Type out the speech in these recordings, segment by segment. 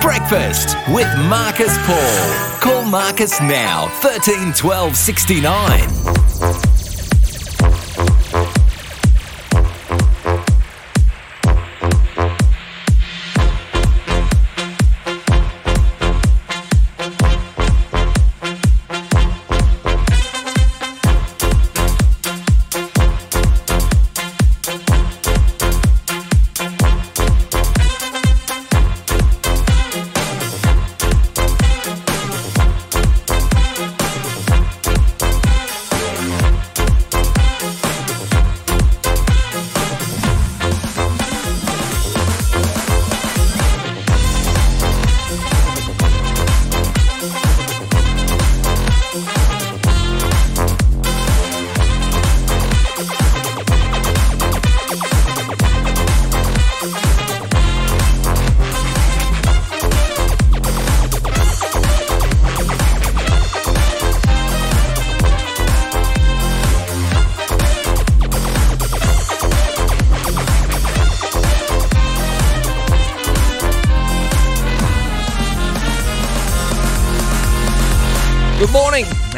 Breakfast with Marcus Paul. Call Marcus now, 13 12 69.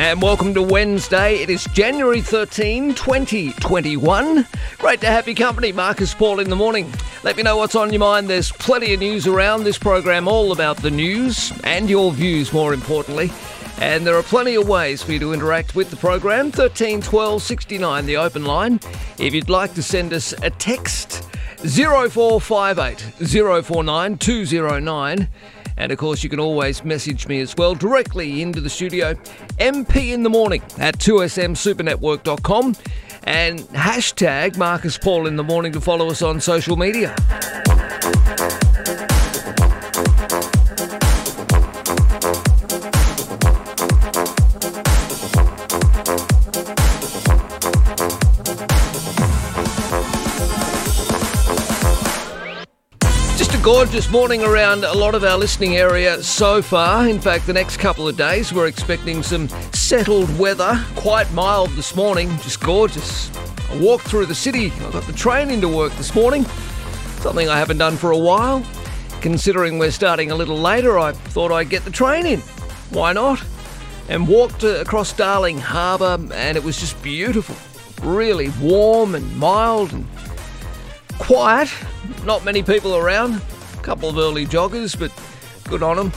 And welcome to Wednesday. It is January 13, 2021. Great to have your company, Marcus Paul in the morning. Let me know what's on your mind. There's plenty of news around this program, all about the news and your views, more importantly. And there are plenty of ways for you to interact with the program. 13 12 69, the open line. If you'd like to send us a text, 0458 049 209. And of course, you can always message me as well directly into the studio, MP in the morning at 2smsupernetwork.com and hashtag Marcus Paul in the morning to follow us on social media. Gorgeous morning around a lot of our listening area so far. In fact, the next couple of days we're expecting some settled weather. Quite mild this morning, just gorgeous. I walked through the city. I got the train into work this morning. Something I haven't done for a while. Considering we're starting a little later, I thought I'd get the train in. Why not? And walked across Darling Harbour, and it was just beautiful. Really warm and mild and quiet. Not many people around. Couple of early joggers, but good on them.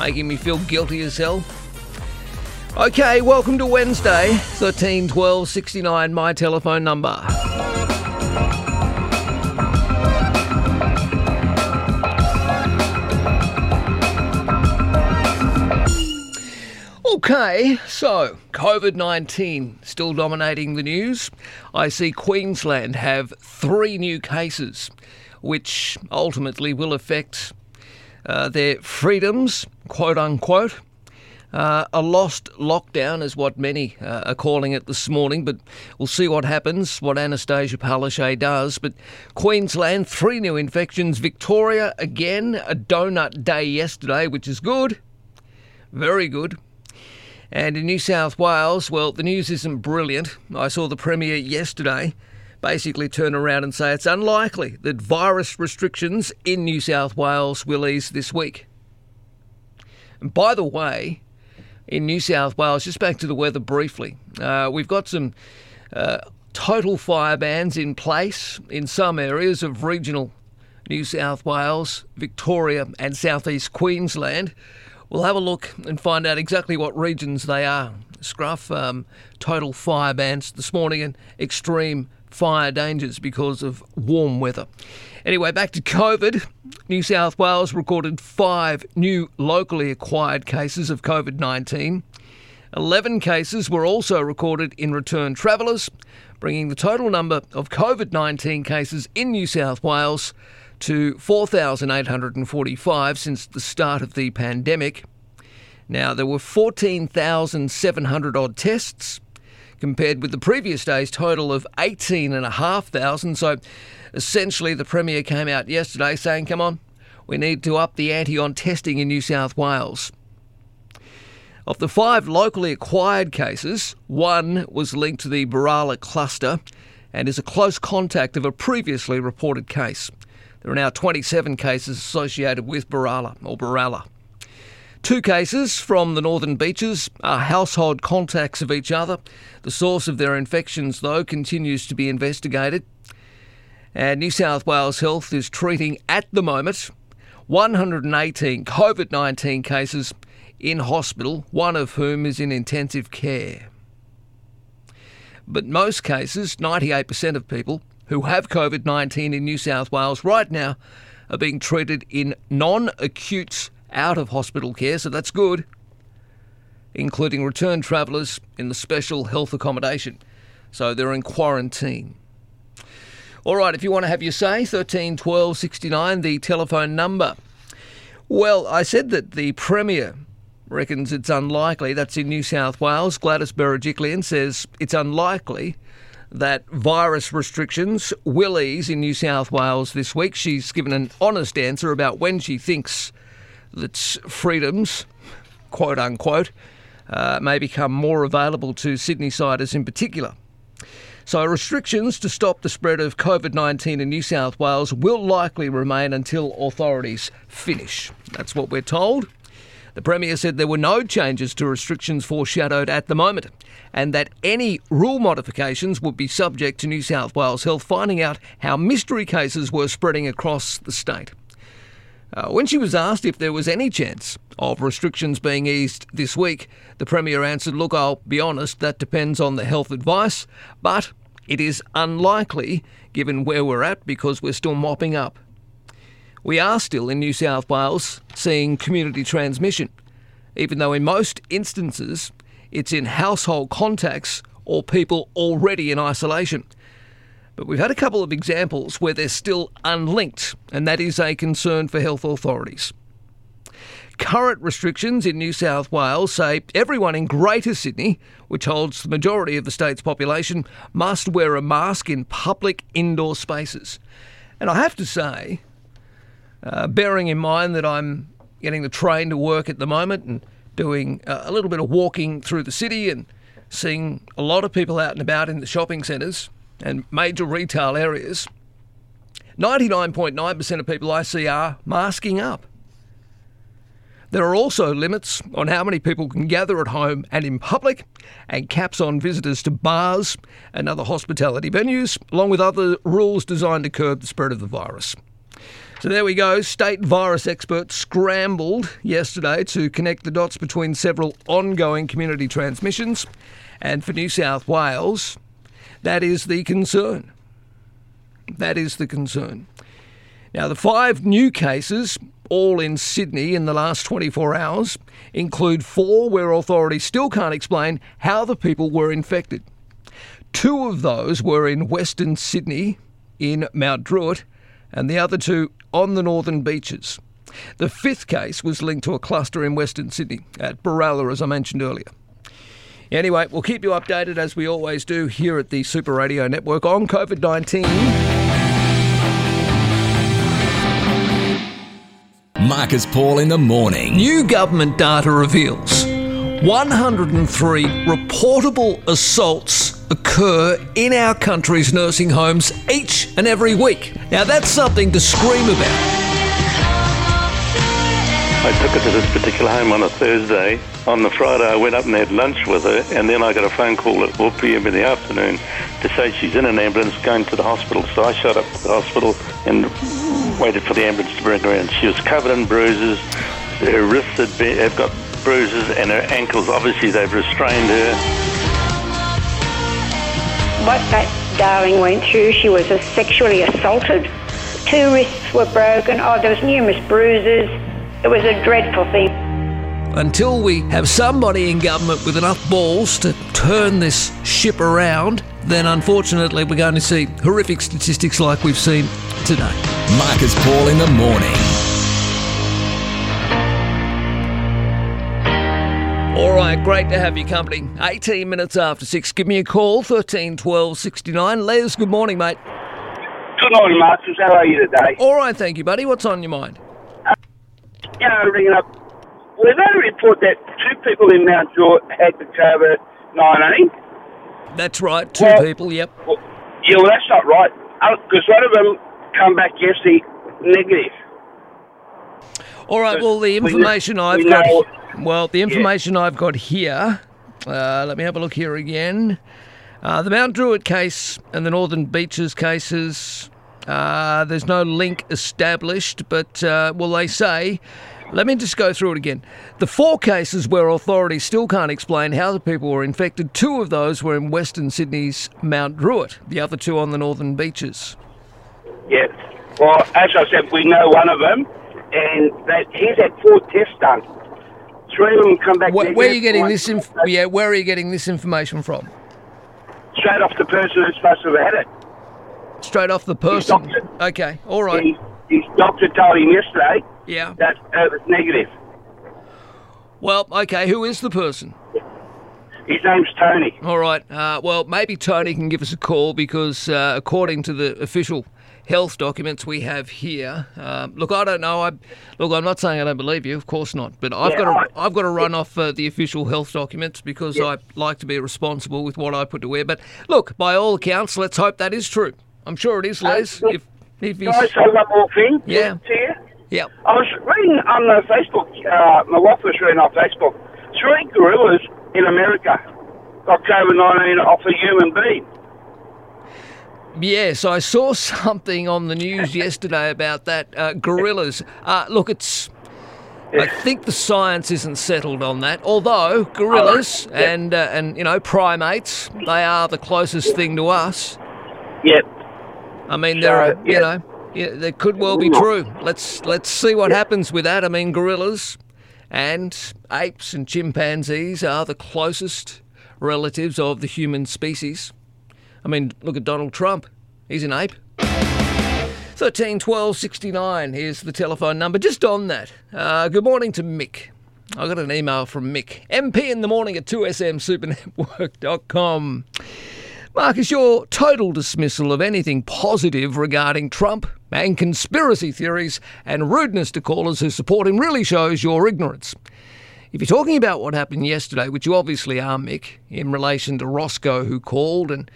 Making me feel guilty as hell. Okay, welcome to Wednesday, 13 12 69, my telephone number. Okay, so COVID 19 still dominating the news. I see Queensland have three new cases, which ultimately will affect uh, their freedoms, quote unquote. Uh, a lost lockdown is what many uh, are calling it this morning, but we'll see what happens, what Annastacia Palaszczuk does. But Queensland, three new infections. Victoria, again, a donut day yesterday, which is good. Very good. And in New South Wales, well, the news isn't brilliant. I saw the Premier yesterday basically turn around and say it's unlikely that virus restrictions in New South Wales will ease this week. And by the way, in New South Wales, just back to the weather briefly, uh, we've got some uh, total fire bans in place in some areas of regional New South Wales, Victoria, and southeast Queensland. We'll have a look and find out exactly what regions they are. Scruff, um, total fire bans this morning and extreme fire dangers because of warm weather. Anyway, back to COVID. New South Wales recorded five new locally acquired cases of COVID 19. 11 cases were also recorded in return travellers, bringing the total number of COVID 19 cases in New South Wales to 4,845 since the start of the pandemic. Now, there were 14,700 odd tests compared with the previous day's total of 18,500. So essentially, the Premier came out yesterday saying, come on, we need to up the ante on testing in New South Wales. Of the five locally acquired cases, one was linked to the Berala cluster and is a close contact of a previously reported case. There are now 27 cases associated with Berala or Berala. Two cases from the Northern Beaches are household contacts of each other. The source of their infections, though, continues to be investigated. And New South Wales Health is treating at the moment 118 COVID 19 cases in hospital, one of whom is in intensive care. But most cases, 98% of people who have COVID 19 in New South Wales right now, are being treated in non acute out of hospital care, so that's good, including return travellers in the special health accommodation. So they're in quarantine. All right, if you want to have your say, 13 12 69, the telephone number. Well, I said that the Premier reckons it's unlikely, that's in New South Wales. Gladys Berejiklian says it's unlikely that virus restrictions will ease in New South Wales this week. She's given an honest answer about when she thinks that freedoms, quote unquote, uh, may become more available to Sydney siders in particular. So, restrictions to stop the spread of COVID 19 in New South Wales will likely remain until authorities finish. That's what we're told. The Premier said there were no changes to restrictions foreshadowed at the moment, and that any rule modifications would be subject to New South Wales Health finding out how mystery cases were spreading across the state. Uh, when she was asked if there was any chance of restrictions being eased this week, the Premier answered, Look, I'll be honest, that depends on the health advice, but it is unlikely given where we're at because we're still mopping up. We are still in New South Wales seeing community transmission, even though in most instances it's in household contacts or people already in isolation. But we've had a couple of examples where they're still unlinked, and that is a concern for health authorities. Current restrictions in New South Wales say everyone in Greater Sydney, which holds the majority of the state's population, must wear a mask in public indoor spaces. And I have to say, uh, bearing in mind that I'm getting the train to work at the moment and doing uh, a little bit of walking through the city and seeing a lot of people out and about in the shopping centres, and major retail areas, 99.9% of people I see are masking up. There are also limits on how many people can gather at home and in public, and caps on visitors to bars and other hospitality venues, along with other rules designed to curb the spread of the virus. So there we go. State virus experts scrambled yesterday to connect the dots between several ongoing community transmissions. And for New South Wales, that is the concern. That is the concern. Now, the five new cases, all in Sydney in the last 24 hours, include four where authorities still can't explain how the people were infected. Two of those were in Western Sydney, in Mount Druitt, and the other two on the northern beaches. The fifth case was linked to a cluster in Western Sydney at Berala, as I mentioned earlier. Anyway, we'll keep you updated as we always do here at the Super Radio Network on COVID 19. Marcus Paul in the morning. New government data reveals 103 reportable assaults occur in our country's nursing homes each and every week. Now, that's something to scream about. I took her to this particular home on a Thursday. On the Friday, I went up and had lunch with her, and then I got a phone call at 4 p.m. in the afternoon to say she's in an ambulance going to the hospital. So I showed up to the hospital and waited for the ambulance to bring her in. She was covered in bruises. Her wrists had, been, had got bruises, and her ankles, obviously, they've restrained her. What that darling went through, she was sexually assaulted. Two wrists were broken. Oh, there was numerous bruises. It was a dreadful thing. Until we have somebody in government with enough balls to turn this ship around, then unfortunately we're going to see horrific statistics like we've seen today. Marcus Paul in the morning. All right, great to have your company. 18 minutes after 6. Give me a call, 13 12 69. Les, good morning, mate. Good morning, Marcus. How are you today? All right, thank you, buddy. What's on your mind? Yeah, ringing up. We've had a report that two people in Mount Druitt had the COVID 19. That's right, two Well- people, yep. Well, yeah, well, that's not right. Because one of them come back yesterday negative. All right, well, the know- information I've got. know- Well, the information I've got here. Uh, let me have a look here again. Uh, the Mount Druitt case and the Northern Beaches cases. Uh, there's no link established, but uh, well, they say. Let me just go through it again. The four cases where authorities still can't explain how the people were infected, two of those were in Western Sydney's Mount Druitt, the other two on the Northern Beaches. Yeah. Well, as I said, we know one of them, and that he's had four tests done. Three of them come back. Where, where are you getting this? Inf- yeah, where are you getting this information from? Straight off the person who's supposed to have had it. Straight off the person. Okay, all right. His, his doctor told him yesterday Yeah. that it was negative. Well, okay. Who is the person? His name's Tony. All right. Uh, well, maybe Tony can give us a call because, uh, according to the official health documents we have here, uh, look, I don't know. I look. I'm not saying I don't believe you. Of course not. But I've Yeah, got to. I- I've got to run off uh, the official health documents because I like to be responsible with what I put to wear. But look, by all accounts, let's hope that is true. I'm sure it is, Les. look, If if Can I he's say one more thing Yeah. yeah. I was reading on the Facebook, uh, my wife was reading on Facebook, three gorillas in America got COVID 19 off a human being. Yes, I saw something on the news yesterday about that. Uh, gorillas. Uh, look, it's. I think the science isn't settled on that. Although gorillas and uh, and you know primates, they are the closest thing to us. Yep. I mean, there are you yeah. know, yeah, could well be true. Let's let's see what happens with that. I mean, gorillas and apes and chimpanzees are the closest relatives of the human species. I mean, look at Donald Trump. He's an ape. 13 12 69. Here's the telephone number. Just on that. Uh, good morning to Mick. I got an email from Mick. MP in the morning at 2smsupernetwork.com. Marcus, your total dismissal of anything positive regarding Trump and conspiracy theories and rudeness to callers who support him really shows your ignorance. If you're talking about what happened yesterday, which you obviously are, Mick, in relation to Roscoe who called, and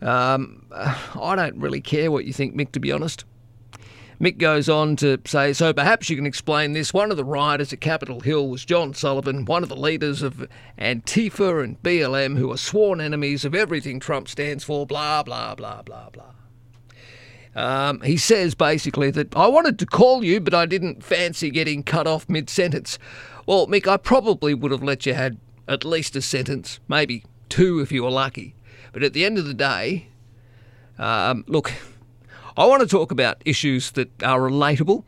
um, I don't really care what you think, Mick, to be honest. Mick goes on to say, so perhaps you can explain this. One of the rioters at Capitol Hill was John Sullivan, one of the leaders of Antifa and BLM, who are sworn enemies of everything Trump stands for, blah, blah, blah, blah, blah. Um, he says basically that I wanted to call you, but I didn't fancy getting cut off mid sentence. Well, Mick, I probably would have let you had at least a sentence, maybe two if you were lucky. But at the end of the day, um, look, I want to talk about issues that are relatable.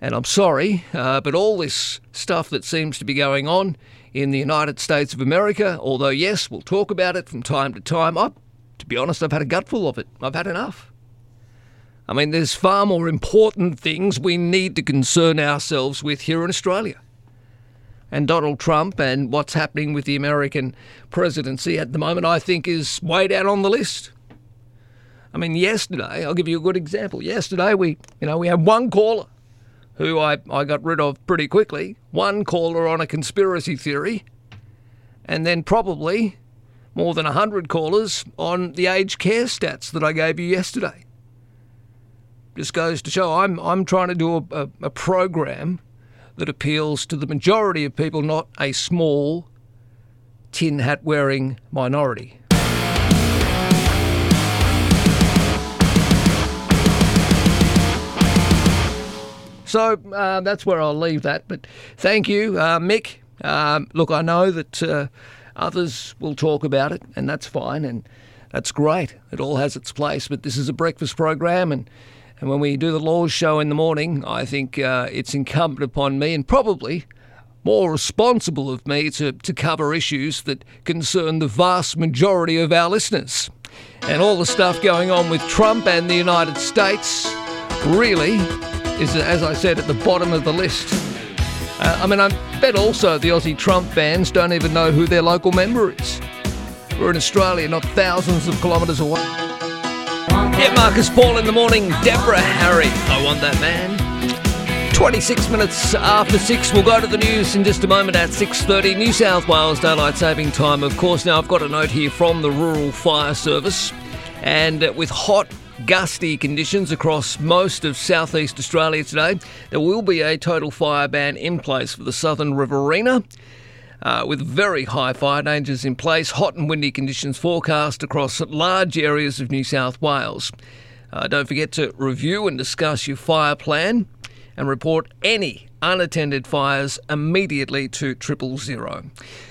And I'm sorry, uh, but all this stuff that seems to be going on in the United States of America, although, yes, we'll talk about it from time to time, I, to be honest, I've had a gutful of it. I've had enough. I mean, there's far more important things we need to concern ourselves with here in Australia. And Donald Trump and what's happening with the American presidency at the moment, I think, is way down on the list. I mean, yesterday, I'll give you a good example. Yesterday, we, you know, we had one caller who I, I got rid of pretty quickly, one caller on a conspiracy theory, and then probably more than 100 callers on the aged care stats that I gave you yesterday. Just goes to show I'm, I'm trying to do a, a, a program that appeals to the majority of people, not a small tin hat wearing minority. So uh, that's where I'll leave that. But thank you, uh, Mick. Um, look, I know that uh, others will talk about it, and that's fine, and that's great. It all has its place. But this is a breakfast program, and and when we do the laws show in the morning, I think uh, it's incumbent upon me, and probably more responsible of me, to to cover issues that concern the vast majority of our listeners, and all the stuff going on with Trump and the United States. Really is, as I said, at the bottom of the list. Uh, I mean, I bet also the Aussie Trump fans don't even know who their local member is. We're in Australia, not thousands of kilometres away. Yeah, Marcus Paul in the morning, Deborah Harry. I want that man. 26 minutes after 6 we'll go to the news in just a moment at 6.30 new south wales daylight saving time of course now i've got a note here from the rural fire service and with hot gusty conditions across most of southeast australia today there will be a total fire ban in place for the southern riverina uh, with very high fire dangers in place, hot and windy conditions forecast across large areas of New South Wales. Uh, don't forget to review and discuss your fire plan and report any unattended fires immediately to triple zero.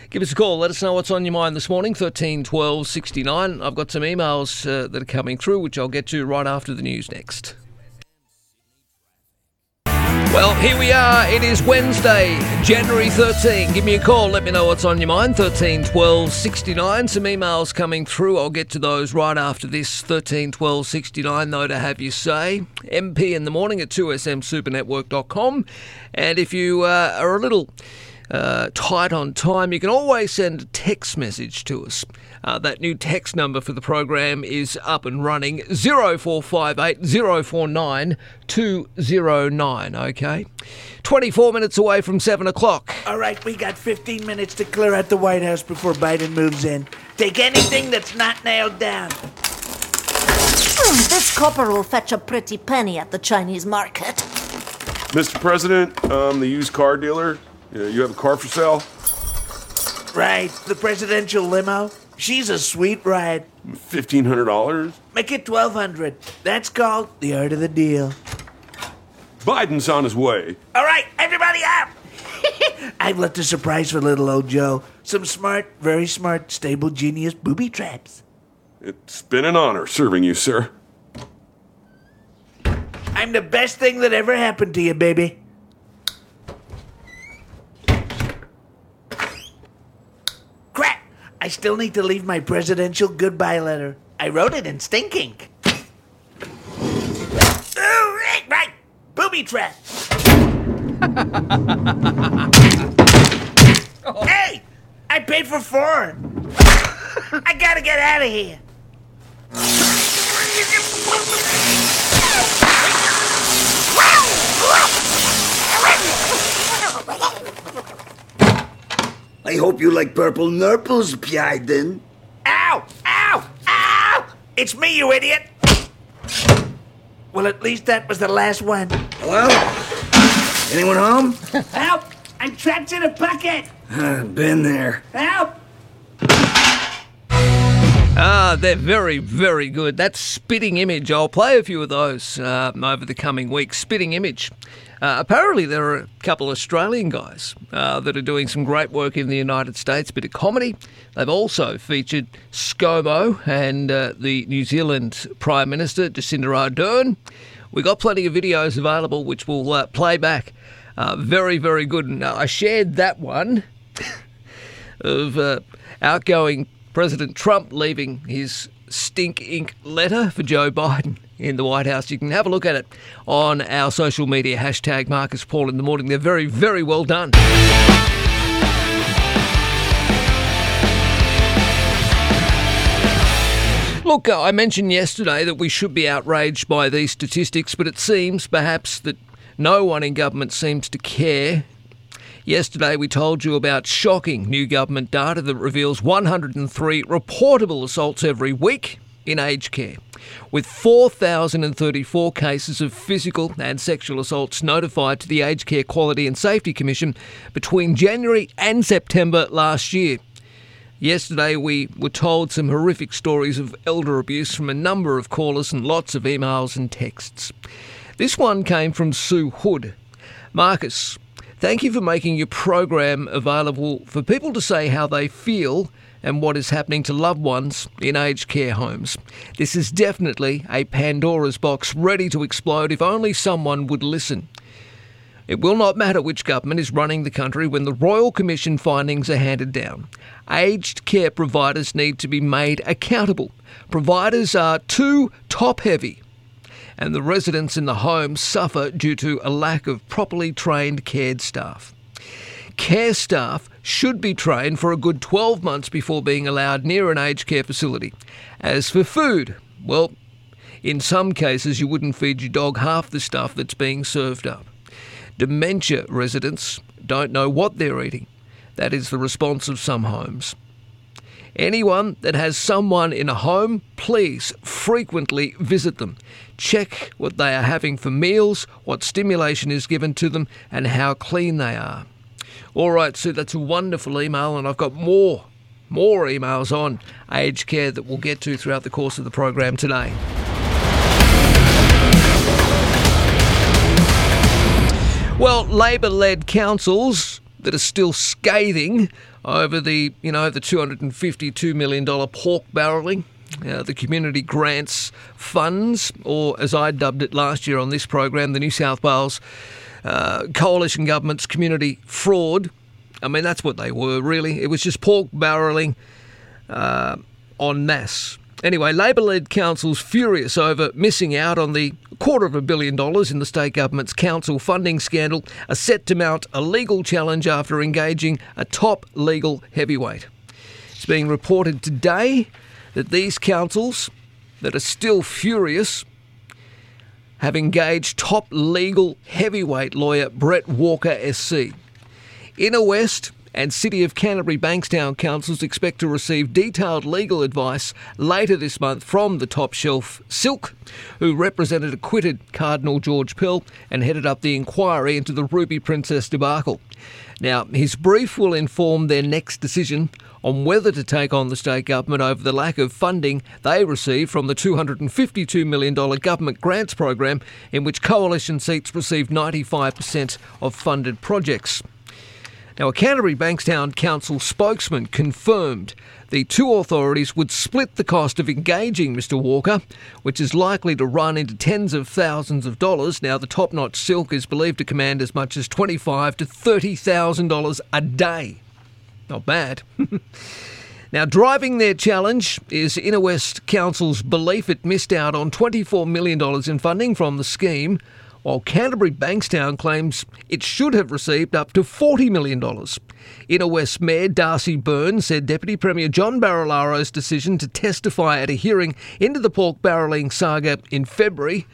Give us a call. Let us know what's on your mind this morning. 13 12 69. I've got some emails uh, that are coming through, which I'll get to right after the news next. Well, here we are. It is Wednesday, January 13. Give me a call. Let me know what's on your mind. 13 12 69. Some emails coming through. I'll get to those right after this. 13 12 69, though, to have you say. MP in the morning at 2smsupernetwork.com. And if you uh, are a little uh, tight on time, you can always send a text message to us. Uh, that new text number for the program is up and running 0458 049 209. Okay. 24 minutes away from 7 o'clock. All right, we got 15 minutes to clear out the White House before Biden moves in. Take anything that's not nailed down. Hmm, this copper will fetch a pretty penny at the Chinese market. Mr. President, I'm the used car dealer. You have a car for sale? Right, the presidential limo. She's a sweet ride. $1,500? Make it 1200 That's called the art of the deal. Biden's on his way. All right, everybody up! I've left a surprise for little old Joe. Some smart, very smart, stable genius booby traps. It's been an honor serving you, sir. I'm the best thing that ever happened to you, baby. Crap! I still need to leave my presidential goodbye letter. I wrote it in stink ink. Oh, right, right. Booby trap. Hey! I paid for four. I gotta get out of here. I hope you like purple nurples, Biden. Ow! Ow! Ow! It's me, you idiot! Well, at least that was the last one. Hello? Anyone home? Help! I'm trapped in a bucket! Been there. Help! Ah, they're very, very good. That's Spitting Image. I'll play a few of those uh, over the coming weeks. Spitting Image. Uh, apparently, there are a couple Australian guys uh, that are doing some great work in the United States, bit of comedy. They've also featured ScoMo and uh, the New Zealand Prime Minister, Jacinda Ardern. we got plenty of videos available which we'll uh, play back. Uh, very, very good. Uh, I shared that one of outgoing President Trump leaving his stink ink letter for Joe Biden in the White House. You can have a look at it on our social media hashtag Marcus Paul in the morning. They're very, very well done. Look, uh, I mentioned yesterday that we should be outraged by these statistics, but it seems perhaps that no one in government seems to care. Yesterday, we told you about shocking new government data that reveals 103 reportable assaults every week in aged care, with 4,034 cases of physical and sexual assaults notified to the Aged Care Quality and Safety Commission between January and September last year. Yesterday, we were told some horrific stories of elder abuse from a number of callers and lots of emails and texts. This one came from Sue Hood. Marcus, thank you for making your program available for people to say how they feel and what is happening to loved ones in aged care homes. This is definitely a Pandora's box ready to explode if only someone would listen. It will not matter which government is running the country when the Royal Commission findings are handed down. Aged care providers need to be made accountable. Providers are too top heavy, and the residents in the home suffer due to a lack of properly trained cared staff. Care staff should be trained for a good 12 months before being allowed near an aged care facility. As for food, well, in some cases you wouldn't feed your dog half the stuff that's being served up. Dementia residents don't know what they're eating. That is the response of some homes. Anyone that has someone in a home, please frequently visit them. Check what they are having for meals, what stimulation is given to them, and how clean they are. All right, Sue, that's a wonderful email, and I've got more, more emails on aged care that we'll get to throughout the course of the program today. Well, Labor-led councils that are still scathing over the, you know, the $252 million pork barrelling, uh, the community grants funds, or as I dubbed it last year on this program, the New South Wales uh, coalition government's community fraud. I mean, that's what they were, really. It was just pork barrelling uh, en masse. Anyway, Labor led councils furious over missing out on the quarter of a billion dollars in the state government's council funding scandal are set to mount a legal challenge after engaging a top legal heavyweight. It's being reported today that these councils that are still furious have engaged top legal heavyweight lawyer Bret Walker SC. Inner West and City of Canterbury Bankstown councils expect to receive detailed legal advice later this month from the top shelf Silk, who represented acquitted Cardinal George Pell and headed up the inquiry into the Ruby Princess debacle. Now, his brief will inform their next decision on whether to take on the state government over the lack of funding they received from the $252 million government grants program, in which coalition seats received 95% of funded projects. Now, a Canterbury Bankstown Council spokesman confirmed the two authorities would split the cost of engaging Mr. Walker, which is likely to run into tens of thousands of dollars. Now, the top-notch silk is believed to command as much as twenty-five to thirty thousand dollars a day. Not bad. Now, driving their challenge is Inner West Council's belief it missed out on $24 million in funding from the scheme while Canterbury Bankstown claims it should have received up to $40 million. Inner West Mayor Darcy Byrne said Deputy Premier John Barilaro's decision to testify at a hearing into the pork barrelling saga in February,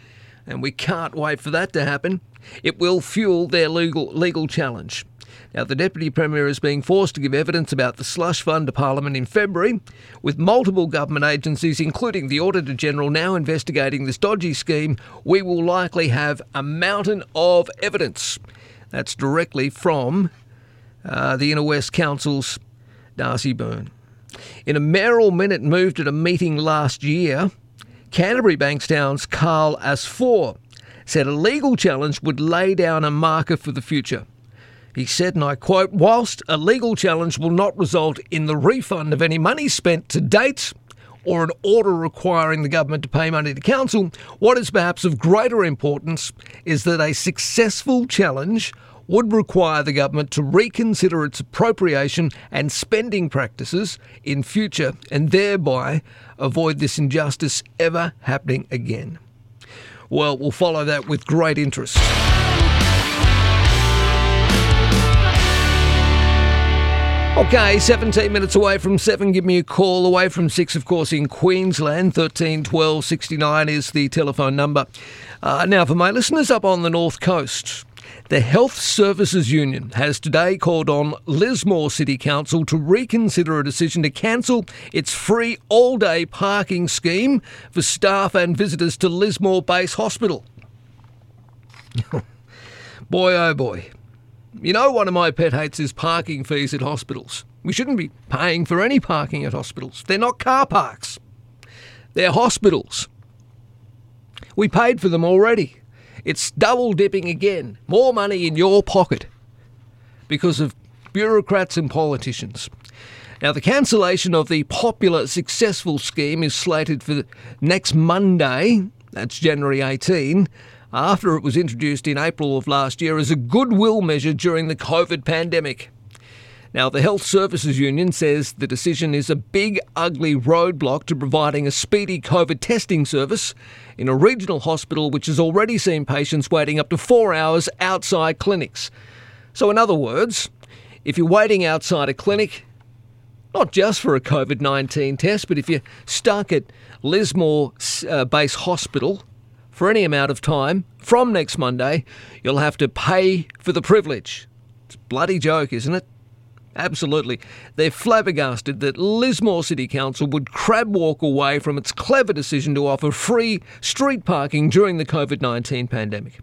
and we can't wait for that to happen, it will fuel their legal, legal challenge. Now, the Deputy Premier is being forced to give evidence about the slush fund to Parliament in February, with multiple government agencies, including the Auditor General, now investigating this dodgy scheme. We will likely have a mountain of evidence. That's directly from uh, the Inner West Council's Darcy Byrne. In a mayoral minute moved at a meeting last year, Canterbury Bankstown's Khal Asfour said a legal challenge would lay down a marker for the future. He said, and I quote, whilst a legal challenge will not result in the refund of any money spent to date or an order requiring the government to pay money to council, what is perhaps of greater importance is that a successful challenge would require the government to reconsider its appropriation and spending practices in future and thereby avoid this injustice ever happening again. Well, we'll follow that with great interest. Okay, 17 minutes away from 7. Give me a call. Away from 6, of course, in Queensland. 13 12 69 is the telephone number. Uh, now, for my listeners up on the North Coast, the Health Services Union has today called on Lismore City Council to reconsider a decision to cancel its free all day parking scheme for staff and visitors to Lismore Base Hospital. boy, oh boy. You know, one of my pet hates is parking fees at hospitals. We shouldn't be paying for any parking at hospitals. They're not car parks, they're hospitals. We paid for them already. It's double dipping again. More money in your pocket because of bureaucrats and politicians. Now, the cancellation of the popular successful scheme is slated for next Monday, that's January 18, after it was introduced in April of last year as a goodwill measure during the COVID pandemic. Now, the Health Services Union says the decision is a big, ugly roadblock to providing a speedy COVID testing service in a regional hospital which has already seen patients waiting up to four hours outside clinics. So, in other words, if you're waiting outside a clinic, not just for a COVID 19 test, but if you're stuck at Lismore uh, Base Hospital for any amount of time from next Monday, you'll have to pay for the privilege. It's a bloody joke, isn't it? Absolutely. They're flabbergasted that Lismore City Council would crab walk away from its clever decision to offer free street parking during the COVID 19 pandemic.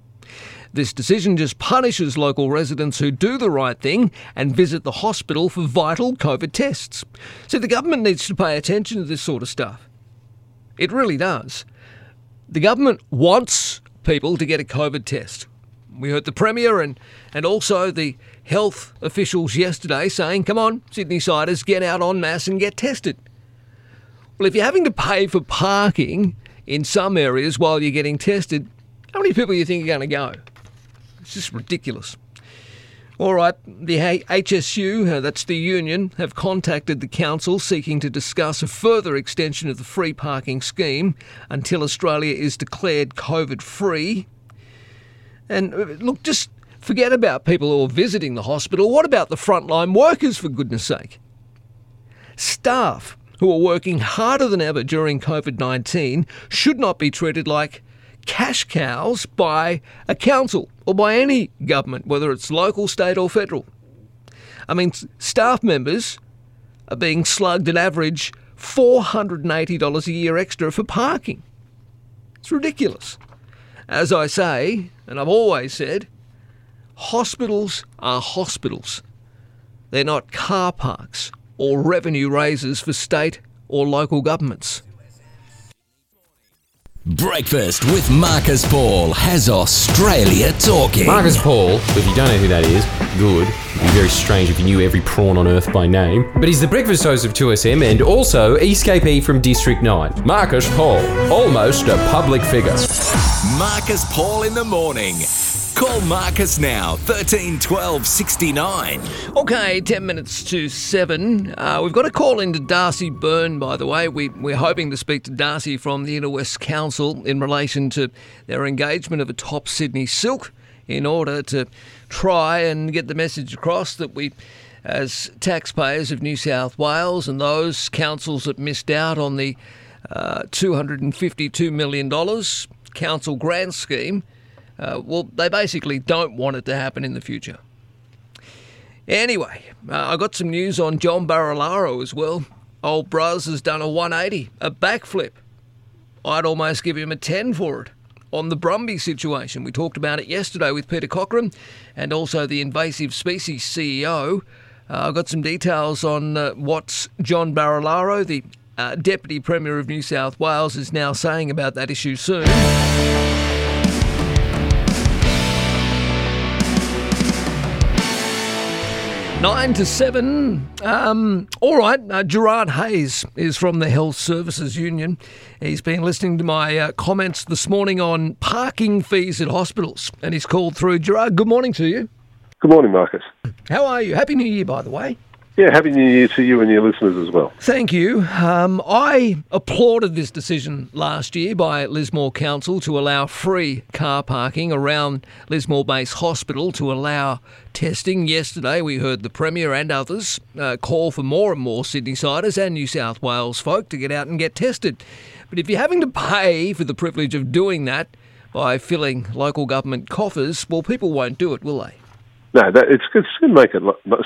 This decision just punishes local residents who do the right thing and visit the hospital for vital COVID tests. So the government needs to pay attention to this sort of stuff. It really does. The government wants people to get a COVID test. We heard the Premier and, and also the health officials yesterday saying, come on, Sydney siders, get out en masse and get tested. Well, if you're having to pay for parking in some areas while you're getting tested, how many people do you think are going to go? It's just ridiculous. All right, the HSU, uh, that's the union, have contacted the council seeking to discuss a further extension of the free parking scheme until Australia is declared COVID free. And uh, look, just forget about people who are visiting the hospital. What about the frontline workers, for goodness sake? Staff who are working harder than ever during COVID 19 should not be treated like cash cows by a council or by any government, whether it's local, state, or federal. I mean, staff members are being slugged an average $480 a year extra for parking. It's ridiculous. As I say, and I've always said, hospitals are hospitals. They're not car parks or revenue raisers for state or local governments. Breakfast with Marcus Paul has Australia talking. Marcus Paul, if you don't know who that is, good. It'd be very strange if you knew every prawn on earth by name. But he's the breakfast host of 2SM and also Escapee from District 9. Marcus Paul, almost a public figure. Marcus Paul in the morning. Call Marcus now, 13 12 69. Okay, 10 minutes to 7. Uh, we've got a call into Darcy Byrne, by the way. We, we're hoping to speak to Darcy from the Inner West Council in relation to their engagement of a top Sydney silk in order to try and get the message across that we, as taxpayers of New South Wales and those councils that missed out on the uh, $252 million council grant scheme, uh, well, they basically don't want it to happen in the future. Anyway, uh, I got some news on John Barilaro as well. Old Bros has done a 180, a backflip. I'd almost give him a 10 for it. On the Brumby situation, we talked about it yesterday with Peter Cochran and also the invasive species CEO. Uh, I've got some details on uh, what John Barilaro, the uh, Deputy Premier of New South Wales, is now saying about that issue soon. Nine to seven. Um, all right. Uh, Gerard Hayes is from the Health Services Union. He's been listening to my uh, comments this morning on parking fees at hospitals, and he's called through. Gerard, good morning to you. Good morning, Marcus. How are you? Happy New Year, by the way. Yeah, Happy New Year to you and your listeners as well. Thank you. Um, I applauded this decision last year by Lismore Council to allow free car parking around Lismore Base Hospital to allow testing. Yesterday, we heard the Premier and others uh, call for more and more Sydney siders and New South Wales folk to get out and get tested. But if you're having to pay for the privilege of doing that by filling local government coffers, well, people won't do it, will they? No, that, it's, it's going to make it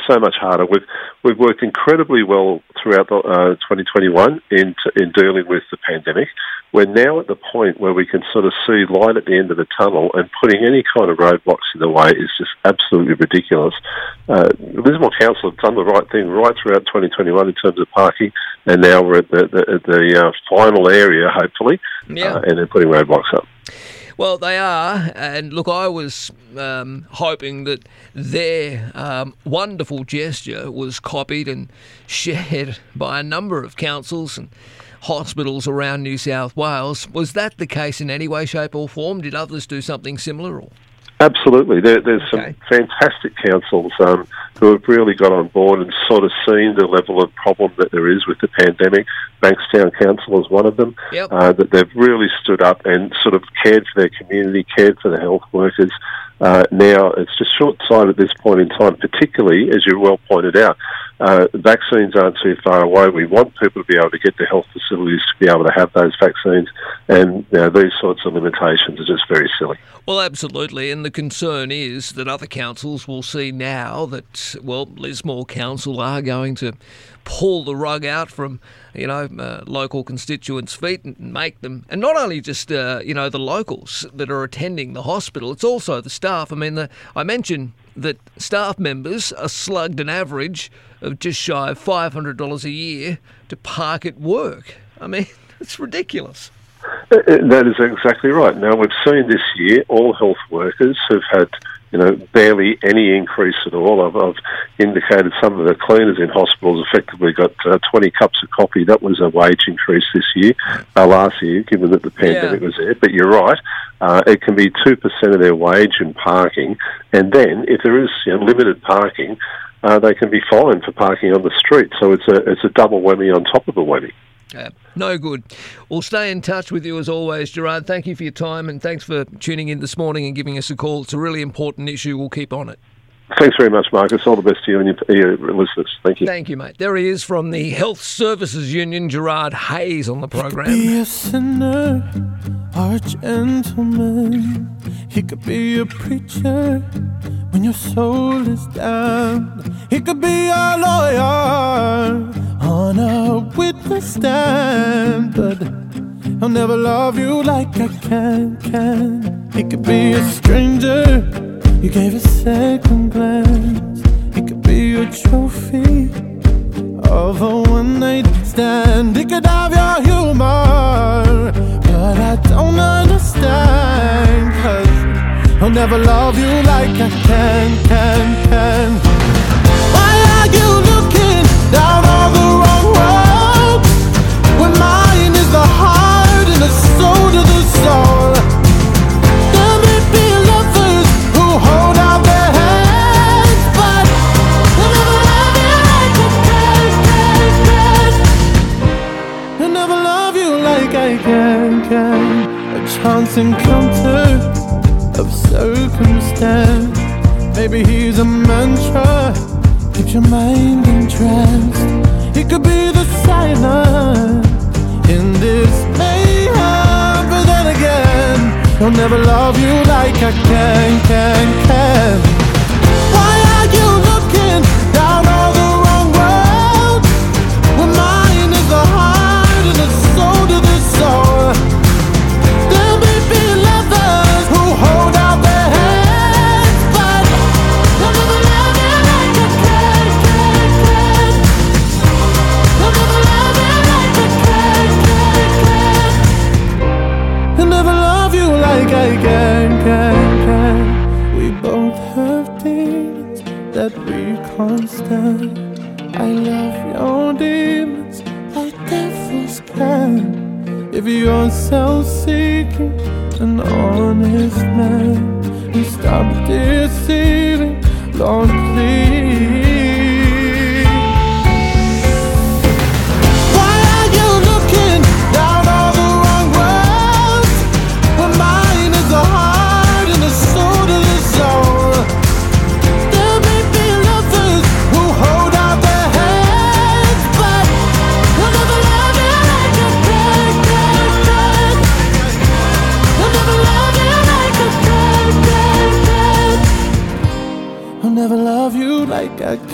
so much harder. We've we've worked incredibly well throughout the, uh, 2021 in in dealing with the pandemic. We're now at the point where we can sort of see light at the end of the tunnel, and putting any kind of roadblocks in the way is just absolutely ridiculous. Uh, Lismore Council have done the right thing right throughout 2021 in terms of parking, and now we're at the the, the uh, final area, hopefully, Yeah. uh, and they're putting roadblocks up. Well, they are, and look, I was um, hoping that their um, wonderful gesture was copied and shared by a number of councils and hospitals around New South Wales. Was that the case in any way, shape, or form? Did others do something similar? Or? Absolutely. There, there's some fantastic councils um, who have really got on board and sort of seen the level of problem that there is with the pandemic. Bankstown Council is one of them. Yep. Uh, that they've really stood up and sort of cared for their community, cared for the health workers. Uh, now, it's just short sighted at this point in time, particularly, as you well pointed out, Uh, vaccines aren't too far away. We want people to be able to get to health facilities to be able to have those vaccines, and you know, these sorts of limitations are just very silly. Well, absolutely. And the concern is that other councils will see now that, well, Lismore Council are going to pull the rug out from, you know, uh, local constituents' feet and make them, and not only just, uh, you know, the locals that are attending the hospital, it's also the staff. I mean, the, I mentioned that staff members are slugged an average of just shy of $500 a year to park at work. I mean, it's ridiculous. Uh, uh, That is exactly right. Now we've seen this year all health workers have had you know barely any increase at all. I've, I've indicated some of the cleaners in hospitals effectively got uh, 20 cups of coffee. That was a wage increase this year, uh, last year, given that the pandemic was there. But you're right. Uh, it can be two percent of their wage in parking, and then if there is you know, limited parking, uh, they can be fined for parking on the street. So it's a it's a double whammy on top of a whammy. Uh, no good. We'll stay in touch with you as always, Gerard. Thank you for your time and thanks for tuning in this morning and giving us a call. It's a really important issue. We'll keep on it. Thanks very much, Marcus. All the best to you and your, your listeners. Thank you. Thank you, mate. There he is from the Health Services Union, Gerard Hayes, on the program. Be a sinner or a gentleman. He could be a preacher when your soul is down. He could be a lawyer on a witness stand, but he'll never love you like I can. Can he could be a stranger? You gave a second glance. it could be a trophy of a one night stand. He could have your humor, but I don't understand. Cause he'll never love you like I can, can, can. Why are you looking down all the wrong road? When mine is the heart and the soul to the soul. Encounter of circumstance. Maybe he's a mantra, keeps your mind entranced. He could be the silence in this mayhem, but then again, he'll never love you like I can, can, can. If you're self-seeking, an honest man, you stop deceiving, Lord, please.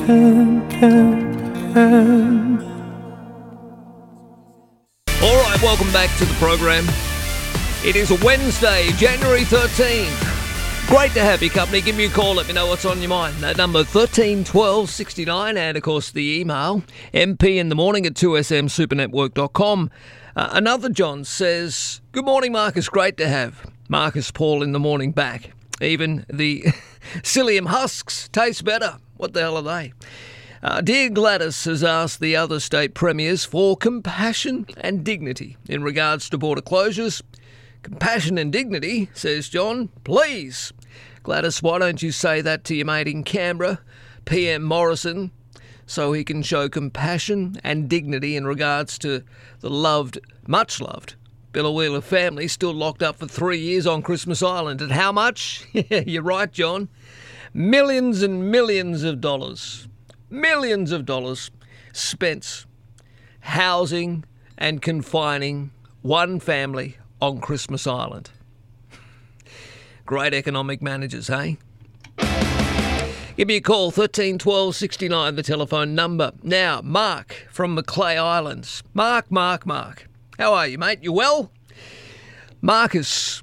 All right, welcome back to the program. It is Wednesday, January 13. Great to have your company. Give me a call. Let me know what's on your mind. That number 13 12 69. And of course, the email mp in the morning at 2smsupernetwork.com. Uh, another John says, Good morning, Marcus. Great to have Marcus Paul in the morning back. Even the psyllium husks taste better. What the hell are they? Uh, Dear Gladys has asked the other state premiers for compassion and dignity in regards to border closures. Compassion and dignity, says John. Please. Gladys, why don't you say that to your mate in Canberra, PM Morrison, so he can show compassion and dignity in regards to the loved, much loved, Biloela family still locked up for three years on Christmas Island. And how much? You're right, John. Millions and millions of dollars. millions of dollars spent housing and confining one family on Christmas Island. Great economic managers, hey? Give me a call, 13 12 69, the telephone number. Now, Mark from Macleay Islands. Mark, Mark, Mark. How are you, mate? You well? Marcus,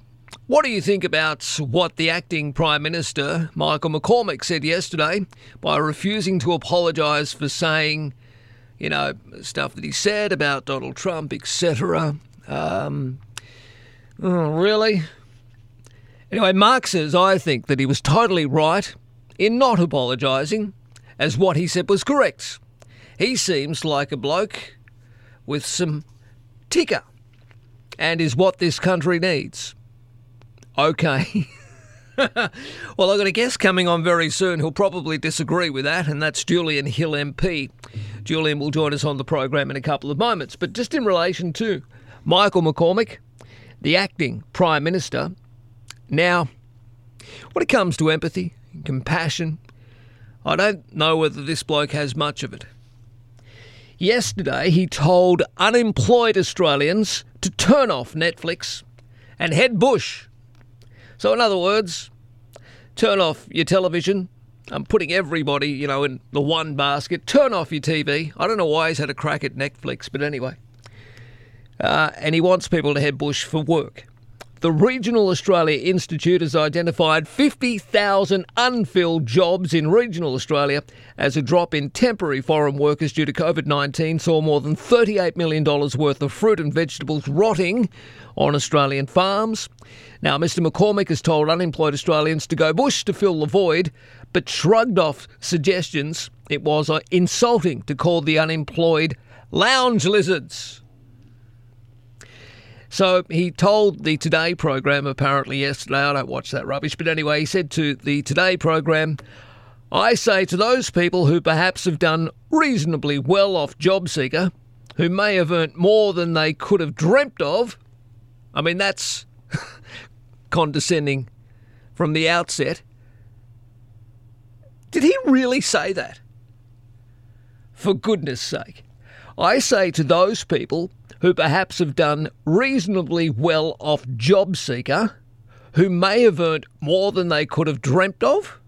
what do you think about what the acting Prime Minister, Michael McCormack, said yesterday by refusing to apologise for saying, you know, stuff that he said about Donald Trump, etc.? Um, oh, really? Anyway, Mark says, I think that he was totally right in not apologising, as what he said was correct. He seems like a bloke with some ticker and is what this country needs. Okay. well, I've got a guest coming on very soon who'll probably disagree with that, and that's Julian Hill MP. Julian will join us on the program in a couple of moments. But just in relation to Michael McCormack, the acting Prime Minister, now, when it comes to empathy, and compassion, I don't know whether this bloke has much of it. Yesterday, he told unemployed Australians to turn off Netflix and head bush. So, in other words, turn off your television. I'm putting everybody, you know, in the one basket. Turn off your TV. I don't know why he's had a crack at Netflix, but anyway. Uh, and he wants people to head bush for work. The Regional Australia Institute has identified 50,000 unfilled jobs in regional Australia as a drop in temporary foreign workers due to COVID 19 saw more than $38 million worth of fruit and vegetables rotting on Australian farms. Now, Mr. McCormack has told unemployed Australians to go bush to fill the void, but shrugged off suggestions it was uh, insulting to call the unemployed lounge lizards. So he told the Today program apparently yesterday, I don't watch that rubbish, but anyway, he said to the Today program, I say to those people who perhaps have done reasonably well off JobSeeker, who may have earned more than they could have dreamt of, I mean, that's condescending from the outset. Did he really say that? For goodness sake. I say to those people who perhaps have done reasonably well off job seeker, who may have earned more than they could have dreamt of?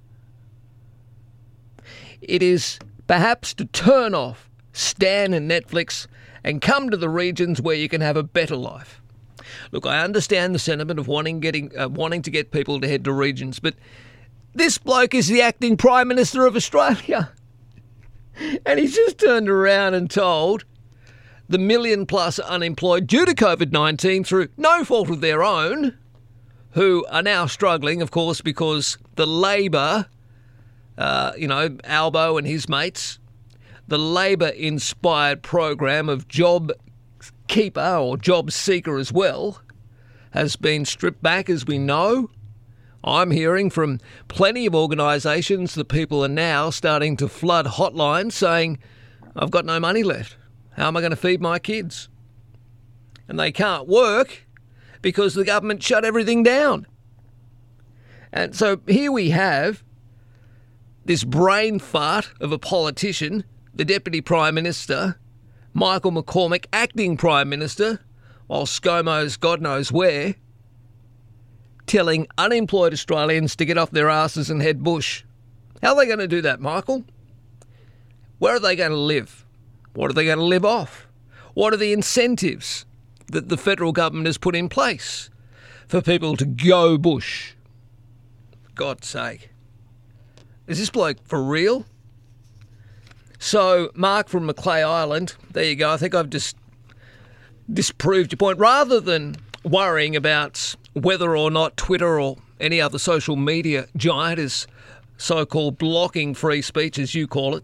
It is perhaps to turn off Stan and Netflix and come to the regions where you can have a better life. Look, I understand the sentiment of wanting getting uh, wanting to get people to head to regions, but this bloke is the acting Prime Minister of Australia. And he's just turned around and told the million plus unemployed due to COVID 19 through no fault of their own, who are now struggling, of course, because the Labor, uh, you know, Albo and his mates, the Labor inspired program of Job Keeper or Job Seeker as well, has been stripped back, as we know. I'm hearing from plenty of organisations that people are now starting to flood hotlines saying, I've got no money left. How am I going to feed my kids? And they can't work because the government shut everything down. And so here we have this brain fart of a politician, the Deputy Prime Minister, Michael McCormack, acting Prime Minister, while ScoMo's God knows where, telling unemployed Australians to get off their asses and head bush. How are they going to do that, Michael? Where are they going to live? What are they going to live off? What are the incentives that the federal government has put in place for people to go bush? God's sake. Is this bloke for real? So, Mark from Macleay Island, there you go. I think I've just disproved your point. Rather than worrying about whether or not Twitter or any other social media giant is so called blocking free speech, as you call it,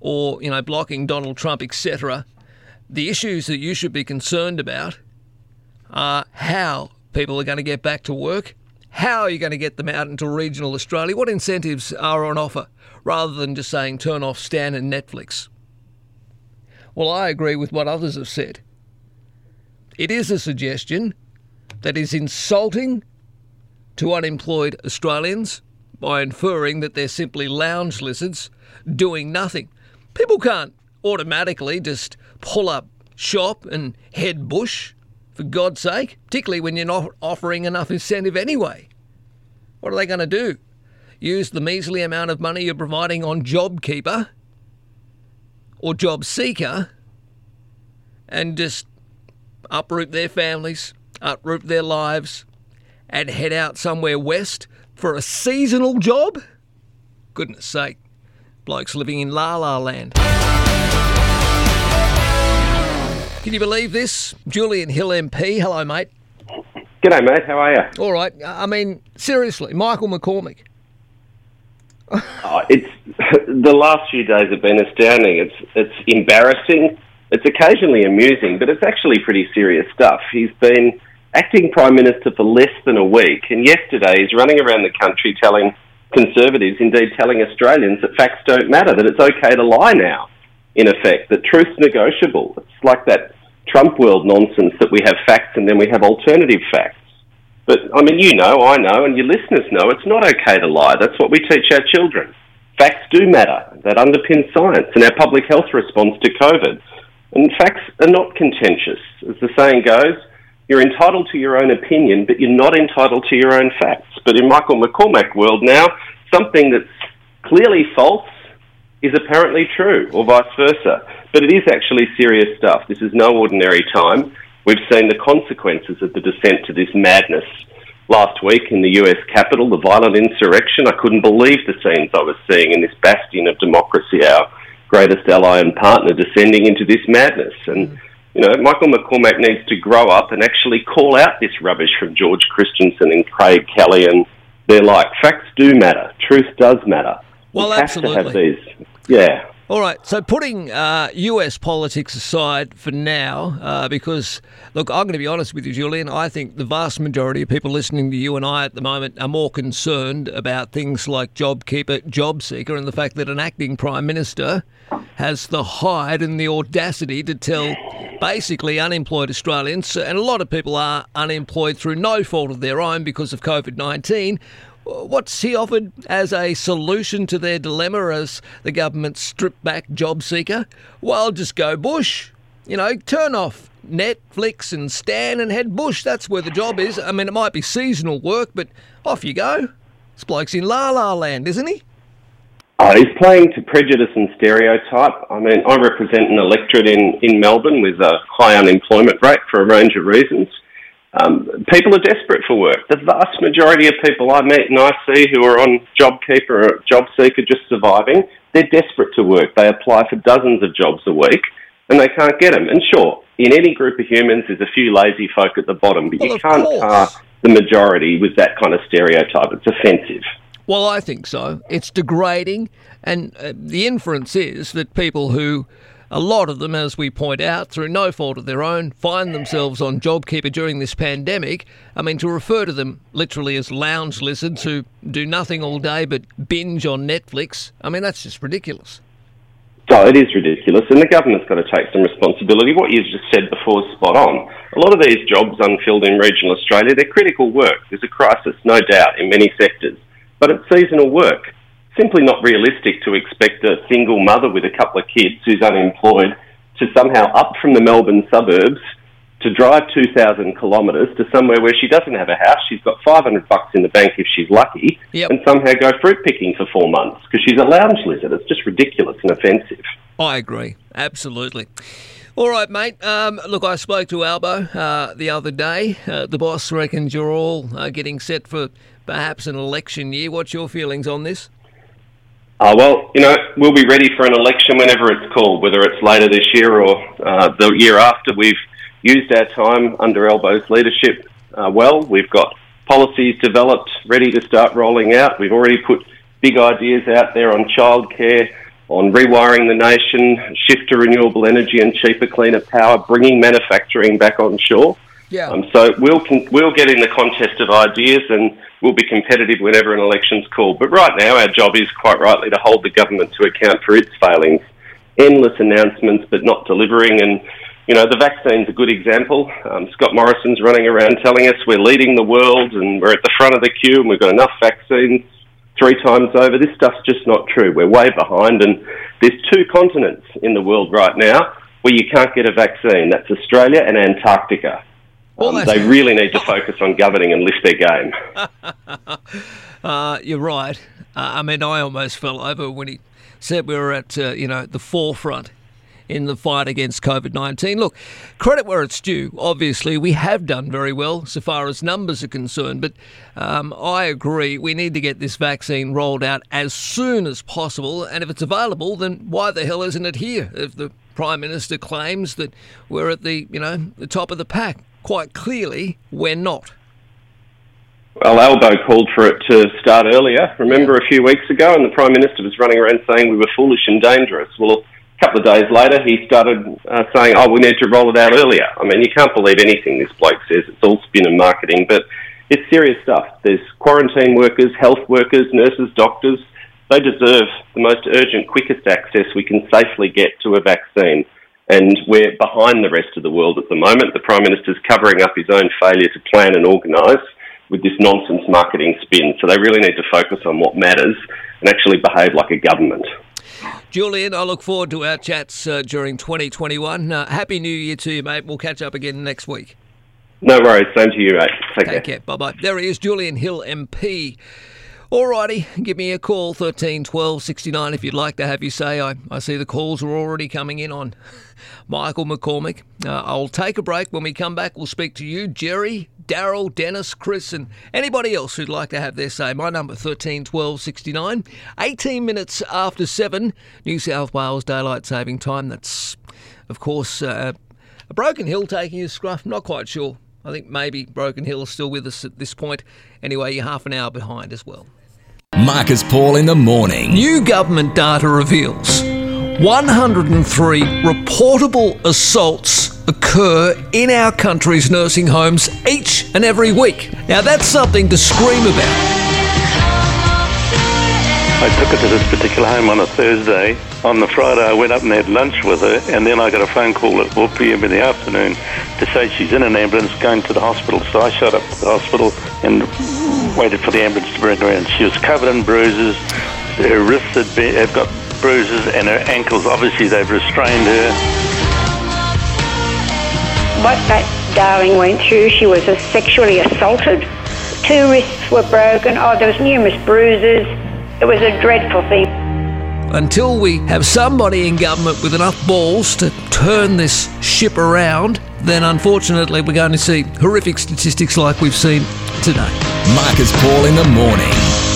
or you know blocking Donald Trump, etc. The issues that you should be concerned about are how people are going to get back to work, how are you going to get them out into regional Australia, what incentives are on offer, rather than just saying turn off Stan and Netflix. Well, I agree with what others have said. It is a suggestion that is insulting to unemployed Australians by inferring that they're simply lounge lizards doing nothing. People can't automatically just pull up shop and head bush, for God's sake, particularly when you're not offering enough incentive anyway. What are they going to do? Use the measly amount of money you're providing on JobKeeper or Job Seeker and just uproot their families, uproot their lives, and head out somewhere west for a seasonal job? Goodness sake, blokes living in La La Land. Can you believe this? Julian Hill MP. Hello, mate. G'day, mate. How are you? All right. I mean, seriously, Michael McCormack. Oh, it's the last few days have been astounding. It's it's embarrassing. It's occasionally amusing, but it's actually pretty serious stuff. He's been acting prime minister for less than a week, and yesterday he's running around the country telling Conservatives, indeed telling Australians, that facts don't matter, that it's okay to lie now. In effect, that truth's negotiable. It's like that Trump world nonsense that we have facts and then we have alternative facts. But I mean, you know, I know, and your listeners know it's not okay to lie. That's what we teach our children. Facts do matter. That underpins science and our public health response to COVID. And facts are not contentious. As the saying goes, you're entitled to your own opinion, but you're not entitled to your own facts. But in Michael McCormack world now, something that's clearly false is apparently true, or vice versa. But it is actually serious stuff. This is no ordinary time. We've seen the consequences of the descent to this madness. Last week in the US Capitol, the violent insurrection, I couldn't believe the scenes I was seeing in this bastion of democracy, our greatest ally and partner, descending into this madness. And, you know, Michael McCormack needs to grow up and actually call out this rubbish from George Christensen and Craig Kelly and they're like, facts do matter. Truth does matter. Well, we have absolutely. to have these. Yeah. All right, so putting uh, US politics aside for now, uh, because, look, I'm going to be honest with you, Julian. I think the vast majority of people listening to you and I at the moment are more concerned about things like JobKeeper, JobSeeker, and the fact that an acting Prime Minister has the hide and the audacity to tell basically unemployed Australians, and a lot of people are unemployed through no fault of their own because of COVID 19 What's he offered as a solution to their dilemma as the government stripped back job seeker? Well, just go bush. You know, turn off Netflix and Stan and head bush. That's where the job is. I mean, it might be seasonal work, but off you go. This bloke's in La La Land, isn't he? Oh, he's playing to prejudice and stereotype. I mean, I represent an electorate in, in Melbourne with a high unemployment rate for a range of reasons. Um, people are desperate for work. The vast majority of people I meet and I see who are on JobKeeper or JobSeeker just surviving, they're desperate to work. They apply for dozens of jobs a week and they can't get them. And sure, in any group of humans, there's a few lazy folk at the bottom, but Well, you can't tar the majority with that kind of stereotype. It's offensive. Well, I think so. It's degrading, and uh, the inference is that people who, a lot of them, as we point out, through no fault of their own, find themselves on JobKeeper during this pandemic. I mean, to refer to them literally as lounge lizards who do nothing all day but binge on Netflix, I mean, that's just ridiculous. So it is ridiculous, and the government's got to take some responsibility. What you've just said before is spot on. A lot of these jobs unfilled in regional Australia, they're critical work. There's a crisis, no doubt, in many sectors, but it's seasonal work. Simply not realistic to expect a single mother with a couple of kids who's unemployed to somehow up from the Melbourne suburbs to drive 2,000 kilometres to somewhere where she doesn't have a house. She's got 500 bucks in the bank if she's lucky, and somehow go fruit picking for four months because she's a lounge lizard. It's just ridiculous and offensive. I agree, absolutely. All right, mate. Um, look, I spoke to Albo uh, the other day. Uh, the boss reckons you're all uh, getting set for perhaps an election year. What's your feelings on this? Uh, well, you know, we'll be ready for an election whenever it's called, whether it's later this year or uh, the year after. We've used our time under Albo's leadership uh, well. We've got policies developed, ready to start rolling out. We've already put big ideas out there on childcare, on rewiring the nation, shift to renewable energy and cheaper, cleaner power, bringing manufacturing back on shore. Yeah. Um, so we'll we'll get in the contest of ideas and we'll be competitive whenever an election's called. But right now, our job is quite rightly to hold the government to account for its failings. Endless announcements, but not delivering. And you know, the vaccine's a good example. Um, Scott Morrison's running around telling us we're leading the world and we're at the front of the queue and we've got enough vaccines. three times over. This stuff's just not true. We're way behind, and there's two continents in the world right now where you can't get a vaccine. That's Australia and Antarctica. Um, they really need to focus on governing and lift their game. Uh, you're right. Uh, I mean, I almost fell over when he said we were at uh, you know the forefront in the fight against COVID 19. Look, credit where it's due. Obviously, we have done very well so far as numbers are concerned, but um, I agree we need to get this vaccine rolled out as soon as possible. And if it's available, then why the hell isn't it here? If the Prime Minister claims that we're at the, you know, the top of the pack, quite clearly we're not. Well, Albo called for it to start earlier. Remember a few weeks ago, and the Prime Minister was running around saying we were foolish and dangerous. Well, a couple of days later, he started uh, saying, oh, we need to roll it out earlier. I mean, you can't believe anything this bloke says. It's all spin and marketing, but it's serious stuff. There's quarantine workers, health workers, nurses, doctors. They deserve the most urgent, quickest access we can safely get to a vaccine. And we're behind the rest of the world at the moment. The Prime Minister's covering up his own failure to plan and organise with this nonsense marketing spin. So they really need to focus on what matters and actually behave like a government. Julian, I look forward to our chats uh, during 2021. Uh, Happy New Year to you, mate. We'll catch up again next week. No worries. Same to you, mate. Take, Take care. Bye bye. There he is, Julian Hill MP. Alrighty, give me a call, 13 12 69, if you'd like to have your say. I, I see the calls are already coming in on Michael McCormack. Uh, I'll take a break. When we come back, we'll speak to you, Jerry, Daryl, Dennis, Chris, and anybody else who'd like to have their say. My number 13 12 69. 18 minutes after 7, New South Wales Daylight Saving Time. That's, of course, uh, a Broken Hill taking his scruff. Not quite sure. I think maybe Broken Hill is still with us at this point. Anyway, you're half an hour behind as well. Marcus Paul in the morning. New government data reveals 103 reportable assaults occur in our country's nursing homes each and every week. Now, that's something to scream about. I took her to this particular home on a Thursday. On the Friday, I went up and had lunch with her, and then I got a phone call at 4 p.m. in the afternoon to say she's in an ambulance going to the hospital. So I showed up to the hospital and waited for the ambulance to bring her in. She was covered in bruises. Her wrists had, been, had got bruises, and her ankles, obviously, they've restrained her. What that darling went through, she was sexually assaulted. Two wrists were broken. Oh, there was numerous bruises. It was a dreadful thing. Until we have somebody in government with enough balls to turn this ship around, then unfortunately we're going to see horrific statistics like we've seen today. Marcus Paul in the morning.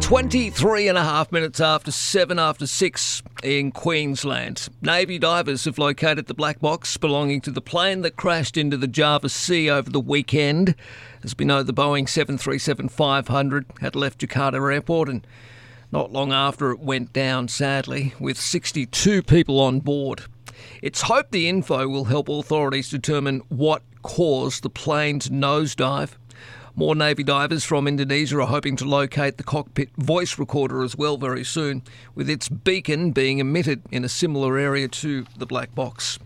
23 and a half minutes after 7 after 6 in Queensland. Navy divers have located the black box belonging to the plane that crashed into the Java Sea over the weekend. As we know, the Boeing 737 500 had left Jakarta Airport and not long after it went down, sadly, with 62 people on board. It's hoped the info will help authorities determine what caused the plane's nosedive. More Navy divers from Indonesia are hoping to locate the cockpit voice recorder as well very soon, with its beacon being emitted in a similar area to the black box.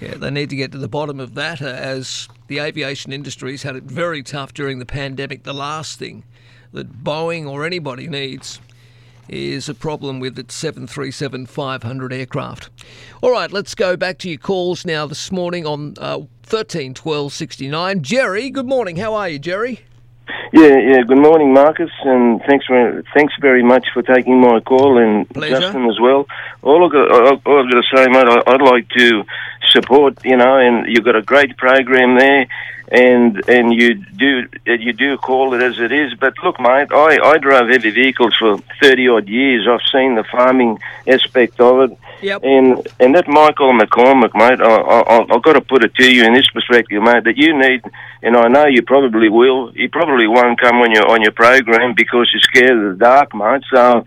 Yeah, they need to get to the bottom of that uh, as the aviation industry's had it very tough during the pandemic. The last thing that Boeing or anybody needs is a problem with its 737 500 aircraft. All right, let's go back to your calls now this morning on uh, 13 12 69. Jerry, good morning. How are you, Jerry? Yeah, yeah. Good morning, Marcus, and thanks for thanks very much for taking my call, and Pleasure. Justin as well. All I've got, all all I've got to say, mate, I'd like to support. You know, and you've got a great program there, and and you do you do call it as it is. But look, mate, I I drove heavy vehicles for thirty odd years. I've seen the farming aspect of it. Yep. And and that Michael McCormack, mate, I, I, I've got to put it to you in this perspective, mate, that you need, and I know you probably will. You probably won't come on your on your program because you're scared of the dark, mate. So.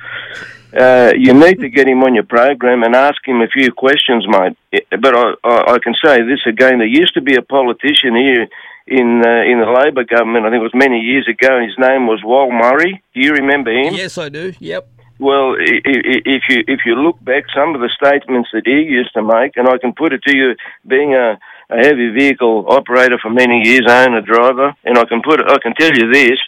Uh, you need to get him on your program and ask him a few questions, mate. But I, I, I can say this again: there used to be a politician here in uh, in the Labor government. I think it was many years ago. And his name was Wal Murray. Do you remember him? Yes, I do. Yep. Well, if you if you look back, some of the statements that he used to make, and I can put it to you, being a a heavy vehicle operator for many years, owner driver, and I can put I can tell you this,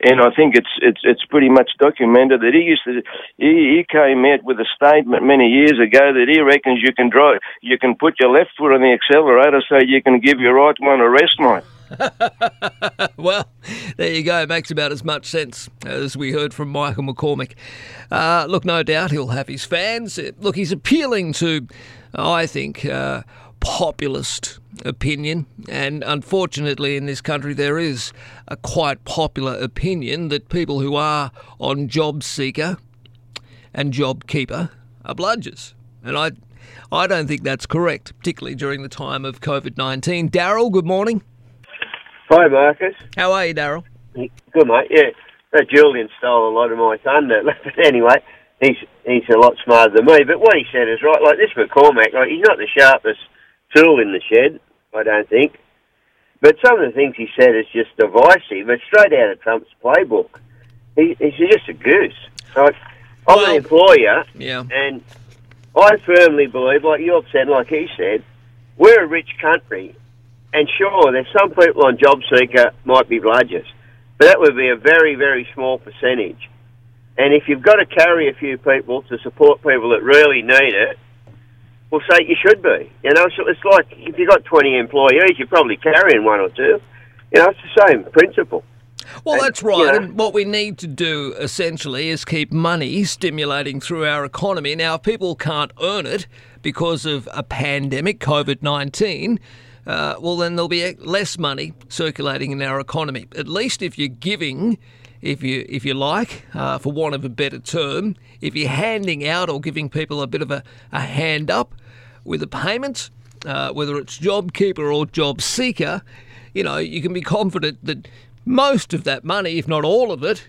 and I think it's it's it's pretty much documented that he used to he, he came out with a statement many years ago that he reckons you can drive you can put your left foot on the accelerator so you can give your right one a rest, mate. well, there you go. It makes about as much sense as we heard from Michael McCormack. Uh, look, no doubt he'll have his fans. Look, he's appealing to, I think, uh, populist opinion. And unfortunately, in this country, there is a quite popular opinion that people who are on job seeker and job keeper are bludgers. And I, I don't think that's correct, particularly during the time of COVID 19. Daryl, good morning. Hi, Marcus. How are you, Daryl? Good, mate. Yeah, that Julian stole a lot of my thunder. But anyway, he's he's a lot smarter than me. But what he said is right. Like this McCormack, like he's not the sharpest tool in the shed, I don't think. But some of the things he said is just divisive. It's straight out of Trump's playbook. He, he's just a goose. Like, I'm an employer, Yeah. and I firmly believe, like you've said, like he said, we're a rich country, and sure, there's some people on job seeker might be bludgers, but that would be a very, very small percentage. And if you've got to carry a few people to support people that really need it, well, say you should be. You know, so it's like if you've got 20 employees, you're probably carrying one or two. You know, it's the same principle. Well, that's right. you know- And what we need to do essentially is keep money stimulating through our economy. Now, if people can't earn it because of a pandemic, COVID 19, uh, well, then there'll be less money circulating in our economy. At least if you're giving, if you if you like, uh, for want of a better term, if you're handing out or giving people a bit of a, a hand up with a payment, uh, whether it's JobKeeper or Job Seeker, you know, you can be confident that most of that money, if not all of it,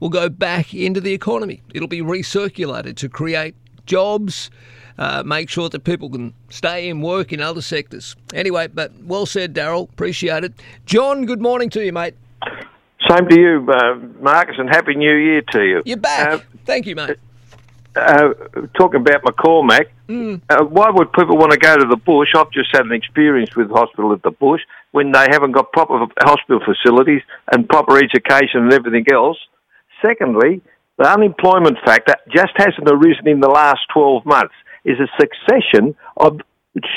will go back into the economy. It'll be recirculated to create jobs, uh, make sure that people can stay in work in other sectors. Anyway, but well said, Daryl. Appreciate it. John, good morning to you, mate. Same to you, uh, Marcus, and Happy New Year to you. You're back. Thank you, mate. Uh, talking about McCormack, Mm. uh, why would people want to go to the bush? I've just had an experience with hospital at the bush when they haven't got proper hospital facilities and proper education and everything else. Secondly, the unemployment factor just hasn't arisen in the last 12 months. Is a succession of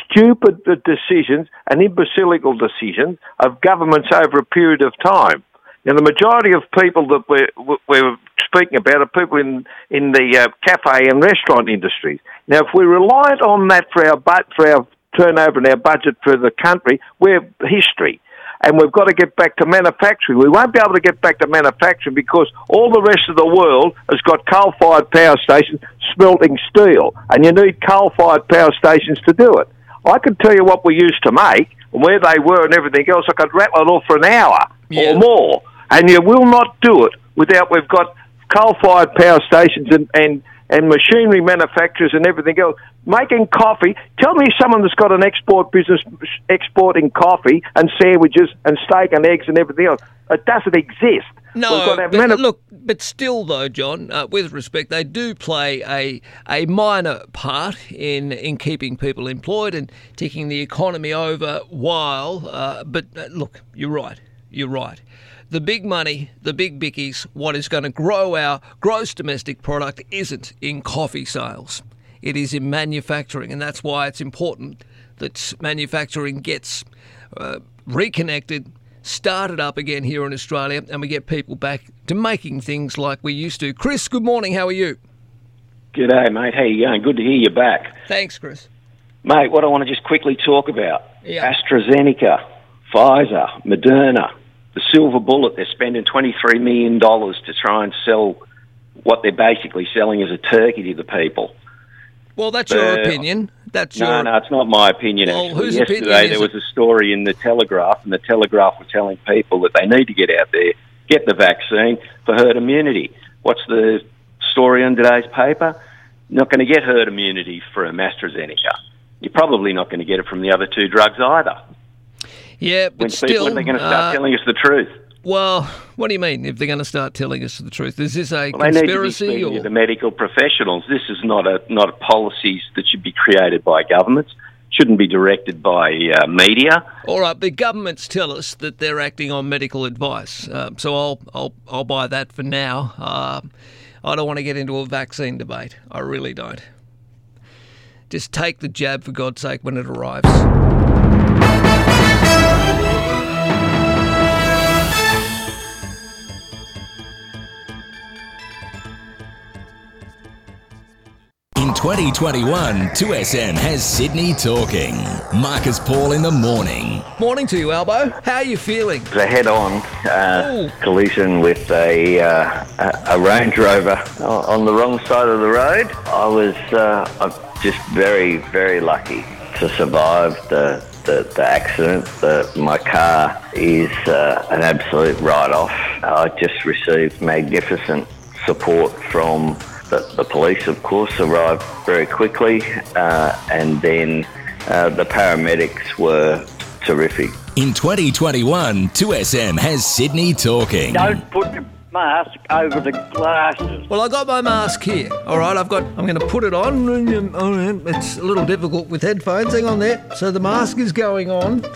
stupid decisions and imbecilical decisions of governments over a period of time. Now, the majority of people that we're, we're speaking about are people in, in the uh, cafe and restaurant industries. Now, if we relied on that for our, bu- for our turnover and our budget for the country, we're history. And we've got to get back to manufacturing. We won't be able to get back to manufacturing because all the rest of the world has got coal-fired power stations smelting steel, and you need coal-fired power stations to do it. I could tell you what we used to make and where they were and everything else. I could rattle it off for an hour or more, and you will not do it without we've got coal-fired power stations and, and and machinery manufacturers and everything else making coffee. Tell me someone that's got an export business exporting coffee and sandwiches and steak and eggs and everything else. It doesn't exist. No, but look, but still, though, John, uh, with respect, they do play a a minor part in in keeping people employed and ticking the economy over. While, uh, but uh, look, you're right. You're right. The big money, the big bickies, what is going to grow our gross domestic product isn't in coffee sales. It is in manufacturing, and that's why it's important that manufacturing gets uh, reconnected, started up again here in Australia, and we get people back to making things like we used to. Chris, good morning. How are you? G'day, mate. How you going? Good to hear you back. Thanks, Chris. Mate, what I want to just quickly talk about Yeah. AstraZeneca, Pfizer, Moderna, the silver bullet. They're spending $23 million to try and sell what they're basically selling as a turkey to the people. Well, that's your Uh, opinion. That's no, your. no, it's not my opinion. Well, actually, whose yesterday opinion is there was a story in the Telegraph, and the Telegraph were telling people that they need to get out there, get the vaccine for herd immunity. What's the story in today's paper? Not going to get herd immunity from AstraZeneca. You're probably not going to get it from the other two drugs either. Yeah, but When, still. when they're going to start uh, telling us the truth. Well, what do you mean if they're going to start telling us the truth? Is this a Well, they need to be conspiracy or? the medical professionals. This is not a not a policies that should be created by governments. shouldn't be directed by uh, media. All right, the governments tell us that they're acting on medical advice, uh, so I'll I'll I'll buy that for now. Uh, I don't want to get into a vaccine debate. I really don't. Just take the jab for God's sake when it arrives. In 2021, 2SM has Sydney talking. Marcus Paul in the morning. Morning to you, Albo. How are you feeling? It was a head-on uh, collision with a, uh, a a Range Rover on the wrong side of the road. I was uh, just very, very lucky to survive the the, the accident. The, my car is uh, an absolute write-off. I just received magnificent support from the, the police, of course, arrived very quickly, uh, and then uh, the paramedics were terrific. In 2021, 2SM has Sydney talking. Don't put the mask over the glasses. Well, I got my mask here. All right, I've got. I'm going to put it on. and, It's a little difficult with headphones. Hang on there. So the mask is going on.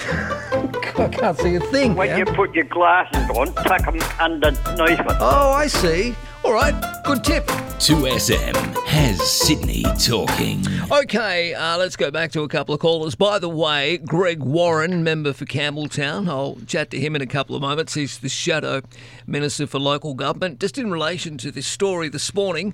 I can't see a thing. When now. you put your glasses on, tuck them underneath it. Oh, I see. All right, good tip. 2SM has Sydney talking. Okay, uh, let's go back to a couple of callers. By the way, Greg Warren, member for Campbelltown, I'll chat to him in a couple of moments. He's the Shadow Minister for Local Government. Just in relation to this story this morning,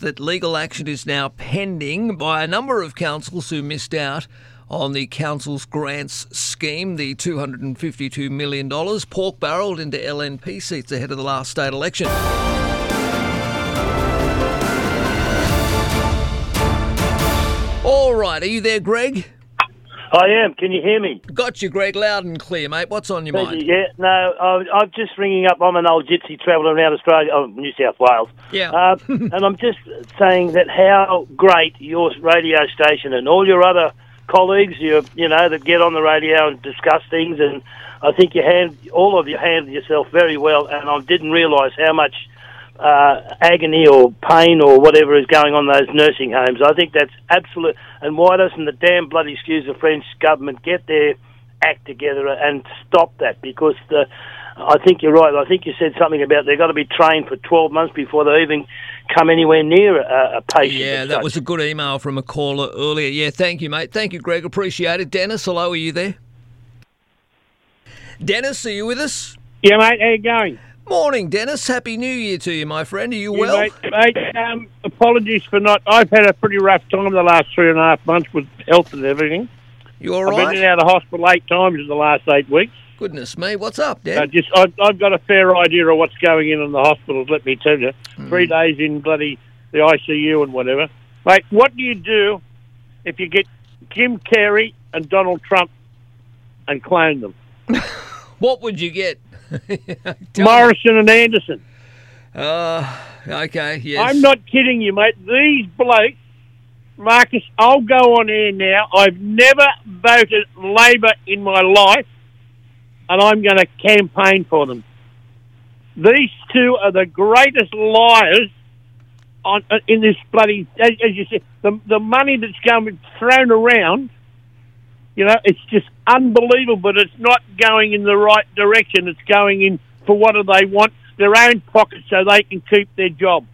that legal action is now pending by a number of councils who missed out on the council's grants scheme, the $252 million pork barreled into LNP seats ahead of the last state election. All right, are you there, Greg? I am. Can you hear me? Got you, Greg, loud and clear, mate. What's on your Thank mind? you. Yeah, no, I, I'm just ringing up. I'm an old gypsy travelling around Australia, oh, New South Wales. Yeah. Uh, and I'm just saying that how great your radio station and all your other colleagues, you you know, that get on the radio and discuss things, and I think you hand all of you handled yourself very well. And I didn't realise how much uh, agony or pain or whatever is going on in those nursing homes. I think that's absolute. And why doesn't the damn bloody excuse the French government get their act together and stop that? Because the, I think you're right. I think you said something about they've got to be trained for 12 months before they even come anywhere near a, a patient. Yeah, that such. was a good email from a caller earlier. Yeah, thank you, mate. Thank you, Greg. Appreciate it. Dennis, hello, are you there? Dennis, are you with us? Yeah, mate. How you going? Morning, Dennis. Happy New Year to you, my friend. Are you Yeah, well? mate, mate, um, apologies for not. I've had a pretty rough time the last three and a half months with health and everything. You all I've right? been in and out of hospital eight times in the last eight weeks. Goodness me, what's up, I Dad? just, I've, I've got a fair idea of what's going in in the hospitals. Let me tell you, Hmm. three days in bloody the ICU and whatever. Mate, what do you do if you get Jim Carrey and Donald Trump and clone them? What would you get? Morrison and Anderson. Uh, okay, yes. I'm not kidding you, mate. These blokes, Marcus, I'll go on air now. I've never voted Labor in my life, and I'm going to campaign for them. These two are the greatest liars on uh, in this bloody. As, as you said, the the money that's going thrown around. You know, it's just unbelievable, but it's not going in the right direction. It's going in for what do they want? Their own pockets so they can keep their job.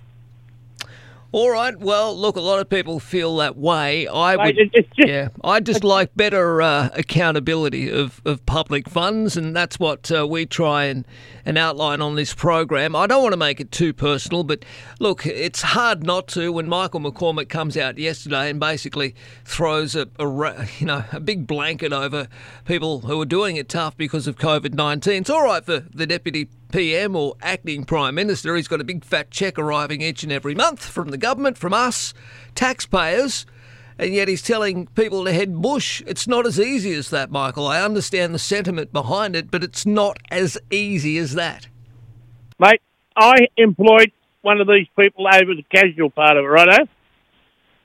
All right. Well, look, a lot of people feel that way. I would, just- yeah, I just like better uh, accountability of, of public funds, and that's what uh, we try and, and outline on this program. I don't want to make it too personal, but look, it's hard not to when Michael McCormack comes out yesterday and basically throws a, a you know a big blanket over people who are doing it tough because of COVID nineteen. It's all right for the deputy PM or acting Prime Minister. He's got a big fat check arriving each and every month from the government, from us, taxpayers, and yet he's telling people to head bush. It's not as easy as that, Michael. I understand the sentiment behind it, but it's not as easy as that. Mate, I employed one of these people over the casual part of it, righto? Eh?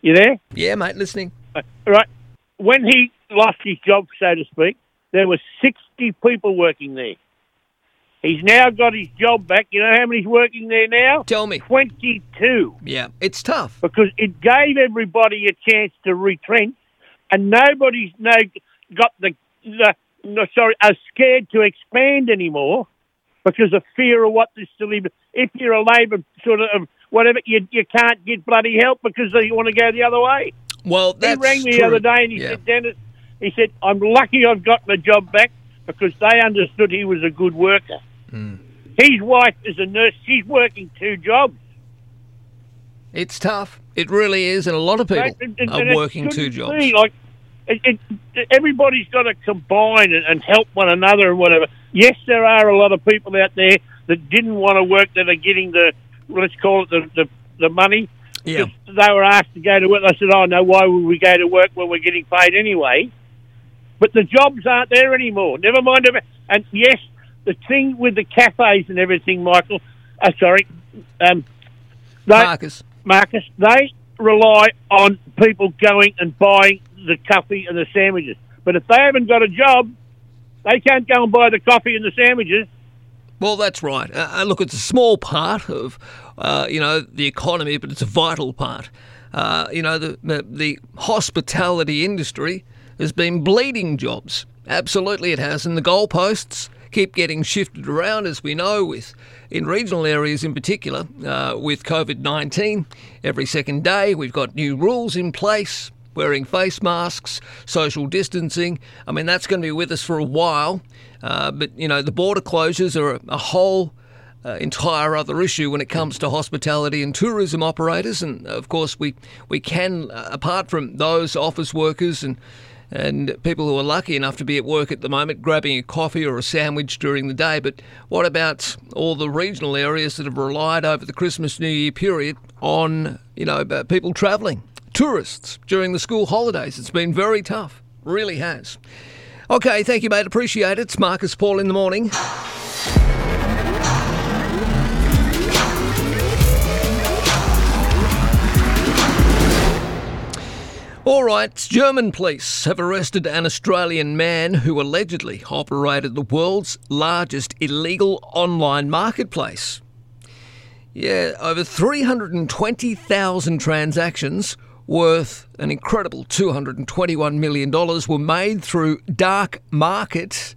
You there? Yeah, mate, listening. Right. When he lost his job, so to speak, there were 60 people working there. He's now got his job back. You know how many's working there now? Tell me. 22. Yeah, it's tough. Because it gave everybody a chance to retrench, and nobody's no got the the no, sorry, are scared to expand anymore because of fear of what this deliver. If you're a Labor sort of whatever, you you can't get bloody help because they want to go the other way. Well, he rang me true. the other day and he Yeah. said, Dennis, he said, I'm lucky I've got my job back because they understood he was a good worker. Hmm. His wife is a nurse. She's working two jobs. It's tough. It really is, and a lot of people and- and- are and working two jobs. be like it, it, everybody's got to combine and, and help one another and whatever. Yes, there are a lot of people out there that didn't want to work that are getting the let's call it the the, the money. Yeah. They were asked to go to work. They said, "Oh no, why would we go to work when we're getting paid anyway?" But the jobs aren't there anymore. Never mind. about- And yes, the thing with the cafes and everything, Michael. Uh, sorry, um, they, Marcus. Marcus, they rely on people going and buying the coffee and the sandwiches. But if they haven't got a job, they can't go and buy the coffee and the sandwiches. Well, that's right. Uh, uh, look, it's a small part of, uh, you know, the economy, but it's a vital part. Uh, you know, the, the the hospitality industry has been bleeding jobs. Absolutely, it has, and the goalposts keep getting shifted around, as we know, with in regional areas in particular, uh, with COVID nineteen. Every second day, we've got new rules in place. Wearing face masks, social distancing. I mean, that's going to be with us for a while. Uh, but, you know, the border closures are a, a whole uh, entire other issue when it comes to hospitality and tourism operators. And of course, we we can, uh, apart from those office workers and and people who are lucky enough to be at work at the moment, grabbing a coffee or a sandwich during the day. But what about all the regional areas that have relied over the Christmas New Year period on you know people travelling, tourists during the school holidays? It's been very tough, really has. Okay, thank you, mate. Appreciate it. It's Marcus Paul in the morning. All right, German police have arrested an Australian man who allegedly operated the world's largest illegal online marketplace. Yeah, over 320,000 transactions worth an incredible $221 million were made through Dark Market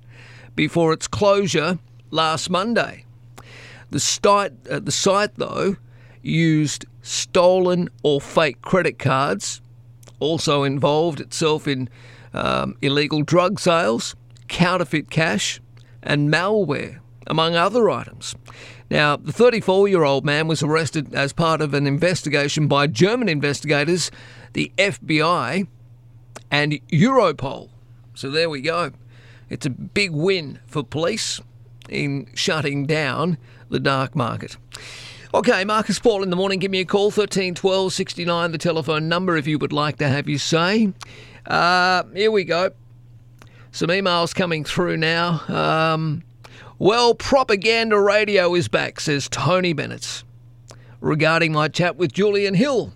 before its closure last Monday. The site, uh, the site though, used stolen or fake credit cards, also involved itself in um, illegal drug sales, counterfeit cash, and malware, among other items. Now, the 34 year old man was arrested as part of an investigation by German investigators, the FBI, and Europol. So there we go. It's a big win for police in shutting down the dark market. Okay, Marcus Paul in the morning. Give me a call, 13 12 69, the telephone number if you would like to have your say. Uh, here we go. Some emails coming through now. Um, well, propaganda radio is back, says Tony Bennett. Regarding my chat with Julian Hill,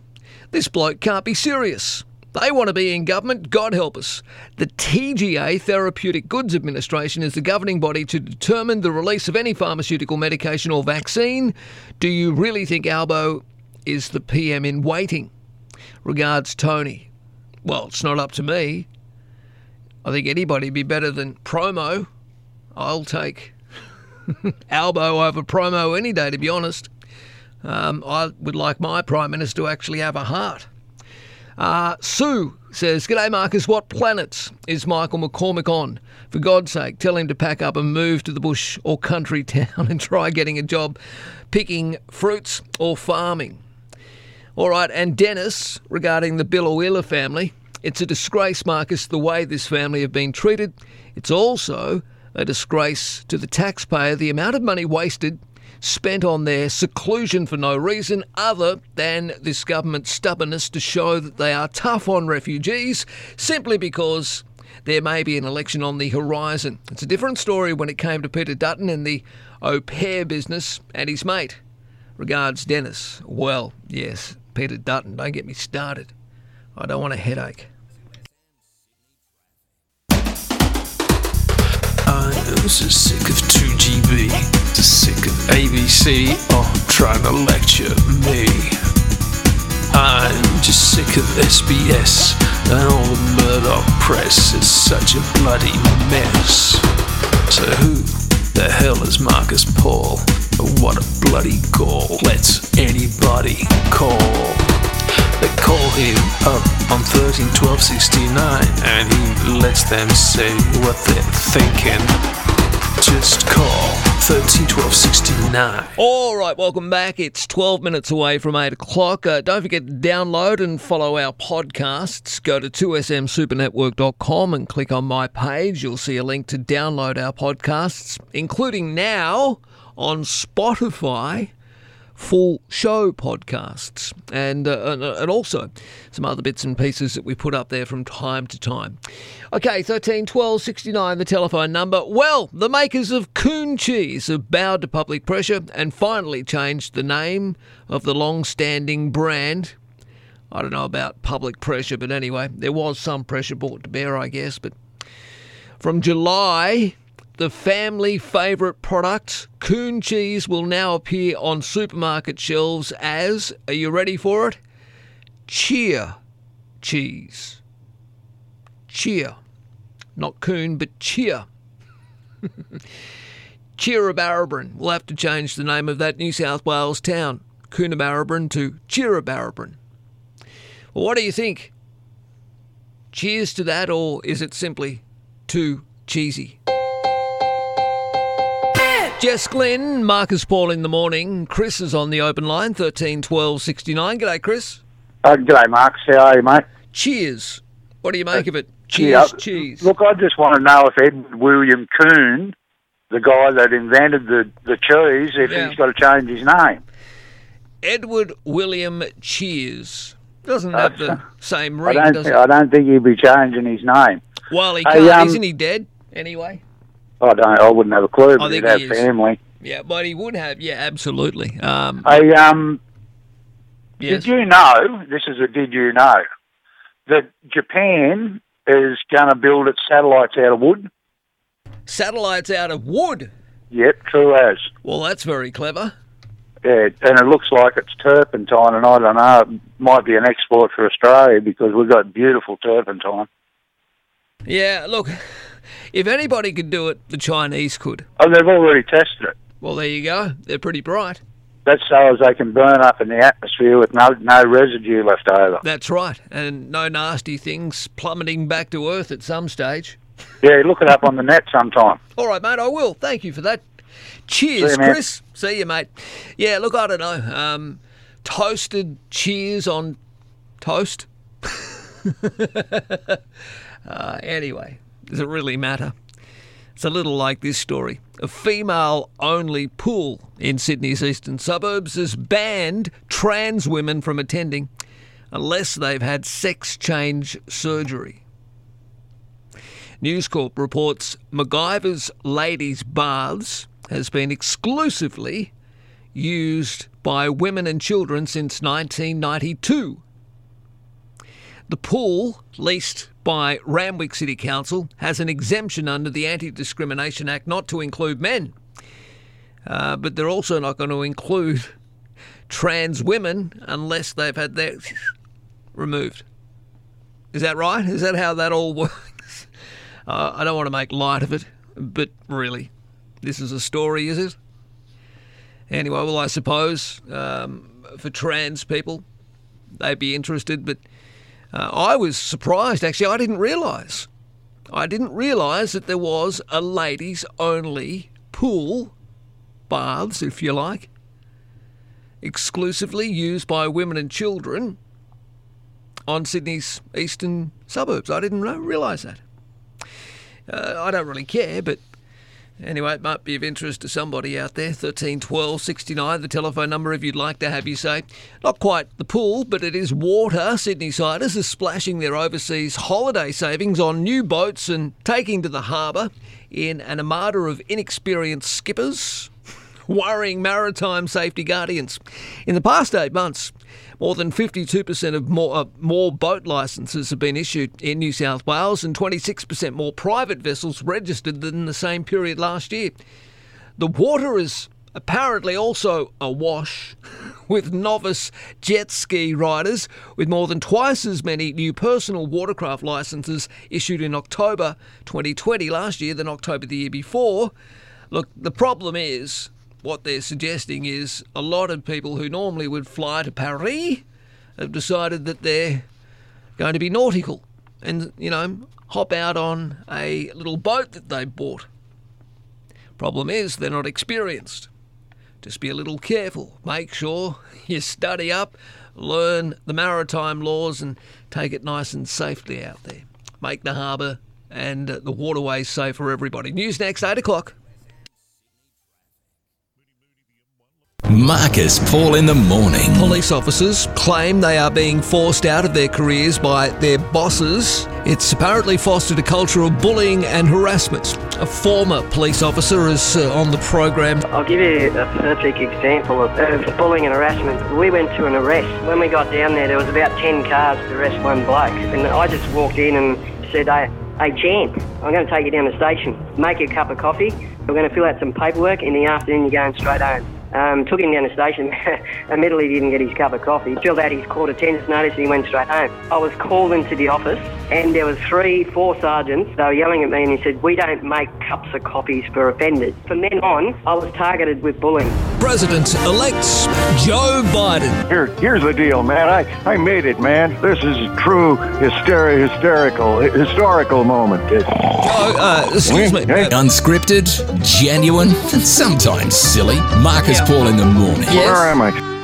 this bloke can't be serious. They want to be in government, God help us. The TGA, Therapeutic Goods Administration, is the governing body to determine the release of any pharmaceutical medication or vaccine. Do you really think Albo is the PM in waiting? Regards, Tony. Well, it's not up to me. I think anybody'd be better than Promo. I'll take Albo over Promo any day, to be honest. Um, I would like my Prime Minister to actually have a heart. Uh, Sue says, G'day Marcus, what planets is Michael McCormack on? For God's sake, tell him to pack up and move to the bush or country town and try getting a job picking fruits or farming. All right, and Dennis, regarding the Biloela family, it's a disgrace, Marcus, the way this family have been treated. It's also a disgrace to the taxpayer, the amount of money wasted spent on their seclusion for no reason other than this government's stubbornness to show that they are tough on refugees simply because there may be an election on the horizon. It's a different story when it came to Peter Dutton and the au pair business and his mate. Regards, Dennis. Well, yes, Peter Dutton, don't get me started. I don't want a headache. I am just sick of 2GB, just sick of ABC, oh, trying to lecture me. I'm just sick sick of SBS and all the Murdoch press is such a bloody mess. So who the hell is Marcus Paul? What a bloody gall. Let's anybody call. They call him up on 13 12 69 and he lets them say what they're thinking. Just call 13 12 69. All right, welcome back. It's 12 minutes away from 8 o'clock. Uh, don't forget to download and follow our podcasts. Go to 2smsupernetwork.com and click on my page. You'll see a link to download our podcasts, including now on Spotify full show podcasts and, uh, and, and also some other bits and pieces that we put up there from time to time. Okay, 13 12 69, the telephone number. Well, the makers of Coon Cheese have bowed to public pressure and finally changed the name of the long standing brand. I don't know about public pressure, but anyway, there was some pressure brought to bear, I guess. But from July, the family favourite product, Coon cheese, will now appear on supermarket shelves as, are you ready for it? Cheer cheese. Cheer. Not Coon, but Cheer. Cheerabarabran. We'll have to change the name of that New South Wales town. Coonabarabran to Cheerabarabran. Well, what do you think? Cheers to that, or is it simply too cheesy? Jess Glynne, Marcus Paul in the morning. Chris is on the open line, 13 12 69. G'day, Chris. Uh, g'day, Marcus. How are you, mate? Cheers. What do you make of it? Yeah, Cheers. Look, I just want to know if Edward William Coon, the guy that invented the, the cheese, if Yeah. he's got to change his name. Edward William Cheers. Doesn't have the same I ring, don't, does it? I don't think he'd be changing his name. Well, he can't. um, Isn't he dead? Anyway. I don't. I wouldn't have a clue, I but he'd think have he is. family. Yeah, but he would have. Yeah, absolutely. Um, Hey, um, Yes. did you know? This is a did you know that Japan is going to build its satellites out of wood? satellites out of wood. Yep, true as. Well, that's very clever. Yeah, and it looks like it's turpentine, and I don't know, it might be an export for Australia because we've got beautiful turpentine. Yeah, look, if anybody could do it, the Chinese could. Oh, they've already tested it. Well, there you go. They're pretty bright. That's so as they can burn up in the atmosphere with no no residue left over. That's right. And no nasty things plummeting back to Earth at some stage. Yeah, look it up on the net sometime. All right, mate, I will. Thank you for that. Cheers, See you. Chris. See you, mate. Yeah, look, I don't know. Um, toasted cheers on toast. uh, anyway, does it really matter? It's a little like this story. A female only pool in Sydney's eastern suburbs has banned trans women from attending unless they've had sex change surgery. News Corp reports McIver's Ladies Baths has been exclusively used by women and children since 1992. The pool, leased by Randwick City Council, has an exemption under the Anti Discrimination Act not to include men. Uh, but they're also not going to include trans women unless they've had their removed. Is that right? Is that how that all works? Uh, I don't want to make light of it, but really, this is a story, is it? Anyway, well, I suppose um, for trans people, they'd be interested, but uh, I was surprised actually. I didn't realise. I didn't realise that there was a ladies only pool, baths, if you like, exclusively used by women and children on Sydney's eastern suburbs. I didn't realise that. Uh, I don't really care, but anyway, it might be of interest to somebody out there. 13 12 69, the telephone number if you'd like to have you say. Not quite the pool, but it is water. Sydney Siders are splashing their overseas holiday savings on new boats and taking to the harbour in an armada of inexperienced skippers, worrying maritime safety guardians. In the past eight months, more than 52% of more, uh, more boat licences have been issued in New South Wales and 26% more private vessels registered than the same period last year. The water is apparently also awash with novice jet ski riders, with more than twice as many new personal watercraft licenses issued in October 2020 last year than October the year before. Look, the problem is what they're suggesting is a lot of people who normally would fly to Paris have decided that they're going to be nautical and, you know, hop out on a little boat that they bought. Problem is, they're not experienced. Just be a little careful. Make sure you study up, learn the maritime laws, and take it nice and safely out there. Make the harbour and the waterways safe for everybody. News next, 8 o'clock. Marcus Paul in the morning. Police officers claim they are being forced out of their careers by their bosses. It's apparently fostered a culture of bullying and harassment. A former police officer is uh, on the program. I'll give you a perfect example of, of bullying and harassment. We went to an arrest. When we got down there, there was about 10 cars to arrest one bloke. And I just walked in and said, hey, hey, champ, I'm going to take you down the station. Make you a cup of coffee. We're going to fill out some paperwork. In the afternoon, you're going straight home. Um, took him down the station. Admittedly, he didn't get his cup of coffee. Filled out his court attendance notice and he went straight home. I was called into the office and there was three, four sergeants. They were yelling at me and he said, we don't make cups of coffees for offenders. From then on, I was targeted with bullying. President-elect Joe Biden. Here, here's the deal, man. I, I made it, man. This is a true hysteri- hysterical, historical moment. Joe, uh, excuse me. Unscripted, genuine, and sometimes silly. Marcus Paul in the morning. Where am I?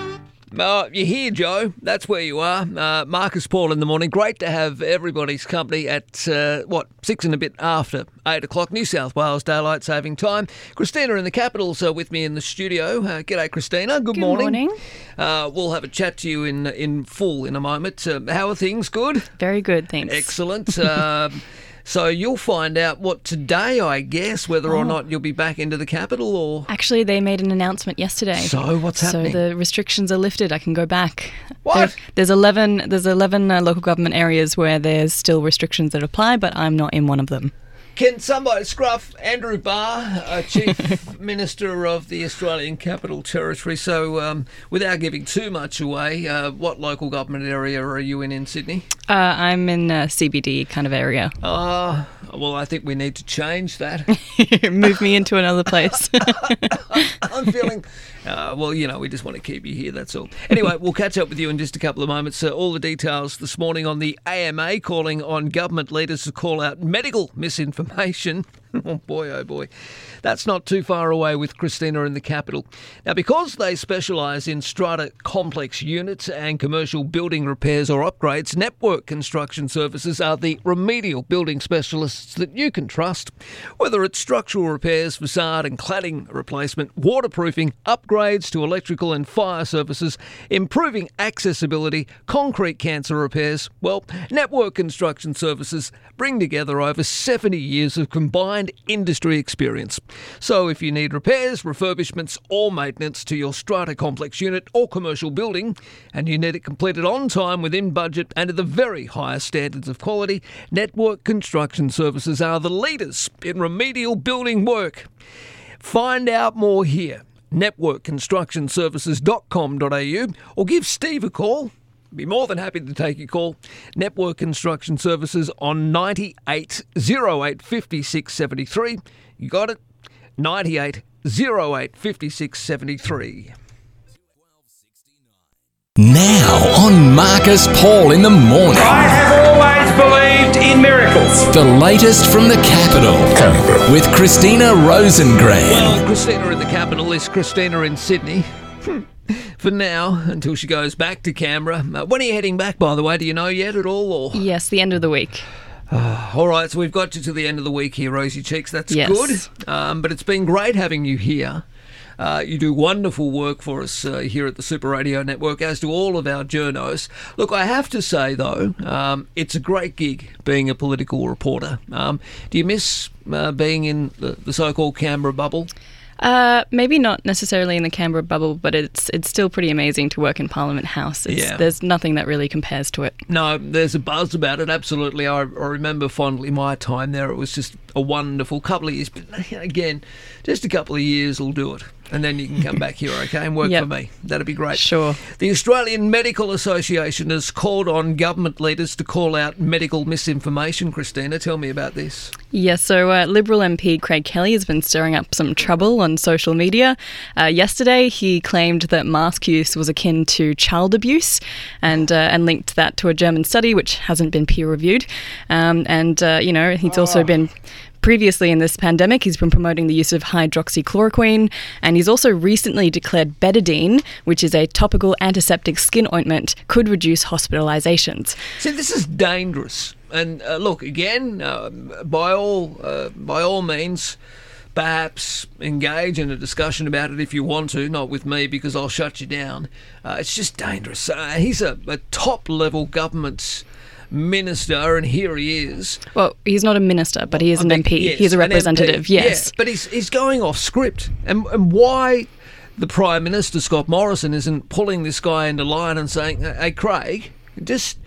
Uh, you're here, Joe. That's where you are. Uh, Marcus Paul in the morning. Great to have everybody's company at, uh, what, six and a bit after eight o'clock, New South Wales Daylight Saving Time. Christina in the Capital's uh, with me in the studio. Uh, g'day, Christina. Good, Good morning. morning. Uh, we'll have a chat to you in in full in a moment. Uh, how are things? Good? Very good, thanks. Excellent. So you'll find out what today, I guess, whether or Oh. not you'll be back into the capital or. Actually, they made an announcement yesterday. So what's happening? So the restrictions are lifted. I can go back. What? there's eleven. There's eleven uh, local government areas where there's still restrictions that apply, but I'm not in one of them. Can somebody scruff Andrew Barr, uh, Chief Minister of the Australian Capital Territory? So, um, without giving too much away, uh, what local government area are you in in Sydney? Uh, I'm in a CBD kind of area. Ah, well, I think we need to change that. Move me into another place. I'm feeling. Uh, well, you know, we just want to keep you here, that's all. Anyway, we'll catch up with you in just a couple of moments. Uh, all the details this morning on the AMA calling on government leaders to call out medical misinformation. oh boy, oh boy. That's not too far away with Christina in the capital. Now, because they specialise in strata complex units and commercial building repairs or upgrades, Network Construction Services are the remedial building specialists that you can trust. Whether it's structural repairs, facade and cladding replacement, waterproofing, upgrades to electrical and fire services, improving accessibility, concrete cancer repairs, well, Network Construction Services bring together over 70 years of combined industry experience. So if you need repairs, refurbishments, or maintenance to your strata complex unit or commercial building, and you need it completed on time, within budget, and to the very highest standards of quality, Network Construction Services are the leaders in remedial building work. Find out more here. networkconstructionservices.com.au or give Steve a call. Be more than happy to take your call. Network Construction Services on 9808 5673. You got it? 9808 5673. Now on Marcus Paul in the morning. I have always believed in miracles. The latest from the capital with Christina Rosengren. Well, Christina in the capital is Christina in Sydney. Hmm. For now, until she goes back to Canberra. Uh, when are you heading back, by the way? Do you know yet at all? Or yes, the end of the week. all right, so we've got you to the end of the week here, Rosie Cheeks. That's Yes. good. Um, but it's been great having you here. Uh, you do wonderful work for us uh, here at the Super Radio Network, as do all of our journos. Look, I have to say though, um, it's a great gig being a political reporter. Um, do you miss uh, being in the, the so-called Canberra bubble? Uh, maybe not necessarily in the Canberra bubble, but it's it's still pretty amazing to work in Parliament House. It's, Yeah. There's nothing that really compares to it. No, there's a buzz about it. Absolutely, I, I remember fondly my time there. It was just a wonderful couple of years. But again, just a couple of years will do it. And then you can come back here, okay, and work Yep. for me. That'd be great. Sure. The Australian Medical Association has called on government leaders to call out medical misinformation. Christina, tell me about this. Yes, so uh, Liberal MP Craig Kelly has been stirring up some trouble on social media. Uh, yesterday, he claimed that mask use was akin to child abuse, and uh, and linked that to a German study which hasn't been peer reviewed. Um, and uh, you know, he's also been. Previously in this pandemic, he's been promoting the use of hydroxychloroquine, and he's also recently declared betadine, which is a topical antiseptic skin ointment, could reduce hospitalizations. See, this is dangerous. And uh, look, again, uh, by all uh, by all means, perhaps engage in a discussion about it if you want to. Not with me because I'll shut you down. Uh, it's just dangerous. Uh, he's a, a top level government minister, and here he is. Well, he's not a minister, but he is an I think- MP. yes, he's a an MP, representative. Yes. yeah, but he's he's going off script, and and why the Prime Minister Scott Morrison isn't pulling this guy into line and saying, "Hey, Craig, just."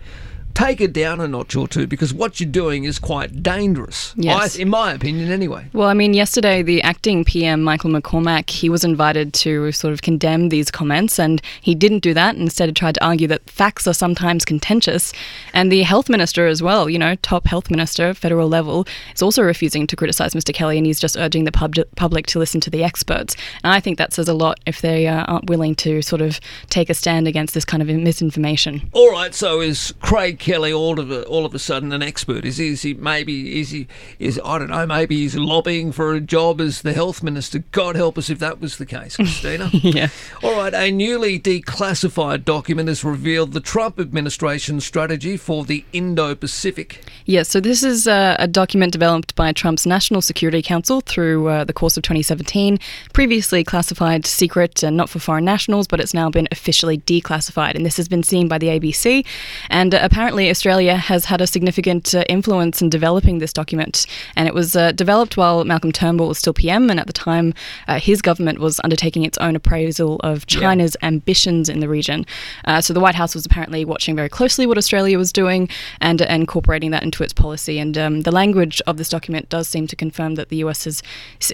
Take it down a notch or two because what you're doing is quite dangerous. Yes. I, in my opinion, anyway. Well, I mean, yesterday the acting PM, Michael McCormack, he was invited to sort of condemn these comments, and he didn't do that. Instead, he tried to argue that facts are sometimes contentious. And the health minister as well, you know, top health minister, federal level, is also refusing to criticise Mr. Kelly, and he's just urging the pub- public to listen to the experts. And I think that says a lot if they uh, aren't willing to sort of take a stand against this kind of misinformation. All right, so is Craig Kelly all of a, all of a sudden an expert? Is he, is he maybe is he is I don't know maybe he's lobbying for a job as the health minister? God help us if that was the case, Christina. yeah. All right, a newly declassified document has revealed the Trump administration's strategy for the Indo-Pacific. Yes, so this is uh, a document developed by Trump's National Security Council through uh, the course of 2017, previously classified secret and not for foreign nationals, but it's now been officially declassified. And this has been seen by the ABC. And uh, apparently, Australia has had a significant uh, influence in developing this document. And it was uh, developed while Malcolm Turnbull was still PM, and at the time, uh, his government was undertaking its own appraisal of China's ambitions in the region. Uh, so the White House was apparently watching very closely what Australia was doing and, and incorporating that into its policy. And um, the language of this document does seem to confirm that the US is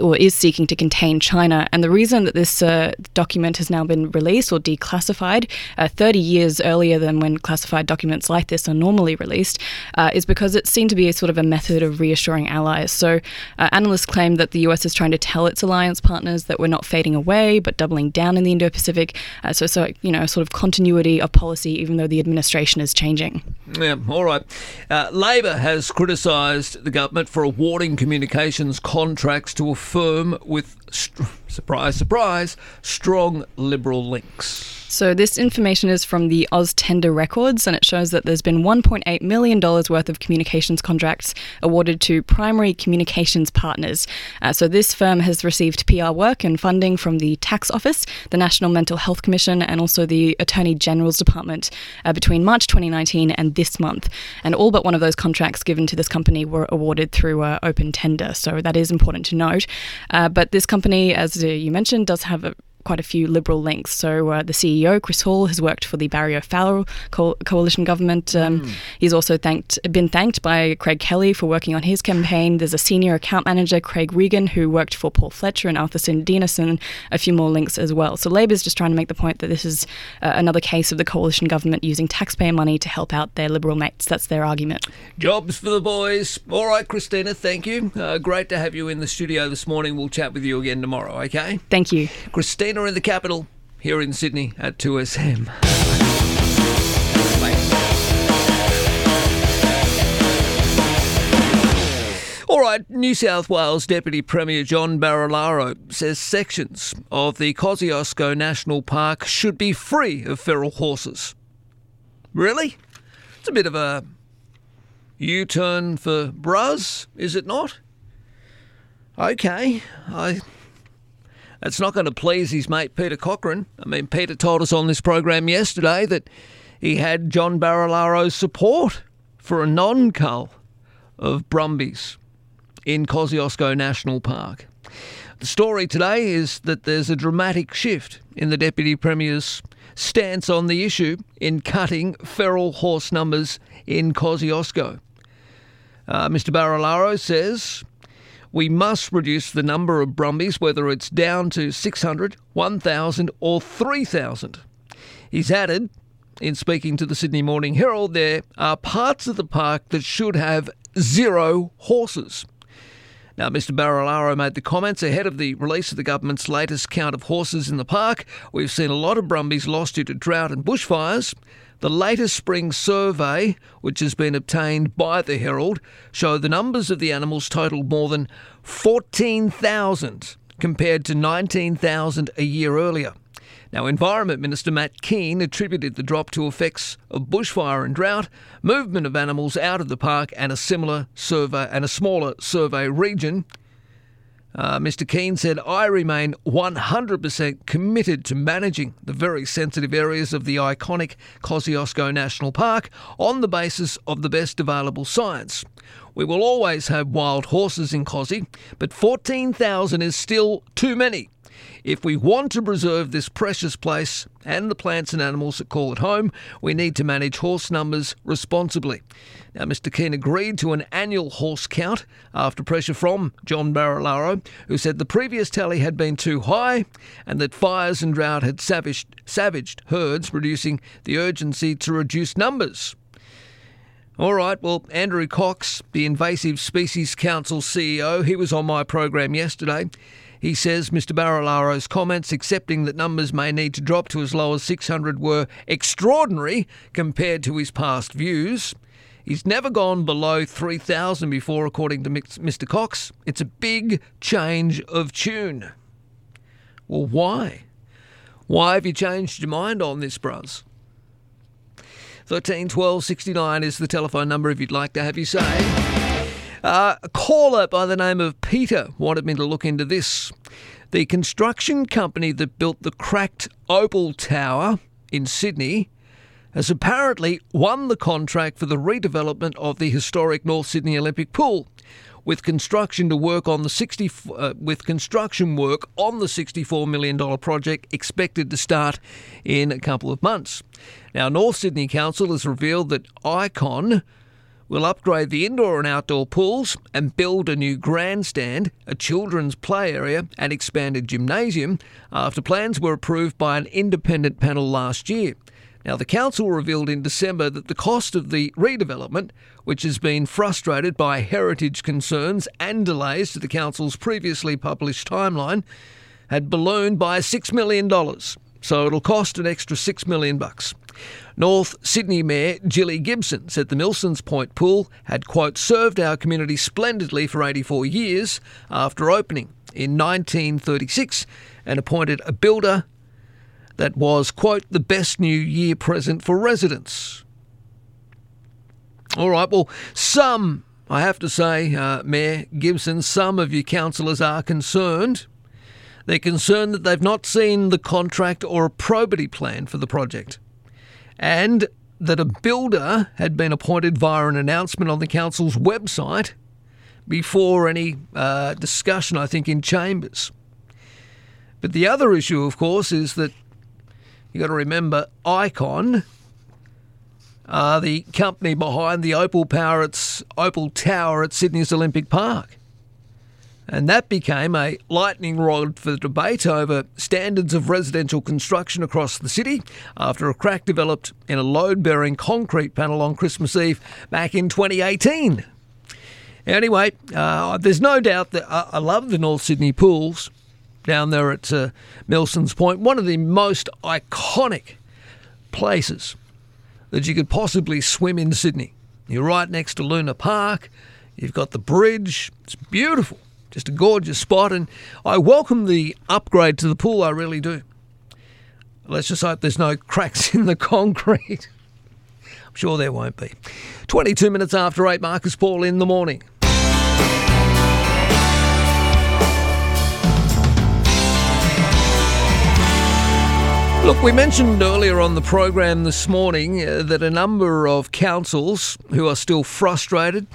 or is seeking to contain China. And the reason that this uh, document has now been released or declassified uh, 30 years earlier than when classified documents like this are normally released uh, is because it's seen to be a sort of a method of reassuring allies. So uh, analysts claim that the US is trying to tell its alliance partners that we're not fading away but doubling down in the Indo-Pacific. Uh, so, so you know, sort of continuity of policy, even though the administration is changing. Yeah, all right. Uh, Labor has criticised the government for awarding communications contracts to a firm with, str- surprise, surprise, strong Liberal links. So this information is from the Oz Tender Records, and it shows that there's been 1.8 million dollars worth of communications contracts awarded to primary communications partners. Uh, so this firm has received PR work and funding from the Tax Office, the National Mental Health Commission, and also the Attorney General's Department uh, between March 2019 and this month. And all but one of those contracts given to this company were awarded through uh, open tender. So that is important to note. Uh, but this company, as uh, you mentioned, does have a quite a few liberal links. So uh, the CEO, Chris Hall, has worked for the Barry O'Farrell co- coalition government. Um, He's also thanked, been thanked by Craig Kelly for working on his campaign. There's a senior account manager, Craig Regan, who worked for Paul Fletcher and Arthur Denison. A few more links as well. So Labor's just trying to make the point that this is uh, another case of the coalition government using taxpayer money to help out their liberal mates. That's their argument. Jobs for the boys. All right, Christina, thank you. Uh, great to have you in the studio this morning. We'll chat with you again tomorrow, okay? Thank you. Christina in the capital, here in Sydney at 2SM. All right, New South Wales Deputy Premier John Barilaro says sections of the Kosciuszko National Park should be free of feral horses. Really? It's a bit of a U turn for Bruz, is it not? Okay, I. That's not going to please his mate Peter Cochran. I mean, Peter told us on this program yesterday that he had John Barilaro's support for a non-cull of Brumbies in Kosciuszko National Park. The story today is that there's a dramatic shift in the Deputy Premier's stance on the issue in cutting feral horse numbers in Kosciuszko. Uh, Mr. Barilaro says We must reduce the number of Brumbies, whether it's down to 600, 1,000, or 3,000. He's added, in speaking to the Sydney Morning Herald, there are parts of the park that should have zero horses. Now, Mr. Barilaro made the comments ahead of the release of the government's latest count of horses in the park. We've seen a lot of Brumbies lost due to drought and bushfires. The latest spring survey, which has been obtained by the Herald, show the numbers of the animals totaled more than 14,000 compared to 19,000 a year earlier. Now, Environment Minister Matt Kean attributed the drop to effects of bushfire and drought, movement of animals out of the park, and a similar survey and a smaller survey region. Uh, Mr. Kean said, I remain 100% committed to managing the very sensitive areas of the iconic Kosciuszko National Park on the basis of the best available science. We will always have wild horses in Kosci, but 14,000 is still too many. If we want to preserve this precious place and the plants and animals that call it home, we need to manage horse numbers responsibly. Now, Mr. Kean agreed to an annual horse count after pressure from John Barilaro, who said the previous tally had been too high and that fires and drought had savaged, savaged herds, reducing the urgency to reduce numbers. All right, well, Andrew Cox, the Invasive Species Council CEO, he was on my program yesterday. He says Mr. Barilaro's comments accepting that numbers may need to drop to as low as 600 were extraordinary compared to his past views. He's never gone below 3,000 before, according to Mr. Cox. It's a big change of tune. Well, why? Why have you changed your mind on this, bros? 13 12 69 is the telephone number if you'd like to have your say. Uh, a caller by the name of Peter wanted me to look into this. The construction company that built the cracked Opal Tower in Sydney has apparently won the contract for the redevelopment of the historic North Sydney Olympic Pool. With construction to work on the 60, uh, with construction work on the 64 million dollar project expected to start in a couple of months. Now, North Sydney Council has revealed that Icon will upgrade the indoor and outdoor pools and build a new grandstand, a children's play area, and expanded gymnasium after plans were approved by an independent panel last year. Now, the council revealed in December that the cost of the redevelopment, which has been frustrated by heritage concerns and delays to the council's previously published timeline, had ballooned by $6 million. So it'll cost an extra 6 million bucks. North Sydney Mayor Jilly Gibson said the Milsons Point pool had, quote, served our community splendidly for 84 years after opening in 1936 and appointed a builder that was, quote, the best New Year present for residents. All right, well, some, I have to say, uh, Mayor Gibson, some of your councillors are concerned. They're concerned that they've not seen the contract or a probity plan for the project and that a builder had been appointed via an announcement on the council's website before any uh, discussion, I think, in chambers. But the other issue, of course, is that you've got to remember Icon the company behind the Opal, Power Opal Tower at Sydney's Olympic Park. And that became a lightning rod for the debate over standards of residential construction across the city after a crack developed in a load bearing concrete panel on Christmas Eve back in 2018. Anyway, uh, there's no doubt that I, I, love the North Sydney pools down there at uh, Milson's Point, one of the most iconic places that you could possibly swim in Sydney. You're right next to Luna Park, you've got the bridge, it's beautiful. Just a gorgeous spot, and I welcome the upgrade to the pool, I really do. Let's just hope there's no cracks in the concrete. I'm sure there won't be. 22 minutes after 8, Marcus Paul in the morning. Look, we mentioned earlier on the program this morning uh, that a number of councils who are still frustrated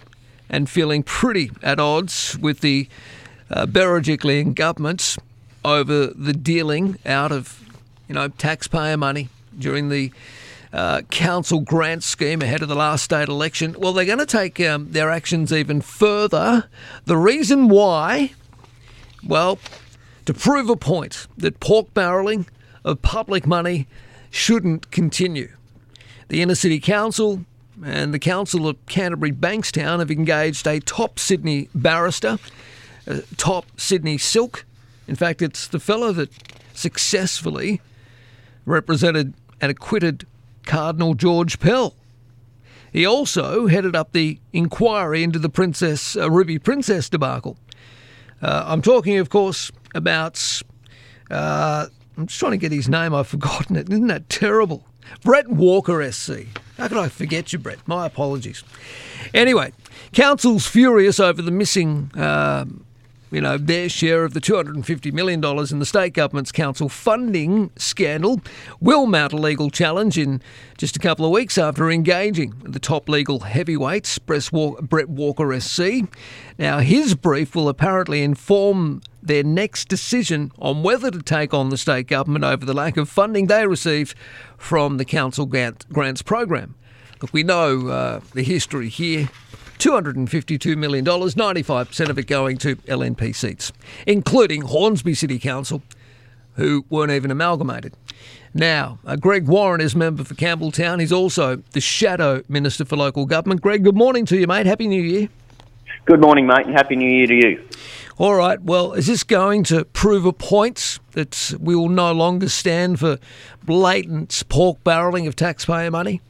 and feeling pretty at odds with the uh, Berejiklian governments over the dealing out of, you know, taxpayer money during the uh, council grant scheme ahead of the last state election. Well, they're going to take um, their actions even further. The reason why, well, to prove a point that pork barrelling of public money shouldn't continue. The Inner City Council and the Council of Canterbury Bankstown have engaged a top Sydney barrister, top Sydney Silk. In fact, it's the fellow that successfully represented and acquitted Cardinal George Pell. He also headed up the inquiry into the Princess uh, Ruby Princess debacle. Uh, I'm talking, of course, about. Uh, I'm just trying to get his name. I've forgotten it. Isn't that terrible? Bret Walker SC. How could I forget you, Bret? My apologies. Anyway, council's furious over the missing. Uh, you know, their share of the $250 million in the state government's council funding scandal will mount a legal challenge in just a couple of weeks after engaging the top legal heavyweights, Bret Walker SC. Now, his brief will apparently inform their next decision on whether to take on the state government over the lack of funding they received from the council grants program. Look, we know uh, the history here. $252 million, 95% of it going to LNP seats, including Hornsby City Council, who weren't even amalgamated. Now, uh, Greg Warren is member for Campbelltown. He's also the Shadow Minister for Local Government. Greg, good morning to you, mate. Happy New Year. Good morning, mate, and Happy New Year to you. All right, well, is this going to prove a point that we will no longer stand for blatant pork barrelling of taxpayer money?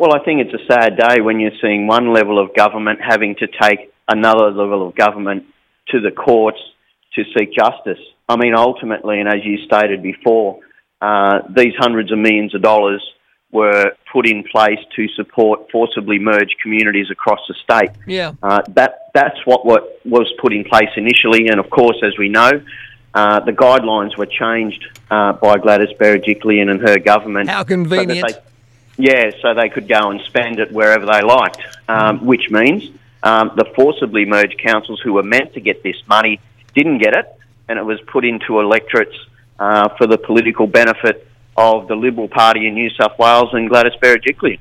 Well, I think it's a sad day when you're seeing one level of government having to take another level of government to the courts to seek justice. I mean, ultimately, and as you stated before, uh, these hundreds of millions of dollars were put in place to support forcibly merged communities across the state. Yeah. Uh, that that's what, what was put in place initially, and of course, as we know, uh, the guidelines were changed uh, by Gladys Berejiklian and her government. How convenient. So yeah, so they could go and spend it wherever they liked, um, which means um, the forcibly merged councils who were meant to get this money didn't get it, and it was put into electorates uh, for the political benefit of the Liberal Party in New South Wales and Gladys Berejiklian.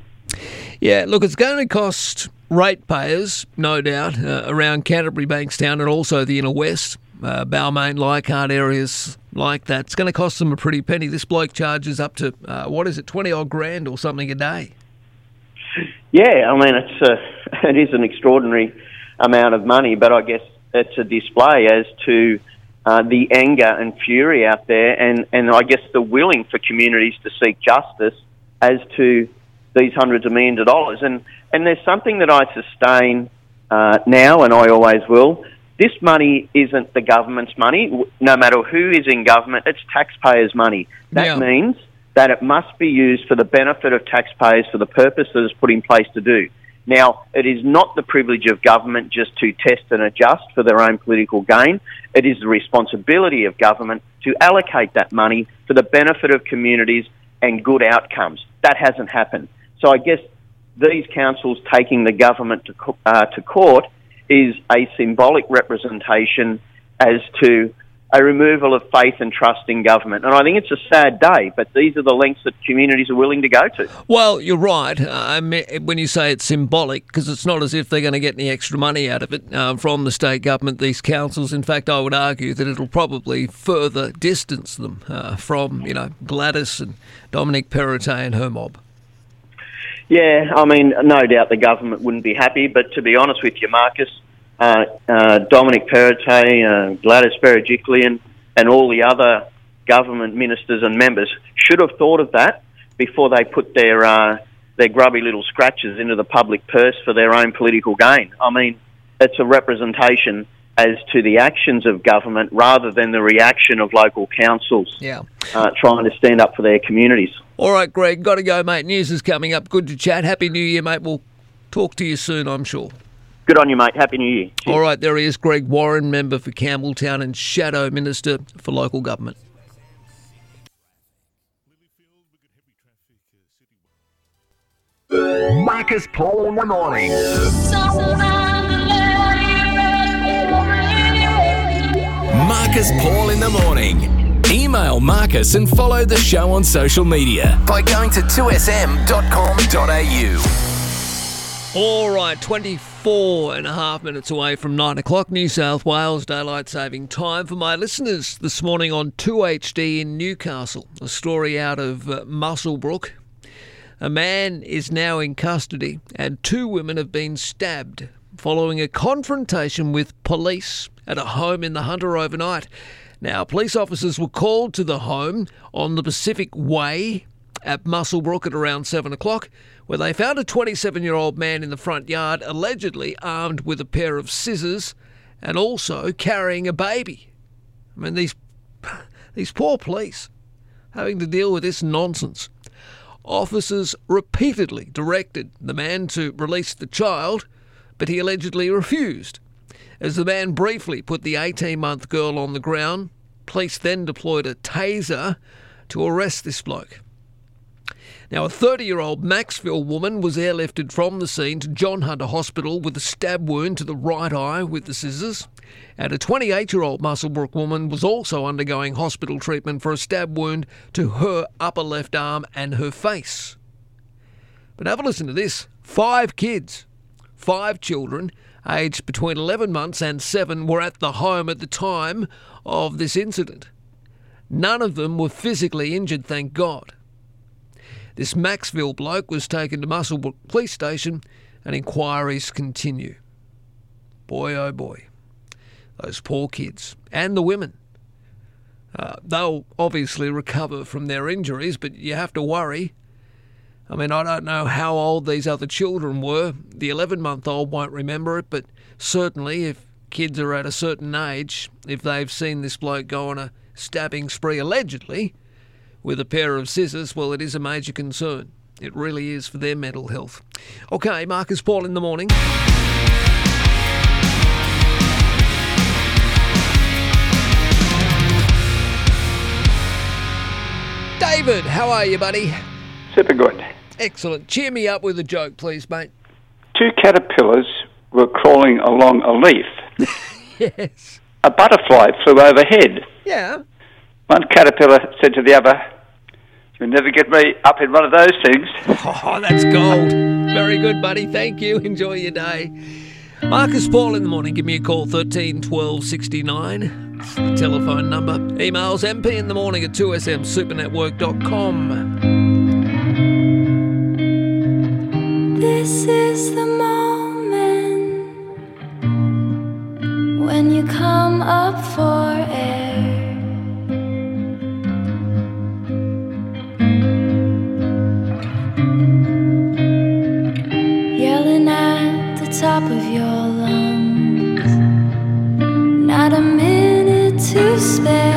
Yeah, look, it's going to cost ratepayers, no doubt, uh, around Canterbury, Bankstown, and also the inner west, uh, Balmain, Leichhardt areas like that. It's going to cost them a pretty penny. This bloke charges up to, uh, what is it, 20 odd grand or something a day. Yeah, I mean, it's a, it is an extraordinary amount of money, but I guess it's a display as to uh, the anger and fury out there, and, and I guess the willing for communities to seek justice as to these hundreds of millions of dollars. And, and there's something that I sustain uh, now, and I always will, this money isn't the government's money. No matter who is in government, it's taxpayers' money. That Yeah. means that it must be used for the benefit of taxpayers for the purpose that it's put in place to do. Now, it is not the privilege of government just to test and adjust for their own political gain. It is the responsibility of government to allocate that money for the benefit of communities and good outcomes. That hasn't happened. So I guess these councils taking the government to, uh, to court is a symbolic representation as to a removal of faith and trust in government. And I think it's a sad day, but these are the lengths that communities are willing to go to. Well, you're right. When you say it's symbolic, because it's not as if they're going to get any extra money out of it uh, from the state government, these councils. In fact, I would argue that it'll probably further distance them uh, from, you know, Gladys and Dominic Perrottet and her mob. Yeah, I mean, no doubt the government wouldn't be happy, but to be honest with you, Marcus, uh, uh, Dominic Perrottet, uh, Gladys Berejiklian, and all the other government ministers and members should have thought of that before they put their uh, their grubby little scratches into the public purse for their own political gain. I mean, it's a representation as to the actions of government rather than the reaction of local councils Yeah. uh, trying to stand up for their communities. All right, Greg, got to go, mate. News is coming up. Good to chat. Happy New Year, mate. We'll talk to you soon, I'm sure. Good on you, mate. Happy New Year. All right, there he is, Greg Warren, member for Campbelltown and Shadow Minister for Local Government. Marcus Paul in the morning. Marcus Paul in the morning. Email Marcus and follow the show on social media by going to 2sm.com.au. All right, 24 and a half minutes away from 9 o'clock, New South Wales Daylight Saving Time for my listeners this morning on 2HD in Newcastle. A story out of uh, Muswellbrook. A man is now in custody, and two women have been stabbed following a confrontation with police at a home in the Hunter overnight. Now, police officers were called to the home on the Pacific Way at Muswellbrook at around 7 o'clock, where they found a 27 year old man in the front yard, allegedly armed with a pair of scissors and also carrying a baby. I mean, these, these poor police having to deal with this nonsense. Officers repeatedly directed the man to release the child, but he allegedly refused. As the man briefly put the 18 month girl on the ground, police then deployed a taser to arrest this bloke. Now, a 30 year old Maxville woman was airlifted from the scene to John Hunter Hospital with a stab wound to the right eye with the scissors. And a 28 year old Muswellbrook woman was also undergoing hospital treatment for a stab wound to her upper left arm and her face. But have a listen to this five kids, five children, aged between 11 months and 7, were at the home at the time of this incident. None of them were physically injured, thank God. This Maxville bloke was taken to Muswellbrook Police Station and inquiries continue. Boy, oh boy. Those poor kids. And the women. Uh, they'll obviously recover from their injuries, but you have to worry. I mean, I don't know how old these other children were. The 11 month old won't remember it, but certainly if kids are at a certain age, if they've seen this bloke go on a stabbing spree allegedly, with a pair of scissors, well, it is a major concern. It really is for their mental health. Okay, Marcus Paul in the morning. David, how are you, buddy? Super good. Excellent. Cheer me up with a joke, please, mate. Two caterpillars were crawling along a leaf. yes. A butterfly flew overhead. Yeah. One caterpillar said to the other, You'll never get me up in one of those things. Oh, that's gold. Very good, buddy. Thank you. Enjoy your day. Marcus Paul in the morning. Give me a call, 13 12 69. It's the telephone number. Emails mp in the morning at 2smsupernetwork.com. This is the moment when you come up for air. Top of your lungs, not a minute to spare.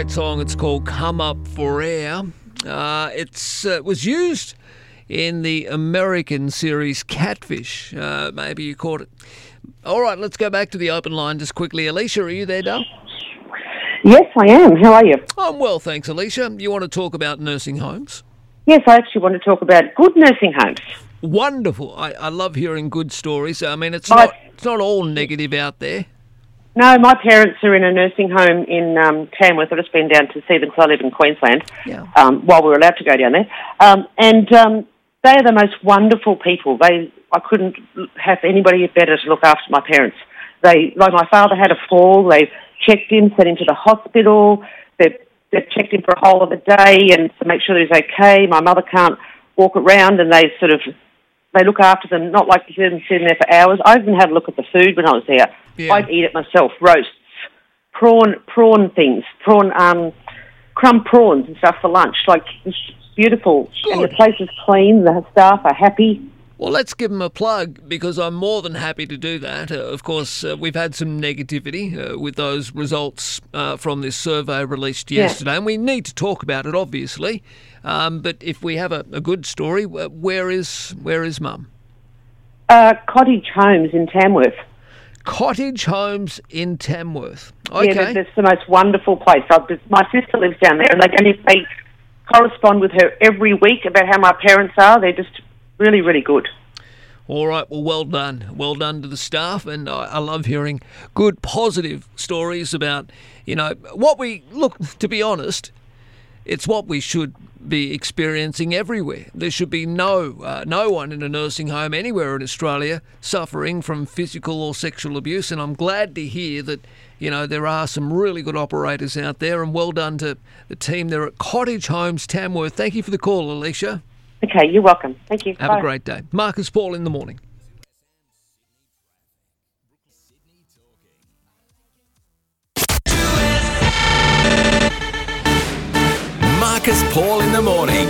Great song. It's called "Come Up for Air." Uh, it's uh, was used in the American series Catfish. Uh, maybe you caught it. All right, let's go back to the open line just quickly. Alicia, are you there, Dale? Yes, I am. How are you? I'm well, thanks, Alicia. You want to talk about nursing homes? Yes, I actually want to talk about good nursing homes. Wonderful. I, I love hearing good stories. I mean, it's not it's not all negative out there. No, my parents are in a nursing home in um, Tamworth. I've just been down to see them because I live in Queensland Yeah. um, while we were allowed to go down there. Um, and um, they are the most wonderful people. They, I couldn't have anybody better to look after my parents. They, like my father had a fall. They checked him, sent him to the hospital. They they checked him for a whole of the day and to make sure that he's okay. My mother can't walk around, and they sort of they look after them, not like you see them sitting there for hours. I even had a look at the food when I was there. Yeah. I'd eat it myself, roasts, prawn, prawn things, prawn, um, crumb prawns and stuff for lunch. Like it's beautiful, and the place is clean. The staff are happy. Well, let's give them a plug because I'm more than happy to do that. Uh, of course, uh, we've had some negativity uh, with those results uh, from this survey released Yeah. yesterday, and we need to talk about it, obviously. Um, but if we have a, a good story, where is where is Mum? Uh, cottage homes in Tamworth. Cottage homes in Tamworth. Yeah, Okay. that- that's the most wonderful place. I, my sister lives down there, and they, and if they correspond with her every week about how my parents are. They're just really, really good. All right, well, well done. Well done to the staff. And I, I love hearing good, positive stories about, you know, what we look, to be honest, it's what we should be experiencing everywhere. There should be no uh, no one in a nursing home anywhere in Australia suffering from physical or sexual abuse. And I'm glad to hear that you know there are some really good operators out there. And well done to the team there at Cottage Homes Tamworth. Thank you for the call, Alicia. Okay, you're welcome. Thank you. Have Bye. a great day. Marcus Paul in the morning. Marcus Paul in the morning.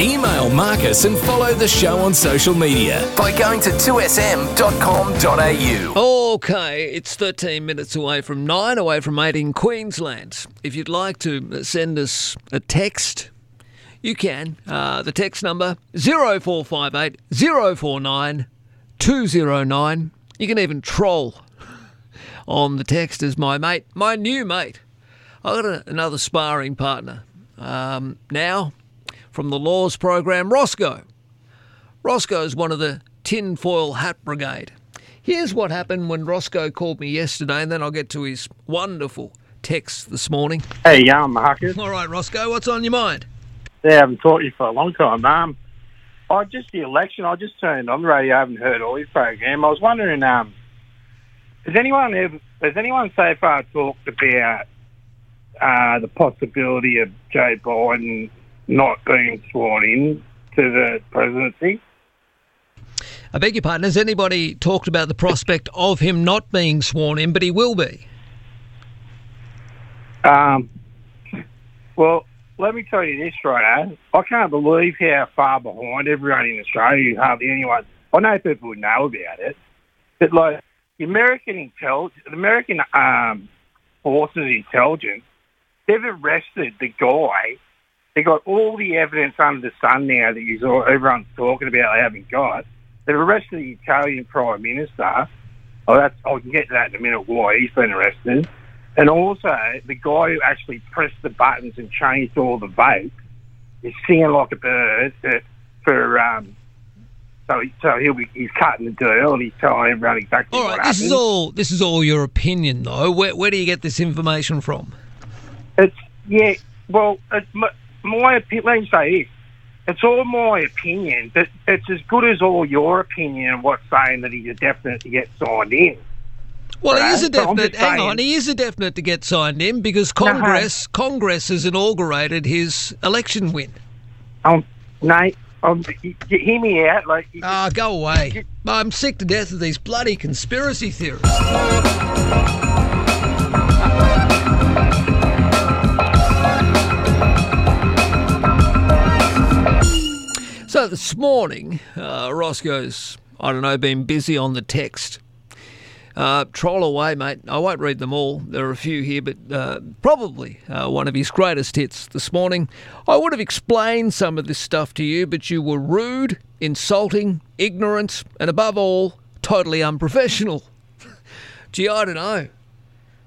Email Marcus and follow the show on social media by going to 2sm.com.au. Okay, it's 13 minutes away from 9, away from 8 in Queensland. If you'd like to send us a text, you can. Uh, the text number 0458 049 209. You can even troll on the text as my mate, my new mate. I've got a, another sparring partner um, now from the Laws program, Roscoe. Roscoe's one of the tinfoil hat brigade. Here's what happened when Roscoe called me yesterday, and then I'll get to his wonderful text this morning. Hey, yeah, I'm Marcus. All right, Roscoe, what's on your mind? Yeah, I haven't talked to you for a long time. Um, I just the election. I just turned on the radio. I haven't heard all your program. I was wondering, um, has anyone ever, has anyone so far talked about uh, the possibility of Joe Biden not being sworn in to the presidency? I beg your pardon, has anybody talked about the prospect of him not being sworn in, but he will be? Um, well, let me tell you this, right? Now, I can't believe how far behind everyone in Australia, hardly anyone. I know people would know about it, but like the American intelligence, the American um, forces intelligence, they've arrested the guy. They got all the evidence under the sun now that he's all, everyone's talking about. They haven't got. They've arrested the Italian Prime Minister. Oh, that's I can get to that in a minute. Why he's been arrested, and also the guy who actually pressed the buttons and changed all the votes is singing like a bird to, for um. So, he, so he'll be he's cutting the deal and he's telling everyone exactly All what right, this is all this is all your opinion, though. Where, where do you get this information from? It's yeah. Well, it's my, my opinion. Let me say this: it's all my opinion, but it's as good as all your opinion of what's saying that he's a definite to get signed in. Well, he is a Right? So definite. Hang saying- on, he is a definite to get signed in because Congress Congress has inaugurated his election win. Um, Nate, um, y- y- hear me out. Like, Ah, go away. I'm sick to death of these bloody conspiracy theories. So this morning, uh, Roscoe's, I don't know, been busy on the text. Uh, troll away, mate. I won't read them all. There are a few here, but uh, probably uh, one of his greatest hits this morning. I would have explained some of this stuff to you, but you were rude, insulting, ignorant, and above all, totally unprofessional. Gee, I don't know.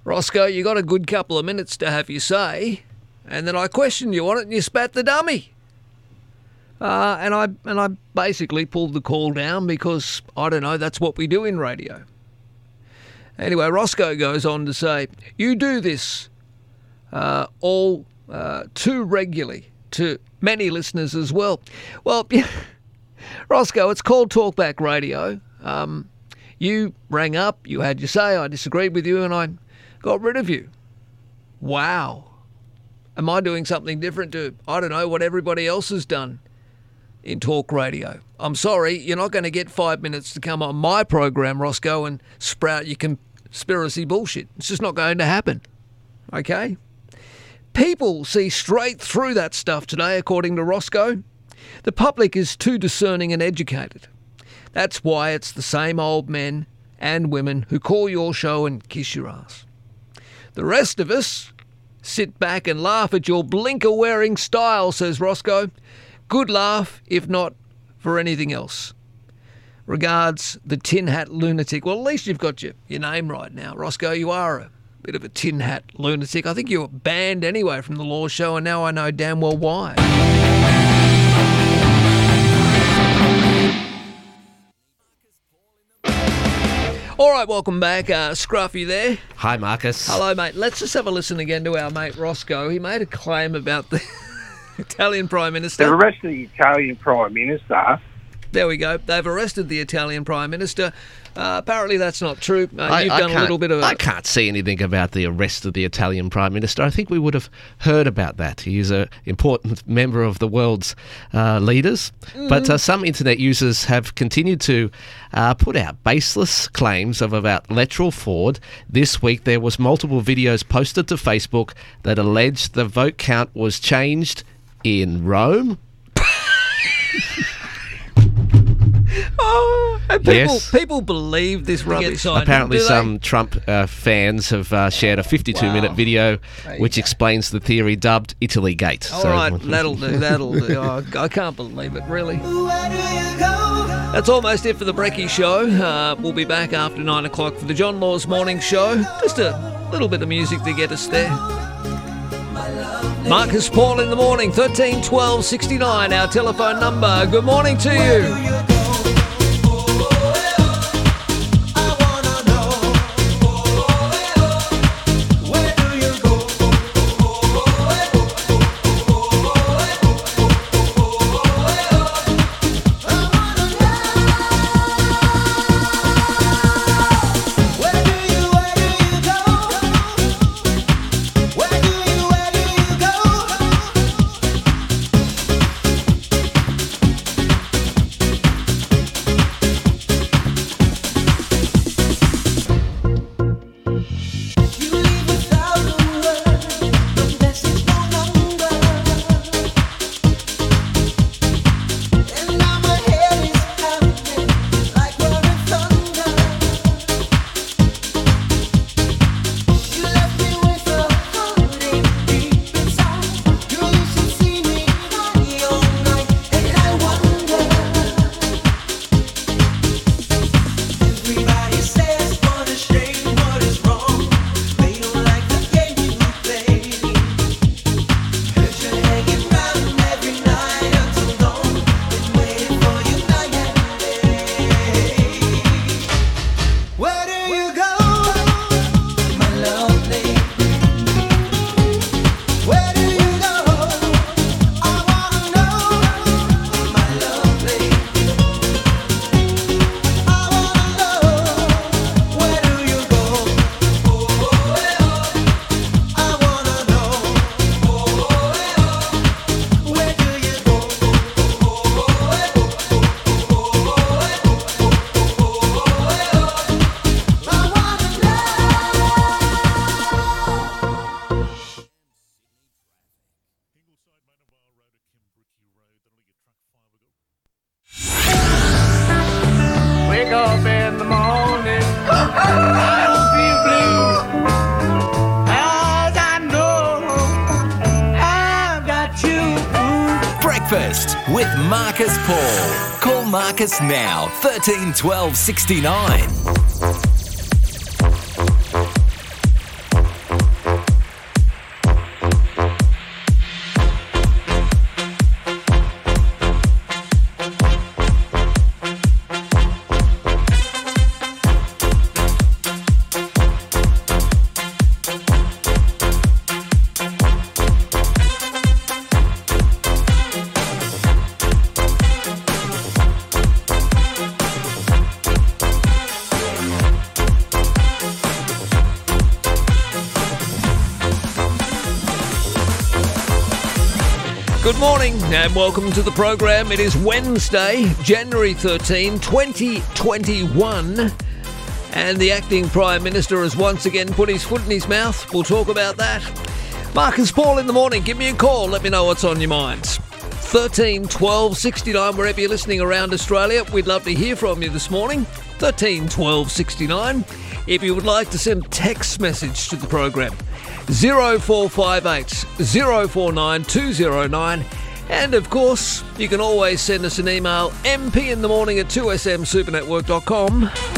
Roscoe, you got a good couple of minutes to have your say, and then I questioned you on it and you spat the dummy. Uh, and I and I basically pulled the call down because I don't know. That's what we do in radio. Anyway, Roscoe goes on to say, "You do this uh, all uh, too regularly to many listeners as well." Well, Roscoe, it's called Talkback Radio. Um, you rang up, you had your say, I disagreed with you, and I got rid of you. Wow. Am I doing something different to, I don't know, what everybody else has done in talk radio? I'm sorry, you're not going to get five minutes to come on my program, Roscoe, and sprout your conspiracy bullshit. It's just not going to happen. Okay? People see straight through that stuff today, according to Roscoe. The public is too discerning and educated. That's why it's the same old men and women who call your show and kiss your ass. The rest of us sit back and laugh at your blinker wearing style, says Roscoe. Good laugh, if not for anything else. Regards, the tin hat lunatic. Well, at least you've got your, your name right now. Roscoe, you are a bit of a tin hat lunatic. I think you were banned anyway from the Laws show, and now I know damn well why. All right, welcome back. Uh, Scruffy there. Hi, Marcus. Hello, mate. Let's just have a listen again to our mate Roscoe. He made a claim about the Italian Prime Minister. They've arrested the Italian Prime Minister. There we go. They've arrested the Italian Prime Minister. Uh, apparently, that's not true. Uh, I- you've I done a can't- little bit of a. I can't see anything about the arrest of the Italian Prime Minister. I think we would have heard about that. He is an important member of the world's uh, leaders. But Mm. uh, some internet users have continued to uh, put out baseless claims of about lateral fraud. This week, there was multiple videos posted to Facebook that alleged the vote count was changed in Rome. Oh, and people, Yes. people believe this rubbish. Apparently, do they? some Trump uh, fans have uh, shared a 52 minute video which explains the theory dubbed Italy Gate. All right, that'll do. That'll do. Oh, I can't believe it, really. That's almost it for the Brecky Show. Uh, we'll be back after nine o'clock for the John Laws Morning Show. Just a little bit of music to get us there. Marcus Paul in the morning, 13 12 69, our telephone number. Good morning to you. Now, 13 12 69. And welcome to the program. It is Wednesday, January 13, 2021. And the acting Prime Minister has once again put his foot in his mouth. We'll talk about that. Marcus Paul in the morning, give me a call. Let me know what's on your minds. 13 12 69, wherever you're listening around Australia. We'd love to hear from you this morning. 13 12 69. If you would like to send a text message to the program, 0458 049 209. And of course, you can always send us an email, mp in the morning at 2smsupernetwork.com.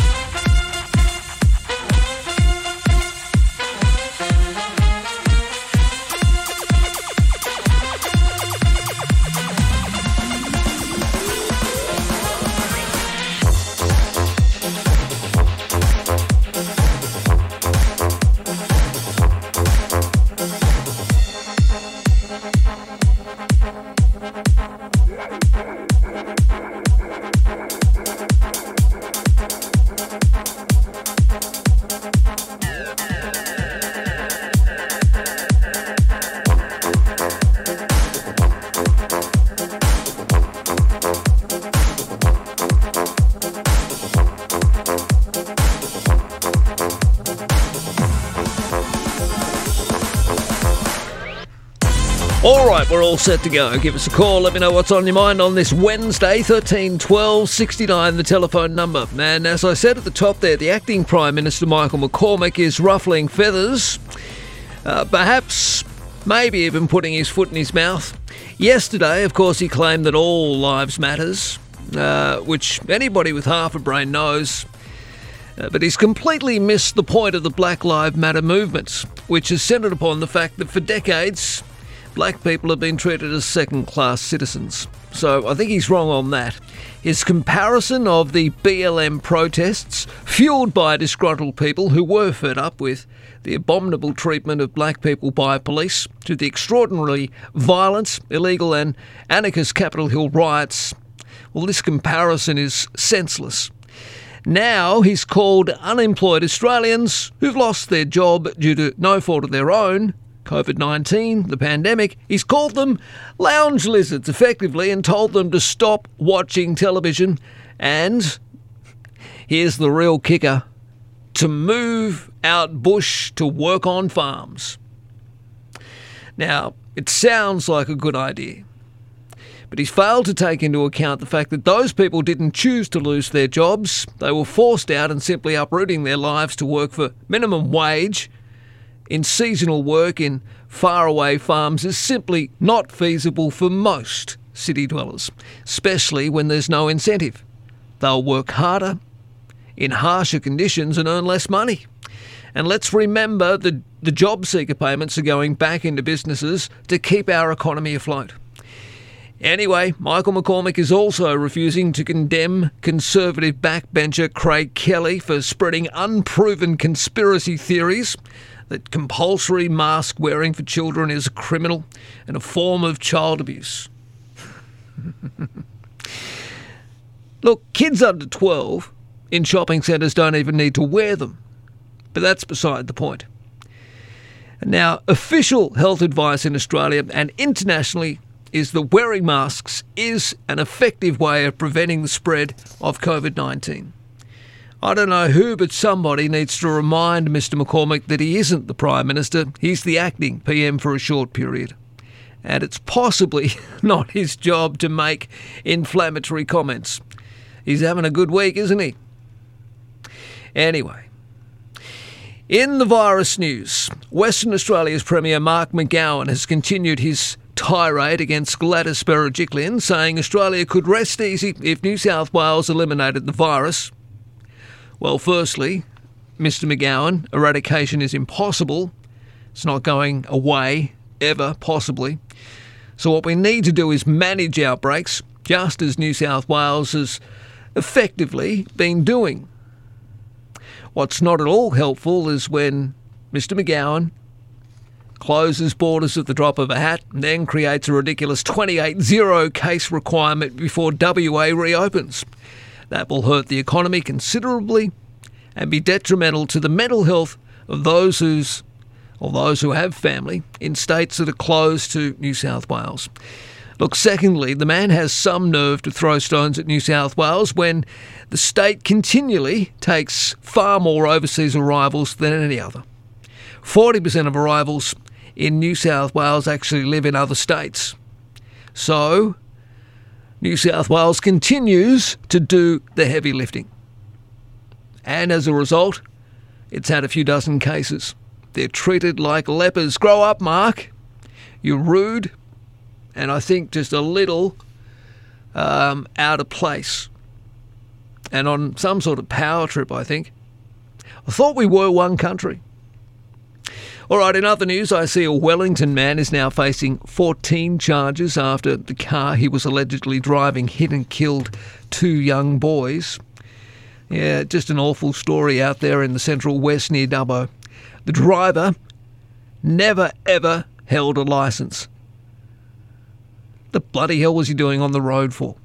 All set to go. Give us a call. Let me know what's on your mind on this Wednesday, 13 12 69, the telephone number. And as I said at the top there, the acting Prime Minister Michael McCormack is ruffling feathers, uh, perhaps, maybe even putting his foot in his mouth. Yesterday, of course, he claimed that all lives matters, uh, which anybody with half a brain knows. Uh, but he's completely missed the point of the Black Lives Matter movement, which is centred upon the fact that for decades, black people have been treated as second class citizens. So I think he's wrong on that. His comparison of the BLM protests, fueled by disgruntled people who were fed up with the abominable treatment of black people by police, to the extraordinarily violent, illegal, and anarchist Capitol Hill riots, well, this comparison is senseless. Now he's called unemployed Australians who've lost their job due to no fault of their own, COVID 19, the pandemic, he's called them lounge lizards effectively and told them to stop watching television and, here's the real kicker, to move out bush to work on farms. Now, it sounds like a good idea. But he's failed to take into account the fact that those people didn't choose to lose their jobs. They were forced out and simply uprooting their lives to work for minimum wage in seasonal work in faraway farms is simply not feasible for most city dwellers, especially when there's no incentive. They'll work harder, in harsher conditions, and earn less money. And let's remember that the job seeker payments are going back into businesses to keep our economy afloat. Anyway, Michael McCormack is also refusing to condemn Conservative backbencher Craig Kelly for spreading unproven conspiracy theories that compulsory mask wearing for children is a criminal and a form of child abuse. Look, kids under 12 in shopping centres don't even need to wear them, but that's beside the point. Now, official health advice in Australia and internationally is that wearing masks is an effective way of preventing the spread of COVID 19. I don't know who, but somebody needs to remind Mr. McCormack that he isn't the Prime Minister, he's the acting PM for a short period. And it's possibly not his job to make inflammatory comments. He's having a good week, isn't he? Anyway, In the virus news, Western Australia's Premier Mark McGowan has continued his tirade against Gladys Berejiklian, saying Australia could rest easy if New South Wales eliminated the virus. Well, firstly, Mr. McGowan, eradication is impossible. It's not going away, ever, possibly. So, what we need to do is manage outbreaks, just as New South Wales has effectively been doing. What's not at all helpful is when Mr. McGowan closes borders at the drop of a hat and then creates a ridiculous 28 0 case requirement before WA reopens. That will hurt the economy considerably and be detrimental to the mental health of those who's or those who have family in states that are closed to New South Wales. Look, secondly, the man has some nerve to throw stones at New South Wales when the state continually takes far more overseas arrivals than any other. 40% of arrivals in New South Wales actually live in other states. So, New South Wales continues to do the heavy lifting. And as a result, it's had a few dozen cases. They're treated like lepers. Grow up, Mark. You're rude, and I think just a little um, out of place. And on some sort of power trip, I think. I thought we were one country. All right, in other news, I see a Wellington man is now facing 14 charges after the car he was allegedly driving hit and killed two young boys. Yeah, just an awful story out there in the central west near Dubbo. The driver never ever held a licence. The bloody hell was he doing on the road for?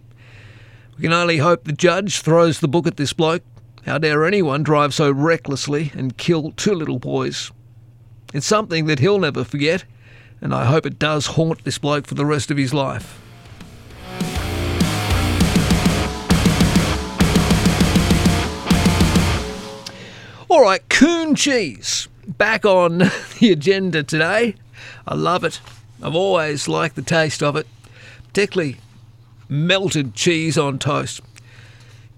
We can only hope the judge throws the book at this bloke. How dare anyone drive so recklessly and kill two little boys? It's something that he'll never forget, and I hope it does haunt this bloke for the rest of his life. All right, coon cheese back on the agenda today. I love it. I've always liked the taste of it, particularly melted cheese on toast.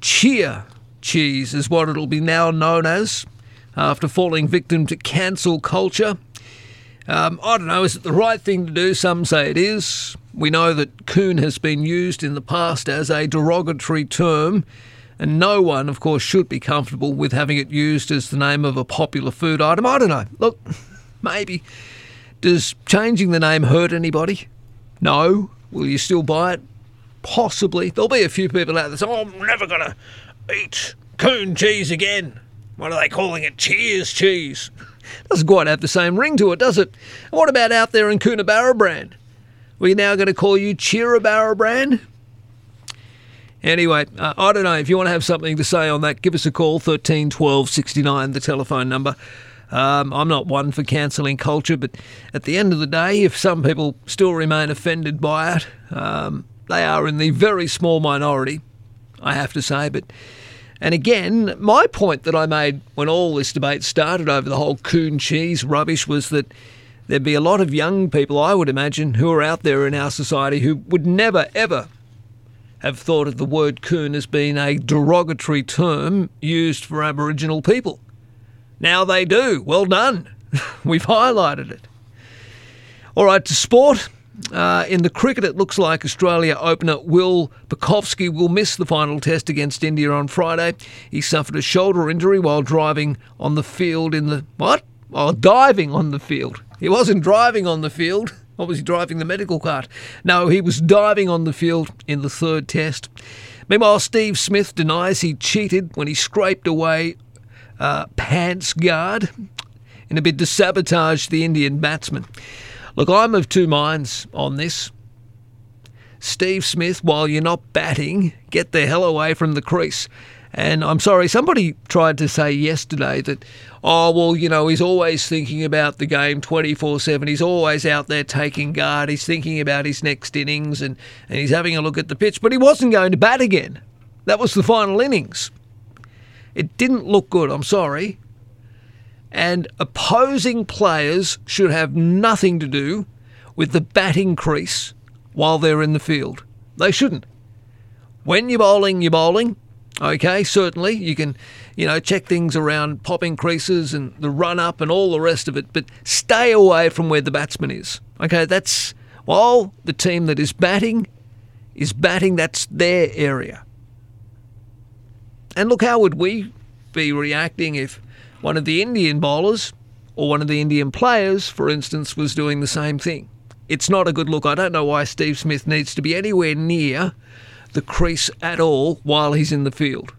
Cheer cheese is what it'll be now known as after falling victim to cancel culture. Um, I don't know, is it the right thing to do? Some say it is. We know that coon has been used in the past as a derogatory term, and no one, of course, should be comfortable with having it used as the name of a popular food item. I don't know. Look, maybe. Does changing the name hurt anybody? No. Will you still buy it? Possibly. There'll be a few people out there say, oh, I'm never going to eat coon cheese again. What are they calling it? Cheers cheese. Doesn't quite have the same ring to it, does it? And what about out there in Coonabarabran? We're now going to call you Cheerabarabran? Anyway, uh, I don't know. If you want to have something to say on that, give us a call, 13 12 69, the telephone number. Um, I'm not one for cancelling culture, but at the end of the day, if some people still remain offended by it, um, they are in the very small minority, I have to say. But and again, my point that I made when all this debate started over the whole coon cheese rubbish was that there'd be a lot of young people, I would imagine, who are out there in our society who would never, ever have thought of the word coon as being a derogatory term used for Aboriginal people. Now they do. Well done. We've highlighted it. All right, to sport. Uh, in the cricket, it looks like Australia opener Will Pucovski will miss the final test against India on Friday. He suffered a shoulder injury while driving on the field in the. What? While diving on the field. He wasn't driving on the field. He driving the medical cart? No, he was diving on the field in the third test. Meanwhile, Steve Smith denies he cheated when he scraped away uh, Pant's guard in a bid to sabotage the Indian batsman. Look, I'm of two minds on this. Steve Smith, while you're not batting, get the hell away from the crease. And I'm sorry, somebody tried to say yesterday that, oh, well, you know, he's always thinking about the game 24 7. He's always out there taking guard. He's thinking about his next innings and, and he's having a look at the pitch. But he wasn't going to bat again. That was the final innings. It didn't look good, I'm sorry. And opposing players should have nothing to do with the batting crease while they're in the field. They shouldn't. When you're bowling, you're bowling. Okay, certainly you can, you know, check things around popping creases and the run up and all the rest of it, but stay away from where the batsman is. Okay, that's while the team that is batting is batting, that's their area. And look, how would we be reacting if one of the Indian bowlers or one of the Indian players, for instance, was doing the same thing? It's not a good look. I don't know why Steve Smith needs to be anywhere near the crease at all while he's in the field.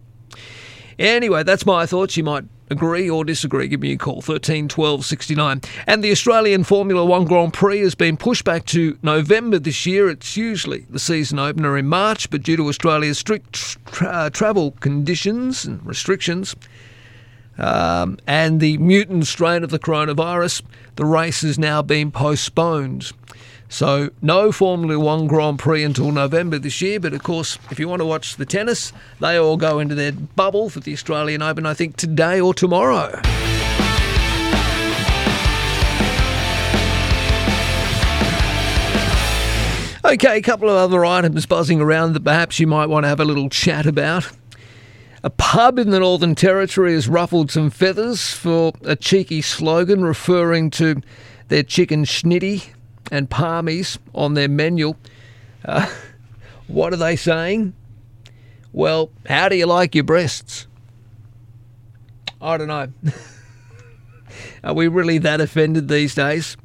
Anyway, that's my thoughts. You might agree or disagree. Give me a call, 13 12 69. And the Australian Formula One Grand Prix has been pushed back to November this year. It's usually the season opener in March, but due to Australia's strict tra- uh, travel conditions and restrictions, um, and the mutant strain of the coronavirus, the race has now been postponed. So, no Formula One Grand Prix until November this year. But of course, if you want to watch the tennis, they all go into their bubble for the Australian Open, I think, today or tomorrow. Okay, a couple of other items buzzing around that perhaps you might want to have a little chat about. A pub in the Northern Territory has ruffled some feathers for a cheeky slogan referring to their chicken schnitty and palmies on their menu. Uh, what are they saying? Well, how do you like your breasts? I don't know. are we really that offended these days?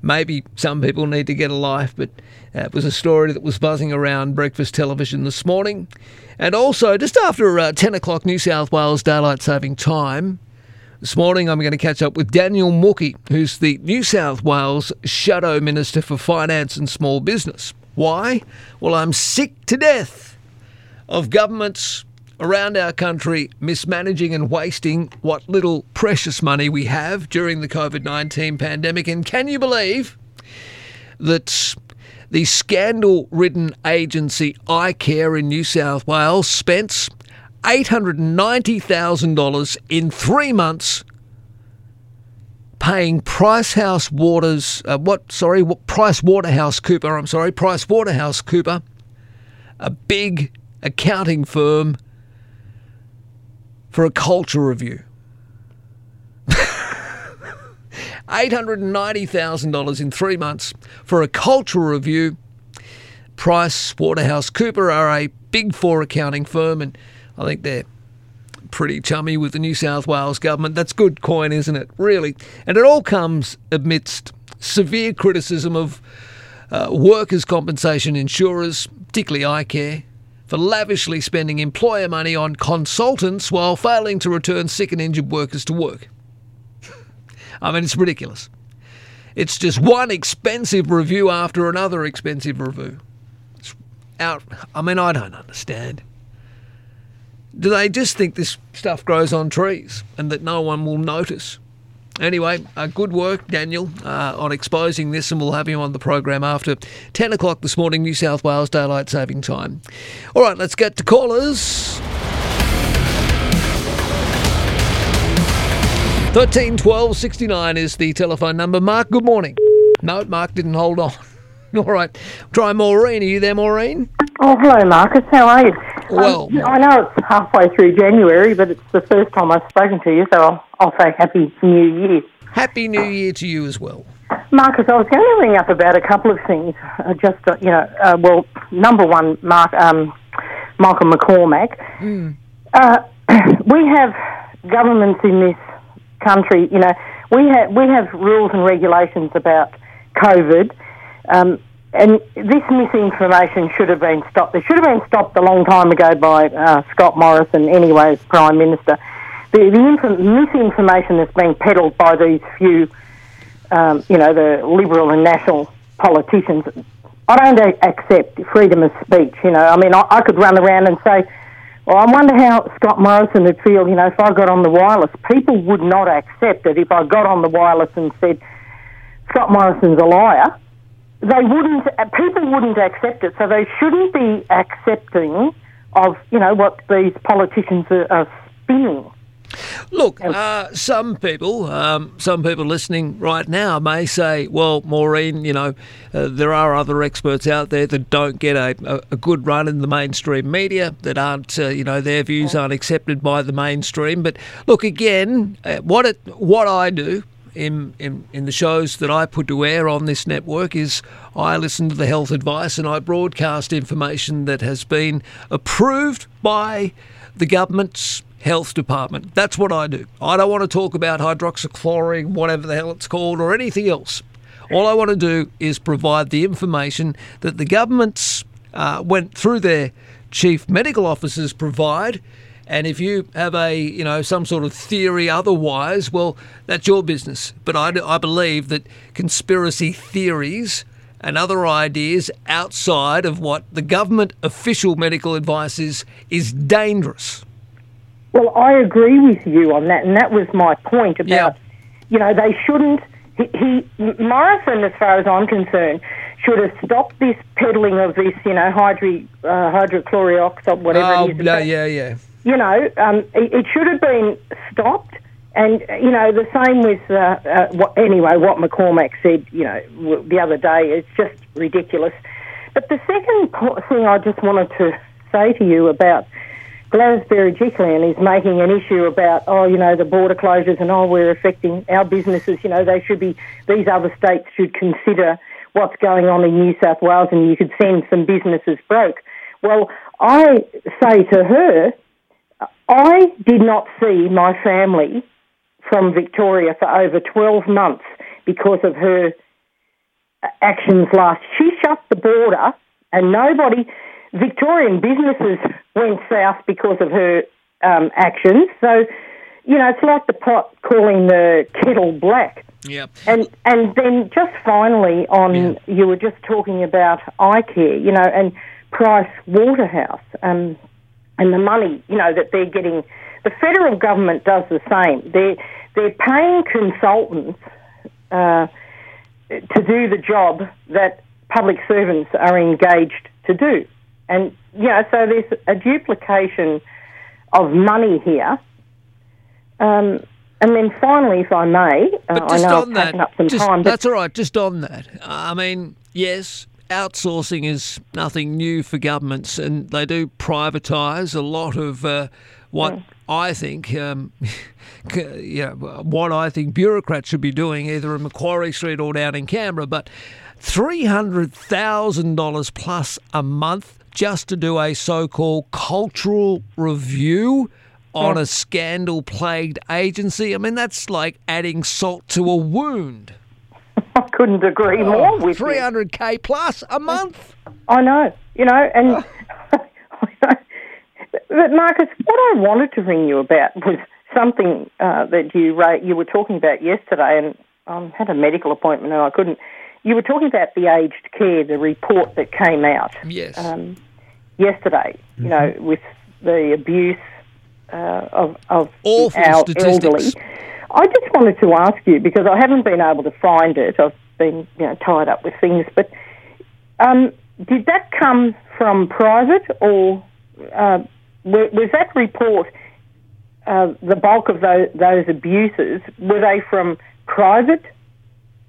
Maybe some people need to get a life, but it was a story that was buzzing around breakfast television this morning. And also, just after uh, 10 o'clock New South Wales Daylight Saving Time, this morning I'm going to catch up with Daniel Mookhey, who's the New South Wales Shadow Minister for Finance and Small Business. Why? Well, I'm sick to death of governments around our country mismanaging and wasting what little precious money we have during the COVID 19 pandemic. And can you believe that the scandal ridden agency iCare in New South Wales spent $890,000 in three months paying Waters, uh, what, sorry, what, Price Waterhouse Cooper, I'm sorry, Price Waterhouse Cooper, a big accounting firm for a culture review. $890,000 in three months for a cultural review. Price Waterhouse Cooper are a big four accounting firm, and I think they're pretty chummy with the New South Wales government. That's good coin, isn't it? Really. And it all comes amidst severe criticism of uh, workers' compensation insurers, particularly iCare, for lavishly spending employer money on consultants while failing to return sick and injured workers to work. I mean, it's ridiculous. It's just one expensive review after another expensive review. It's out. I mean, I don't understand. Do they just think this stuff grows on trees and that no one will notice? Anyway, uh, good work, Daniel, uh, on exposing this, and we'll have you on the program after 10 o'clock this morning, New South Wales Daylight Saving Time. All right, let's get to callers. 13 12 69 is the telephone number. Mark, good morning. No, Mark didn't hold on. All right. Try Maureen. Are you there, Maureen? Oh, hello, Marcus. How are you? Well, Um, I know it's halfway through January, but it's the first time I've spoken to you, so I'll, I'll say Happy New Year. Happy New Year to you as well. Marcus, I was going to ring up about a couple of things. Uh, just, uh, you know, uh, well, number one, Mark, um, Michael McCormack. Uh, we have governments in this country, you know, we have, we have rules and regulations about COVID, um, and this misinformation should have been stopped. It should have been stopped a long time ago by uh, Scott Morrison, anyway, as Prime Minister. The, the inf- misinformation that's being peddled by these few, um, you know, the Liberal and National politicians, I don't accept freedom of speech. You know, I mean, I, I could run around and say, well, I wonder how Scott Morrison would feel, you know, if I got on the wireless. People would not accept it if I got on the wireless and said, Scott Morrison's a liar. They wouldn't, uh, people wouldn't accept it, so they shouldn't be accepting of, you know, what these politicians are, are spinning. Look, uh, some people, um, some people listening right now may say, "Well, Maureen, you know, uh, there are other experts out there that don't get a, a, good run in the mainstream media, that aren't, uh, you know, their views aren't accepted by the mainstream." But look, again, uh, what it, what I do. In, in, in the shows that I put to air on this network is I listen to the health advice and I broadcast information that has been approved by the government's health department. That's what I do. I don't want to talk about hydroxychloroquine, whatever the hell it's called, or anything else. All I want to do is provide the information that the governments uh, went through their chief medical officers provide. And if you have a, you know, some sort of theory otherwise, well, that's your business. But I, I believe that conspiracy theories and other ideas outside of what the government official medical advice is is dangerous. Well, I agree with you on that, and that was my point about, you know, they shouldn't. He, he Morrison, as far as I'm concerned, should have stopped this peddling of this, you know, hydro, uh, hydrochloroxide, whatever oh, it is. no, yeah, yeah. You know, um, it, it should have been stopped. And you know the same with uh, uh, what, anyway what McCormack said you know w- the other day. It's just ridiculous. But the second thing I just wanted to say to you about Gladys Berejiklian is making an issue about, oh, you know, the border closures and, oh, we're affecting our businesses. You know, they should be, these other states should consider what's going on in New South Wales and you could send some businesses broke. Well, I say to her, I did not see my family from Victoria for over 12 months because of her actions last. She shut the border and nobody, Victorian businesses went south because of her um, actions. So, you know, it's like the pot calling the kettle black. Yeah. And and then just finally on you were just talking about iCare, you know, and Price Waterhouse, um, and the money, you know, that they're getting. The federal government does the same. They're they're paying consultants uh, to do the job that public servants are engaged to do, and you know, so there's a duplication of money here. Um, and then finally, if I may, uh, But I just know on I've that, up some just- time, but that's all right. Just on that, I mean, yes, outsourcing is nothing new for governments, and they do privatise a lot of uh, what I think, um, c- you know, what I think bureaucrats should be doing, either in Macquarie Street or down in Canberra. But three hundred thousand dollars plus a month just to do a so-called cultural review on a scandal-plagued agency. I mean, that's like adding salt to a wound. I couldn't agree more with you. 300k plus a month. I know, you know, and but Marcus, what I wanted to ring you about was something uh, that you ra- you were talking about yesterday, and I had a medical appointment and I couldn't. You were talking about the aged care, the report that came out Yes. um, yesterday. You know, with the abuse uh, of of Awful our statistics. elderly. I just wanted to ask you because I haven't been able to find it. I've been you know tied up with things, but um, did that come from private or uh, was that report uh, the bulk of those, those abuses? Were they from private?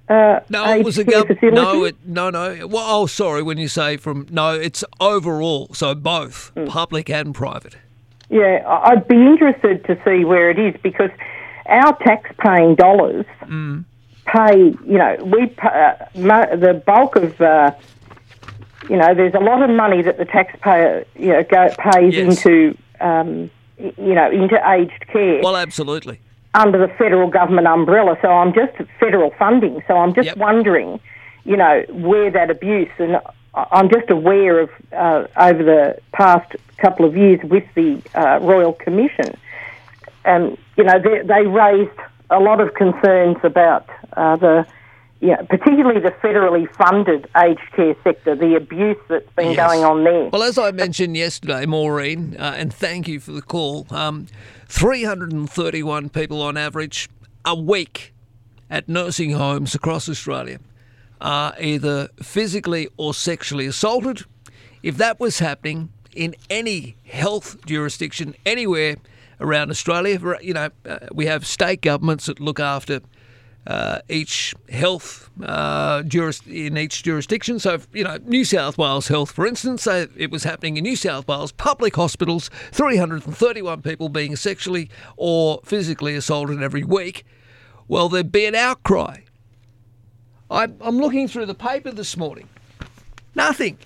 Uh, No, it was a aged care gov- No, it, no, no. Well, oh, sorry. When you say from no, it's overall. So both Hmm. public and private. Yeah, I'd be interested to see where it is because our tax-paying dollars Mm. pay. You know, we pa uh, the bulk of. Uh, you know, there's a lot of money that the taxpayer you know go, pays Yes. into um, you know into aged care Well, absolutely. Under the federal government umbrella. So I'm just federal funding. So I'm just wondering, you know, where that abuse and I'm just aware of uh, over the past couple of years with the uh, Royal Commission, and you know they, they raised a lot of concerns about uh, the. Yeah, particularly the federally funded aged care sector, the abuse that's been Yes. going on there. Well, as I mentioned yesterday, Maureen, uh, and thank you for the call. Um, 331 people on average a week at nursing homes across Australia are either physically or sexually assaulted. If that was happening in any health jurisdiction anywhere, around Australia. You know, uh, we have state governments that look after uh, each health uh, juris- in each jurisdiction. So, you know, New South Wales Health, for instance, so it was happening in New South Wales public hospitals, 331 people being sexually or physically assaulted every week. Well, there'd be an outcry. I, I'm looking through the paper this morning. Nothing.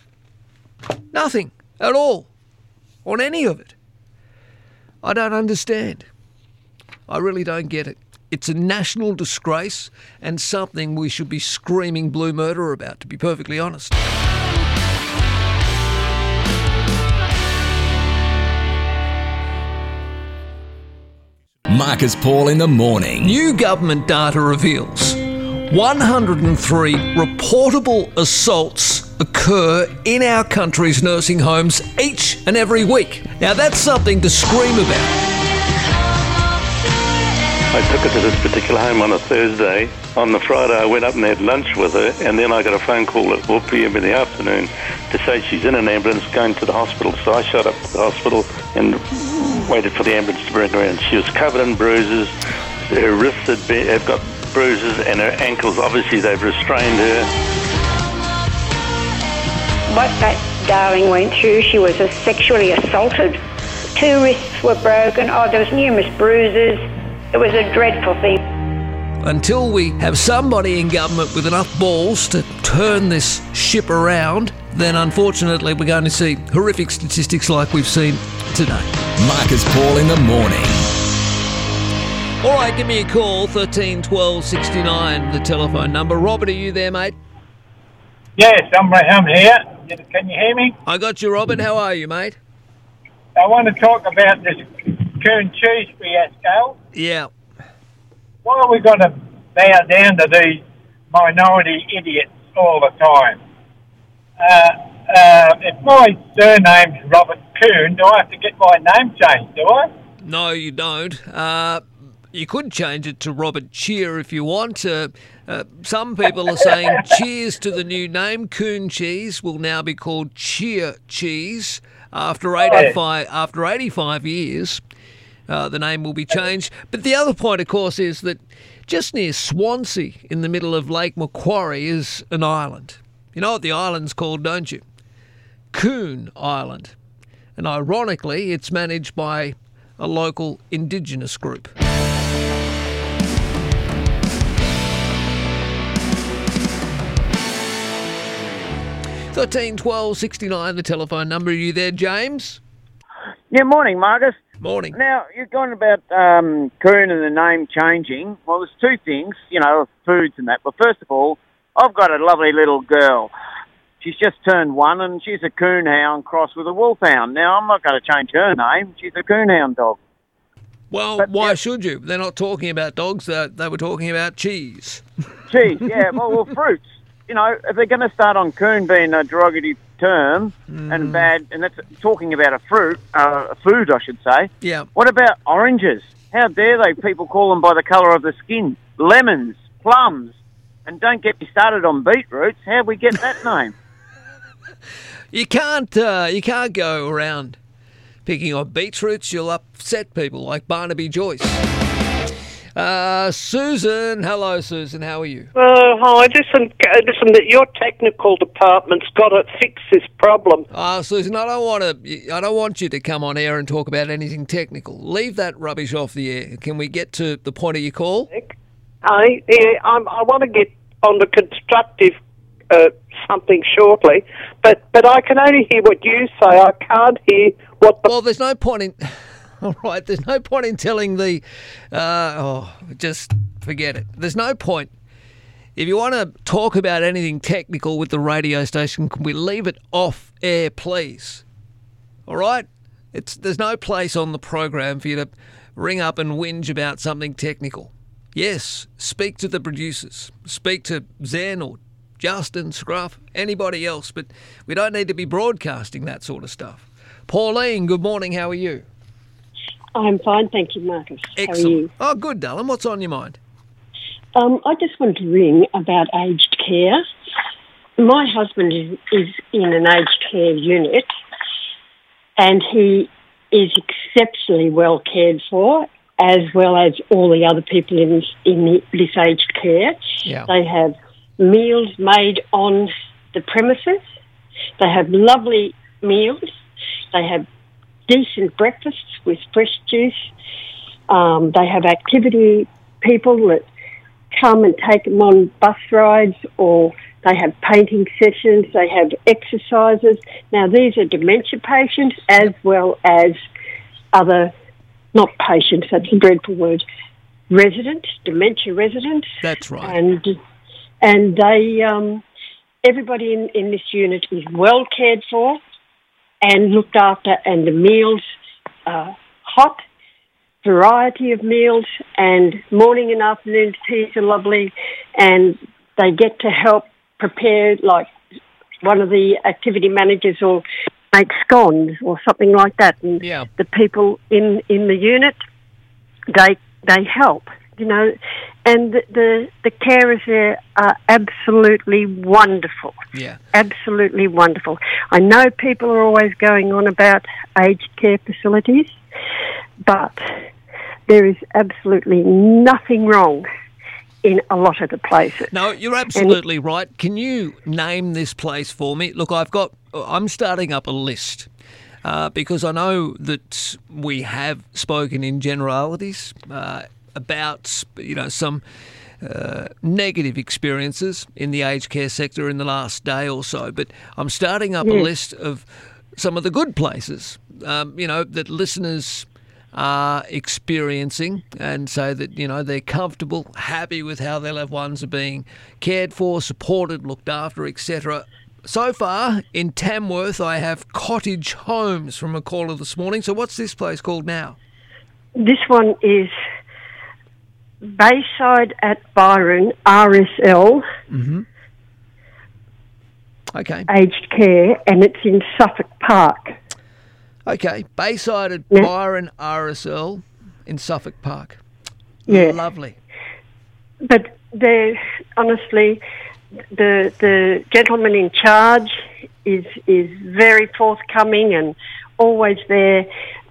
Nothing at all on any of it. I don't understand. I really don't get it. It's a national disgrace and something we should be screaming blue murder about, to be perfectly honest. Marcus Paul in the morning. New government data reveals 103 reportable assaults occur in our country's nursing homes each and every week. Now, that's something to scream about. I took her to this particular home on a Thursday. On the Friday, I went up and had lunch with her, and then I got a phone call at 4 p.m. in the afternoon to say she's in an ambulance going to the hospital. So I shot up to the hospital and waited for the ambulance to bring her in. She was covered in bruises. Her wrists had, been, had got bruises, and her ankles, obviously, they've restrained her. What that darling went through, she was sexually assaulted. Two wrists were broken. Oh, there was numerous bruises. It was a dreadful thing. Until we have somebody in government with enough balls to turn this ship around, then unfortunately we're going to see horrific statistics like we've seen today. Marcus Paul in the morning. All right, give me a call, 13 12 69, the telephone number. Robert, are you there, mate? Yes, I'm, I'm here. Can you hear me? I got you, Robert. How are you, mate? I want to talk about this coon cheese fiasco. Yeah. Why are we going to bow down to these minority idiots all the time? Uh, uh, if my surname's Robert Coon, do I have to get my name changed, do I? No, you don't. Uh, you could change it to Robert Cheer if you want. Uh, uh, some people are saying cheers to the new name. Coon Cheese will now be called Cheer Cheese after 85, after 85 years. Uh, the name will be changed. But the other point, of course, is that just near Swansea, in the middle of Lake Macquarie, is an island. You know what the island's called, don't you? Coon Island. And ironically, it's managed by a local Indigenous group. Thirteen twelve sixty nine, the telephone number. Are you there, James? Yeah, morning, Marcus. Morning. Now, you're going about um, Coon and the name changing. Well, there's two things, you know, foods and that. But first of all, I've got a lovely little girl. She's just turned one and she's a coonhound crossed with a wolfhound. Now, I'm not going to change her name. She's a coonhound dog. Well, why should you? They're not talking about dogs. They, they were talking about cheese. Cheese, yeah. well, well, fruits. You know, if they're going to start on coon being a derogatory term and bad, and that's talking about a fruit, uh, a food, I should say. Yeah. What about oranges? How dare they people call them by the colour of the skin? Lemons, plums, and don't get me started on beetroots. How'd we get that name? You can't. Uh, you can't go around picking on beetroots. You'll upset people like Barnaby Joyce. Uh, Susan, hello, Susan. How are you? Uh, hi, listen, uh, listen, that your technical department's got to fix this problem. Ah, Susan, I don't want to. I don't want you to come on air and talk about anything technical. Leave that rubbish off the air. Can we get to the point of your call? I, yeah, I'm, I want to get on the constructive uh, something shortly, but but I can only hear what you say. I can't hear what. The well, there's no point in. All right, there's no point in telling the. Uh, oh, just forget it. There's no point. If you want to talk about anything technical with the radio station, can we leave it off air, please? All right? It's there's no place on the program for you to ring up and whinge about something technical. Yes, speak to the producers. Speak to Zen or Justin, Scruff, anybody else, but we don't need to be broadcasting that sort of stuff. Pauline, good morning. How are you? I'm fine, thank you, Marcus. How are you? Oh, good, darling. What's on your mind? Um, I just wanted to ring about aged care. My husband is, is in an aged care unit, and he is exceptionally well cared for, as well as all the other people in this, in this aged care. Yeah. They have meals made on the premises. They have lovely meals. They have decent breakfasts with fresh juice. Um, they have activity people that come and take them on bus rides or they have painting sessions, they have exercises. Now, these are dementia patients as well as other, not patients, that's a dreadful word, residents, dementia residents. That's right. And, and they, um, everybody in, in this unit is well cared for and looked after, and the meals are hot, variety of meals, and morning and afternoon teas are lovely, and they get to help prepare, like one of the activity managers will make scones or something like that, and Yeah. the people in, in the unit, they they help, you know, and the, the, carers there are absolutely wonderful Yeah. absolutely wonderful. I know people are always going on about aged care facilities, but there is absolutely nothing wrong in a lot of the places. No, you're absolutely right. Can you name this place for me? Look, I've got. I'm starting up a list. Uh, because I know that we have spoken in generalities uh, about you know some uh, negative experiences in the aged care sector in the last day or so, but I'm starting up a list of some of the good places um, you know that listeners are experiencing and say that you know they're comfortable, happy with how their loved ones are being cared for, supported, looked after, etc. So far in Tamworth, I have Cottage Homes from a caller this morning. So what's this place called now? This one is Bayside at Byron, RSL, Mm-hmm. Okay. aged care, and it's in Suffolk Park. Okay. Bayside at Yeah. Byron RSL in Suffolk Park. Yeah. Lovely. But the honestly, the the gentleman in charge is is very forthcoming and always there.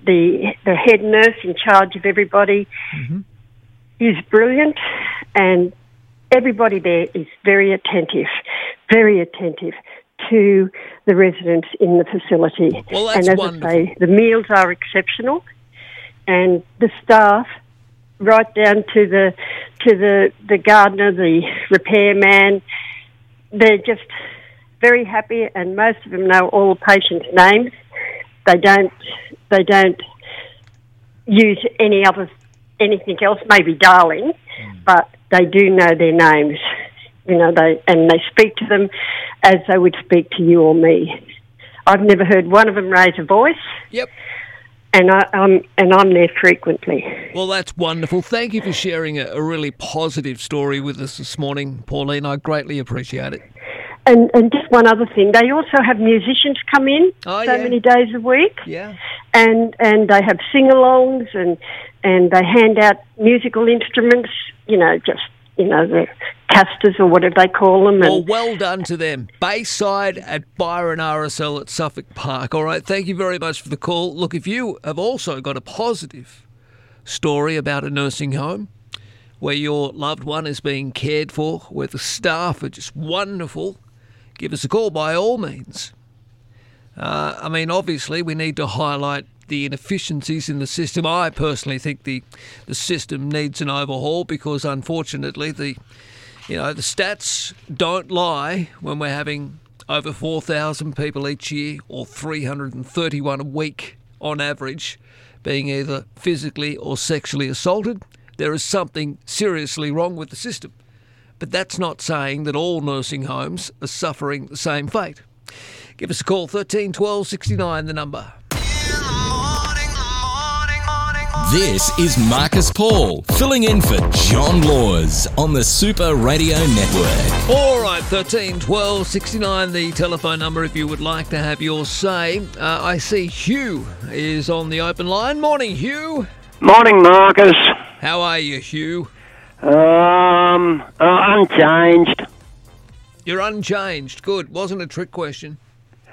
The the head nurse in charge of everybody is brilliant, and everybody there is very attentive, very attentive to the residents in the facility. Well, that's and as wonderful. I say, the meals are exceptional, and the staff right down to the to the the gardener, the repairman. They're just very happy, and most of them know all the patients' names. They don't they don't use any other anything else, maybe darling, mm. but they do know their names. You know, they and they speak to them as they would speak to you or me. I've never heard one of them raise a voice. Yep. And I, I'm and I'm there frequently. Well, that's wonderful. Thank you for sharing a, a really positive story with us this morning, Pauline. I greatly appreciate it. And and just one other thing, they also have musicians come in Oh, so yeah. many days a week, Yeah. and and they have sing-alongs and and they hand out musical instruments. You know, just you know the casters or whatever they call them. Well, And well done to them. Bayside at Byron RSL at Suffolk Park. All right, thank you very much for the call. Look, if you have also got a positive story about a nursing home where your loved one is being cared for, where the staff are just wonderful, give us a call by all means. Uh, I mean, obviously, we need to highlight the inefficiencies in the system. I personally think the the system needs an overhaul because, unfortunately, the you know the stats don't lie when we're having over 4,000 people each year or 331 a week on average being either physically or sexually assaulted. There is something seriously wrong with the system. But that's not saying that all nursing homes are suffering the same fate. Give us a call, 13 12 69, the number. This is Marcus Paul filling in for John Laws on the Super Radio Network. All right, 13 12 69, the telephone number if you would like to have your say. Uh, I see Hugh is on the open line. Morning, Hugh. Morning, Marcus. How are you, Hugh? Um, uh, unchanged. You're unchanged. Good. Wasn't a trick question.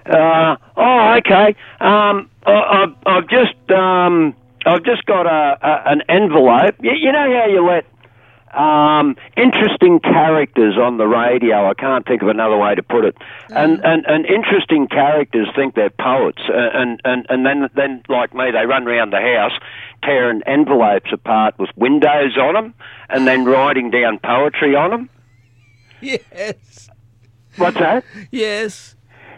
Uh, oh, okay. Um, I, I've, I've just um, I've just got a, a an envelope. You, you know how you let um, interesting characters on the radio. I can't think of another way to put it. And and, and interesting characters think they're poets, and and and then then like me, they run around the house tearing envelopes apart with windows on them, and then writing down poetry on them. Yes. What's that? Yes.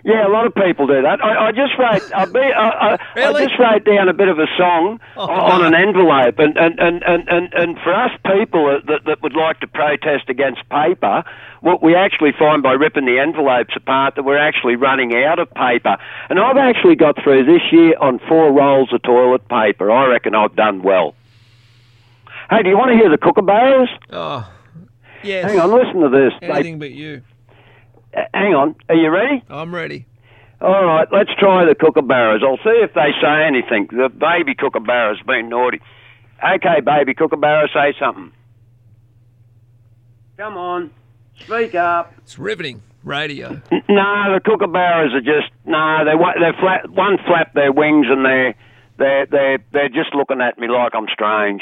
Yeah, a lot of people do that. I, I just wrote, I, be, I, I, Really? I just wrote down a bit of a song Oh. on an envelope, and and, and, and, and, and for us people that, that would like to protest against paper, what we actually find by ripping the envelopes apart that we're actually running out of paper. And I've actually got through this year on four rolls of toilet paper. I reckon I've done well. Hey, do you want to hear the kookaburras? Oh, yes. Hang on, listen to this. They- Anything but you. Hang on, are you ready? I'm ready. All right, let's try the kookaburras. I'll see if they say anything. The baby kookaburra's been naughty. Okay, baby kookaburra, say something. Come on, speak up. It's riveting radio. N- No, the kookaburras are just no. They they flat one flap their wings and they're they're they're they're just looking at me like I'm strange.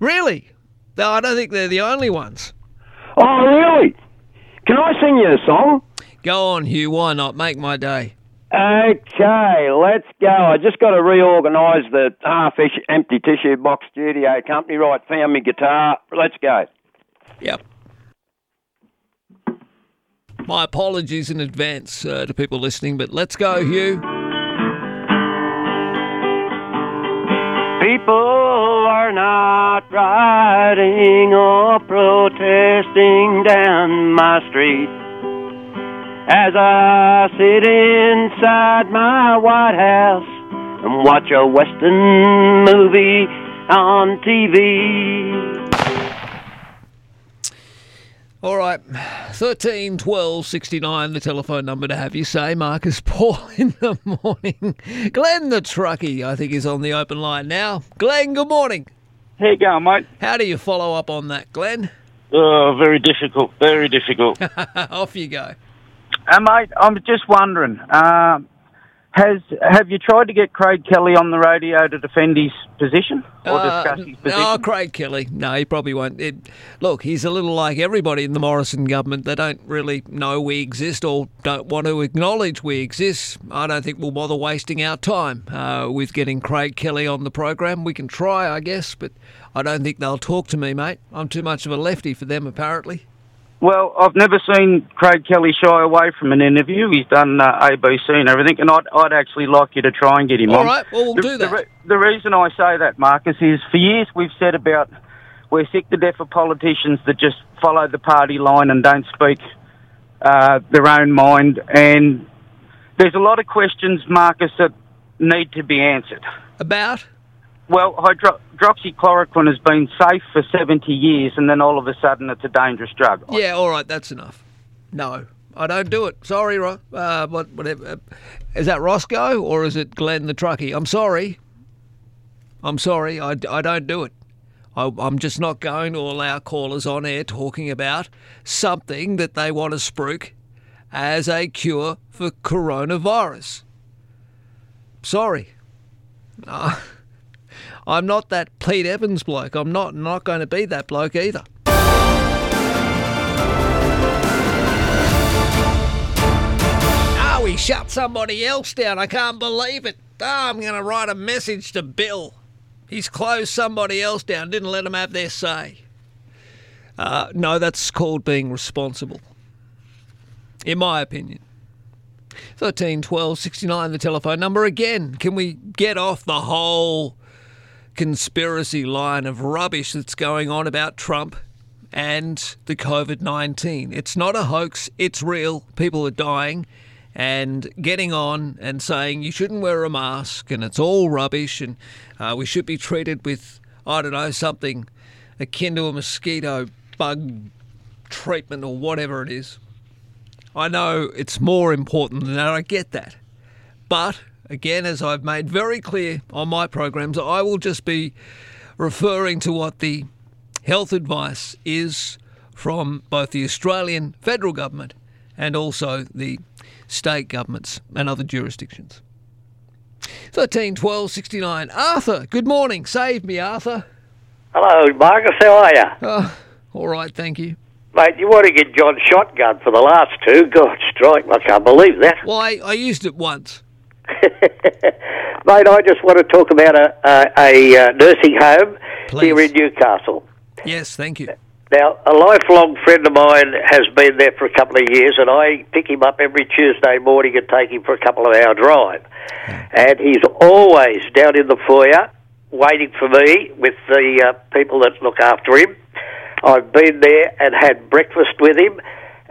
Really? No, I don't think they're the only ones. Oh, really? Can I sing you a song? Go on, Hugh. Why not? Make my day. Okay, let's go. I just got to reorganise the half empty tissue box studio company. Right, found me guitar. Let's go. Yep. My apologies in advance uh, to people listening, but let's go, Hugh. People are not rioting or protesting down my street. As I sit inside my White House and watch a Western movie on TV. All right, 13 12 69, the telephone number to have you say Marcus Paul in the morning. Glenn the truckie, I think, is on the open line now. Glenn, good morning. How you going, mate? How do you follow up on that, Glenn? Oh, very difficult. Very difficult. Off you go. uh, mate, I'm just wondering. Um, has have you tried to get Craig Kelly on the radio to defend his position or Uh, discuss his position? No, Craig Kelly. No, he probably won't. It, look, he's a little like everybody in the Morrison government. They don't really know we exist or don't want to acknowledge we exist. I don't think we'll bother wasting our time uh, with getting Craig Kelly on the program. We can try, I guess, but I don't think they'll talk to me, mate. I'm too much of a lefty for them, apparently. Well, I've never seen Craig Kelly shy away from an interview. He's done uh, ABC and everything, and I'd, I'd actually like you to try and get him All on. right, well, we'll the, do The, that. re- the reason I say that, Marcus, is for years we've said about we're sick to death of politicians that just follow the party line and don't speak uh, their own mind. And there's a lot of questions, Marcus, that need to be answered. About? Well, hydro- hydroxychloroquine has been safe for 70 years, and then all of a sudden it's a dangerous drug. Yeah, all right, that's enough. No, I don't do it. Sorry, uh, what, whatever. Uh, Is that Roscoe or is it Glenn the truckie? I'm sorry. I'm sorry. I, I don't do it. I, I'm just not going to allow callers on air talking about something that they want to spruik as a cure for coronavirus. Sorry. Uh, I'm not that Pete Evans bloke. I'm not not going to be that bloke either. Oh, he shut somebody else down. I can't believe it. Oh, I'm going to write a message to Bill. He's closed somebody else down, didn't let them have their say. Uh, no, that's called being responsible, in my opinion. 13 12 69, the telephone number again. Can we get off the whole conspiracy line of rubbish that's going on about Trump and the COVID 19? It's not a hoax, it's real. People are dying. And getting on and saying you shouldn't wear a mask and it's all rubbish and uh, we should be treated with, I don't know, something akin to a mosquito bug treatment or whatever it is. I know it's more important than that. I get that. But again, as I've made very clear on my programs, I will just be referring to what the health advice is from both the Australian federal government and also the state governments and other jurisdictions. 13 12 69. Arthur, good morning. Save me, Arthur. Hello, Marcus. How are you? Oh, all right, thank you. Mate, you want to get John shotgun for the last two? God, strike! I can't believe that. Well, I, I used it once. Mate, I just want to talk about a, a, a uh, nursing home here in Newcastle. Yes, thank you. Now, a lifelong friend of mine has been there for a couple of years, and I pick him up every Tuesday morning and take him for a couple of hour drive. And he's always down in the foyer waiting for me with the uh, people that look after him. I've been there and had breakfast with him,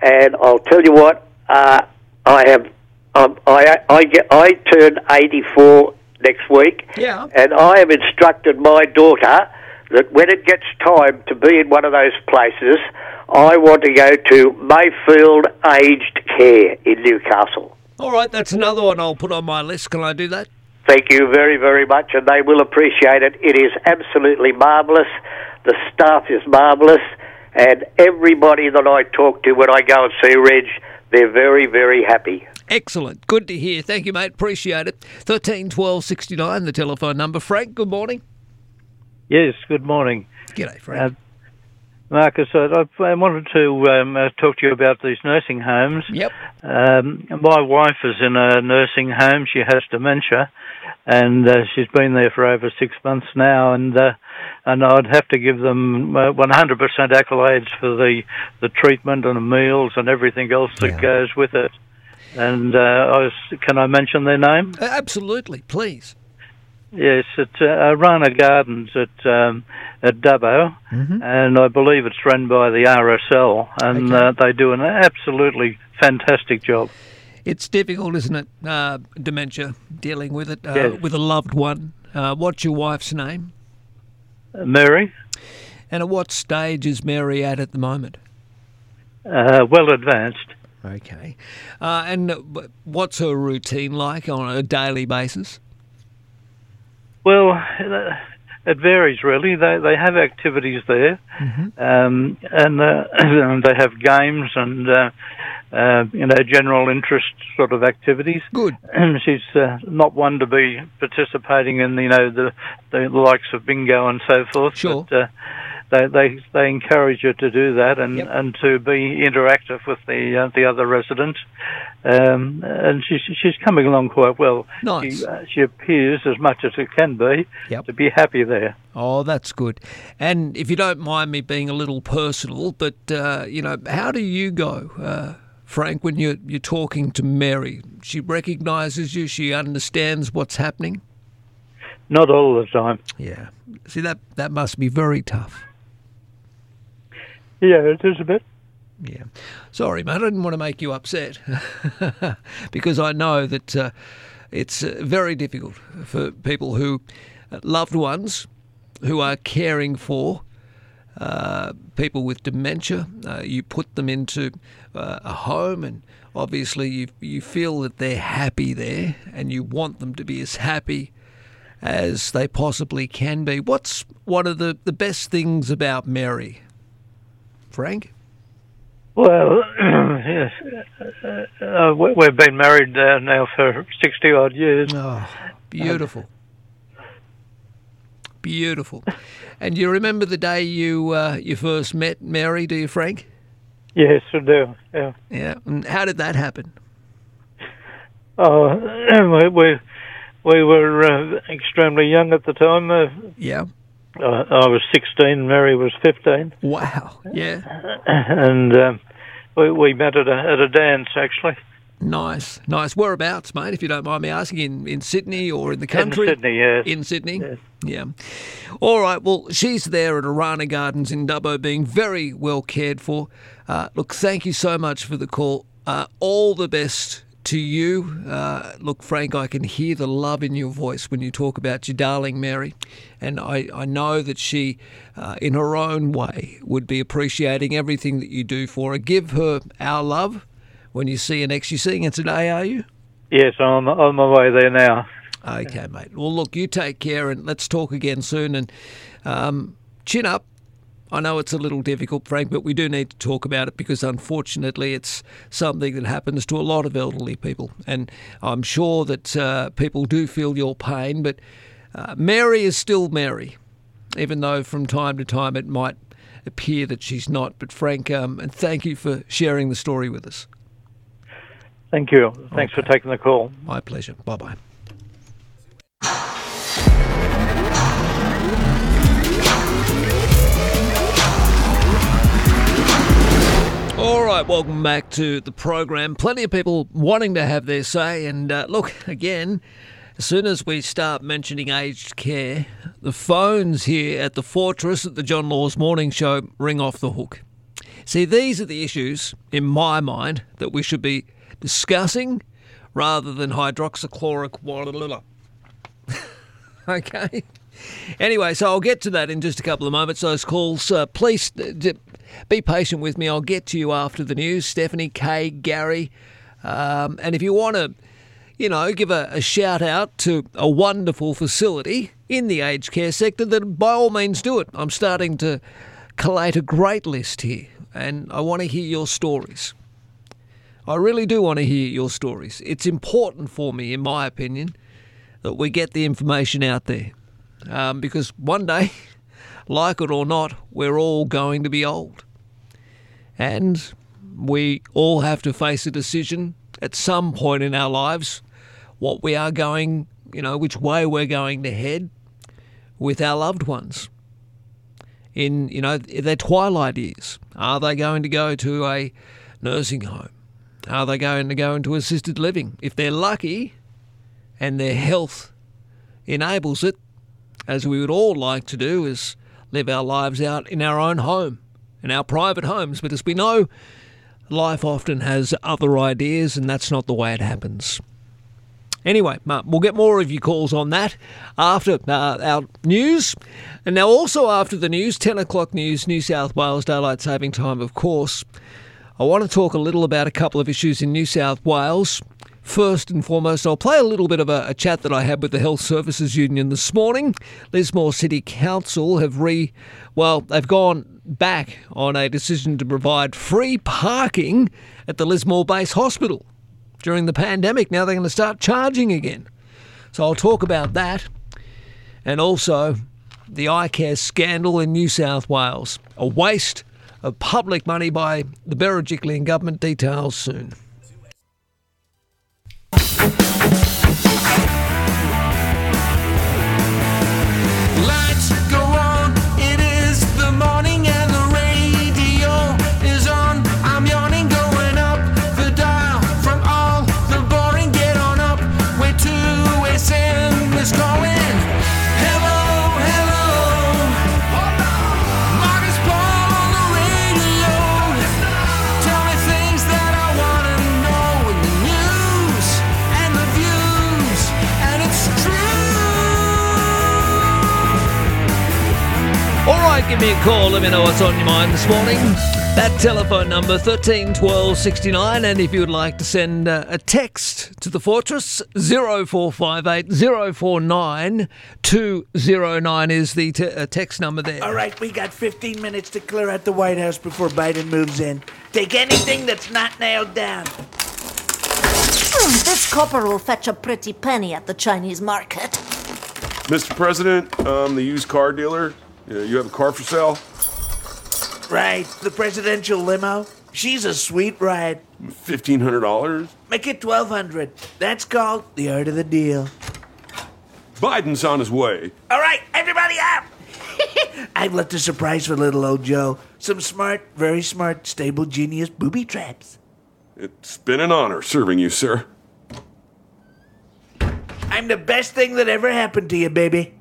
and I'll tell you what, uh, I have, um, I, I get, I turn 84 next week, Yeah. and I have instructed my daughter that when it gets time to be in one of those places, I want to go to Mayfield Aged Care in Newcastle. All right, that's another one I'll put on my list. Can I do that? Thank you very, very much, and they will appreciate it. It is absolutely marvellous. The staff is marvellous, and everybody that I talk to when I go and see Reg, they're very, very happy. Excellent. Good to hear. Thank you, mate. Appreciate it. 13 12 69, the telephone number. Frank, good morning. Yes, good morning. G'day, Frank. Uh, Marcus, I, I wanted to um, uh, talk to you about these nursing homes. Yep. Um, my wife is in a nursing home. She has dementia, and uh, she's been there for over six months now. And uh, and I'd have to give them uh, 100% accolades for the the treatment and the meals and everything else that goes with it. And uh, I was, can I mention their name? Uh, absolutely, please. Yes, at uh, Arana Gardens at um, at Dubbo, Mm-hmm. and I believe it's run by the RSL, and uh, they do an absolutely fantastic job. It's difficult, isn't it? Uh, dementia, dealing with it uh, Yes. with a loved one. Uh, what's your wife's name? Mary, And at what stage is Mary at at the moment? uh, well advanced. Okay. Uh, and uh, what's her routine like on a daily basis? Well, uh, it varies really. They they have activities there, um, and uh, they have games and uh, uh, you know general interest sort of activities. Good. She's uh, not one to be participating in you know the the likes of bingo and so forth. Sure. But, uh, they, they they encourage her to do that and, and to be interactive with the uh, the other residents, um, and she's she's coming along quite well. Nice. She, uh, she appears as much as it can be Yep. to be happy there. Oh, that's good. And if you don't mind me being a little personal, but uh, you know, how do you go, uh, Frank, when you're you're talking to Mary? She recognises you. She understands what's happening. Not all the time. Yeah. See that that must be very tough. Yeah, it is a bit. Yeah. Sorry, mate. I didn't want to make you upset because I know that uh, it's uh, very difficult for people who uh, loved ones who are caring for uh, people with dementia. Uh, you put them into uh, a home, and obviously you you feel that they're happy there, and you want them to be as happy as they possibly can be. What's one of the, the best things about Mary, Frank? Well, yes, uh, uh, we- we've been married uh, now for sixty odd years. Oh, beautiful. Beautiful. And you remember the day you uh, you first met Mary, do you, Frank? Yes, I do. Yeah. Yeah. And how did that happen? Oh, we we, we were uh, extremely young at the time. Uh, Yeah. I, I was sixteen. Mary was fifteen. Wow. Yeah. and um, we we met at a at a dance actually. Nice, nice. Whereabouts, mate? If you don't mind me asking, in, in Sydney or in the country? In Sydney, yes. In Sydney. Yeah. All right. Well, she's there at Arana Gardens in Dubbo, being very well cared for. Uh, look, thank you so much for the call. Uh, all the best to you. Uh, look, Frank, I can hear the love in your voice when you talk about your darling Mary, and I, I know that she, uh, in her own way, would be appreciating everything that you do for her. Give her our love when you see her next. You're seeing her today, are you? Yes, I'm on my way there now. Okay, mate. Well, look, you take care and let's talk again soon. And um, chin up I know it's a little difficult, Frank, but we do need to talk about it because unfortunately it's something that happens to a lot of elderly people. And I'm sure that uh, people do feel your pain, but uh, Mary is still Mary, even though from time to time it might appear that she's not. But Frank, um, and thank you for sharing the story with us. Thank you. Thanks for taking the call. My pleasure. Bye bye. All right, welcome back to the program. Plenty of people wanting to have their say, and uh, look again. As soon as we start mentioning aged care, the phones here at the Fortress at the John Laws Morning Show ring off the hook. See, these are the issues, in my mind, that we should be discussing rather than hydroxychloroquine. okay. Anyway, so I'll get to that in just a couple of moments. Those calls, uh, please be patient with me. I'll get to you after the news. Stephanie, Kay, Gary. Um, and if you want to, you know, give a, a shout out to a wonderful facility in the aged care sector, then by all means do it. I'm starting to collate a great list here, and I want to hear your stories. I really do want to hear your stories. It's important for me, in my opinion, that we get the information out there. Um, because one day, like it or not, we're all going to be old. And we all have to face a decision at some point in our lives what we are going, you know, which way we're going to head with our loved ones. In, you know, their twilight years. Are they going to go to a nursing home? Are they going to go into assisted living? If they're lucky and their health enables it, as we would all like to do, is live our lives out in our own home, in our private homes. But as we know, life often has other ideas, and that's not the way it happens. Anyway, we'll get more of your calls on that after uh, our news. And now, also after the news, 10 o'clock news, New South Wales Daylight Saving Time, of course. I want to talk a little about a couple of issues in New South Wales. First and foremost, I'll play a little bit of a, a, chat that I had with the Health Services Union this morning. Lismore City Council have re, well, they've gone back on a decision to provide free parking at the Lismore Base Hospital during the pandemic. Now they're going to start charging again. So I'll talk about that, and also the iCare scandal in New South Wales, a waste of public money by the Berejiklian government. Details soon. Give me a call. Let me know what's on your mind this morning. That telephone number thirteen twelve sixty nine, and if you would like to send uh, a text to the Fortress 0458 049 209 is the te- uh, text number there. All right, we got 15 minutes to clear out the White House before Biden moves in. Take anything that's not nailed down. Hmm, this copper will fetch a pretty penny at the Chinese market. Mr. President, I'm the used car dealer. You have a car for sale? Right, the presidential limo. She's a sweet ride. $1,500? Make it 1200 That's called the art of the deal. Biden's on his way. All right, everybody up! I've left a surprise for little old Joe. Some smart, very smart, stable genius booby traps. It's been an honor serving you, sir. I'm the best thing that ever happened to you, baby.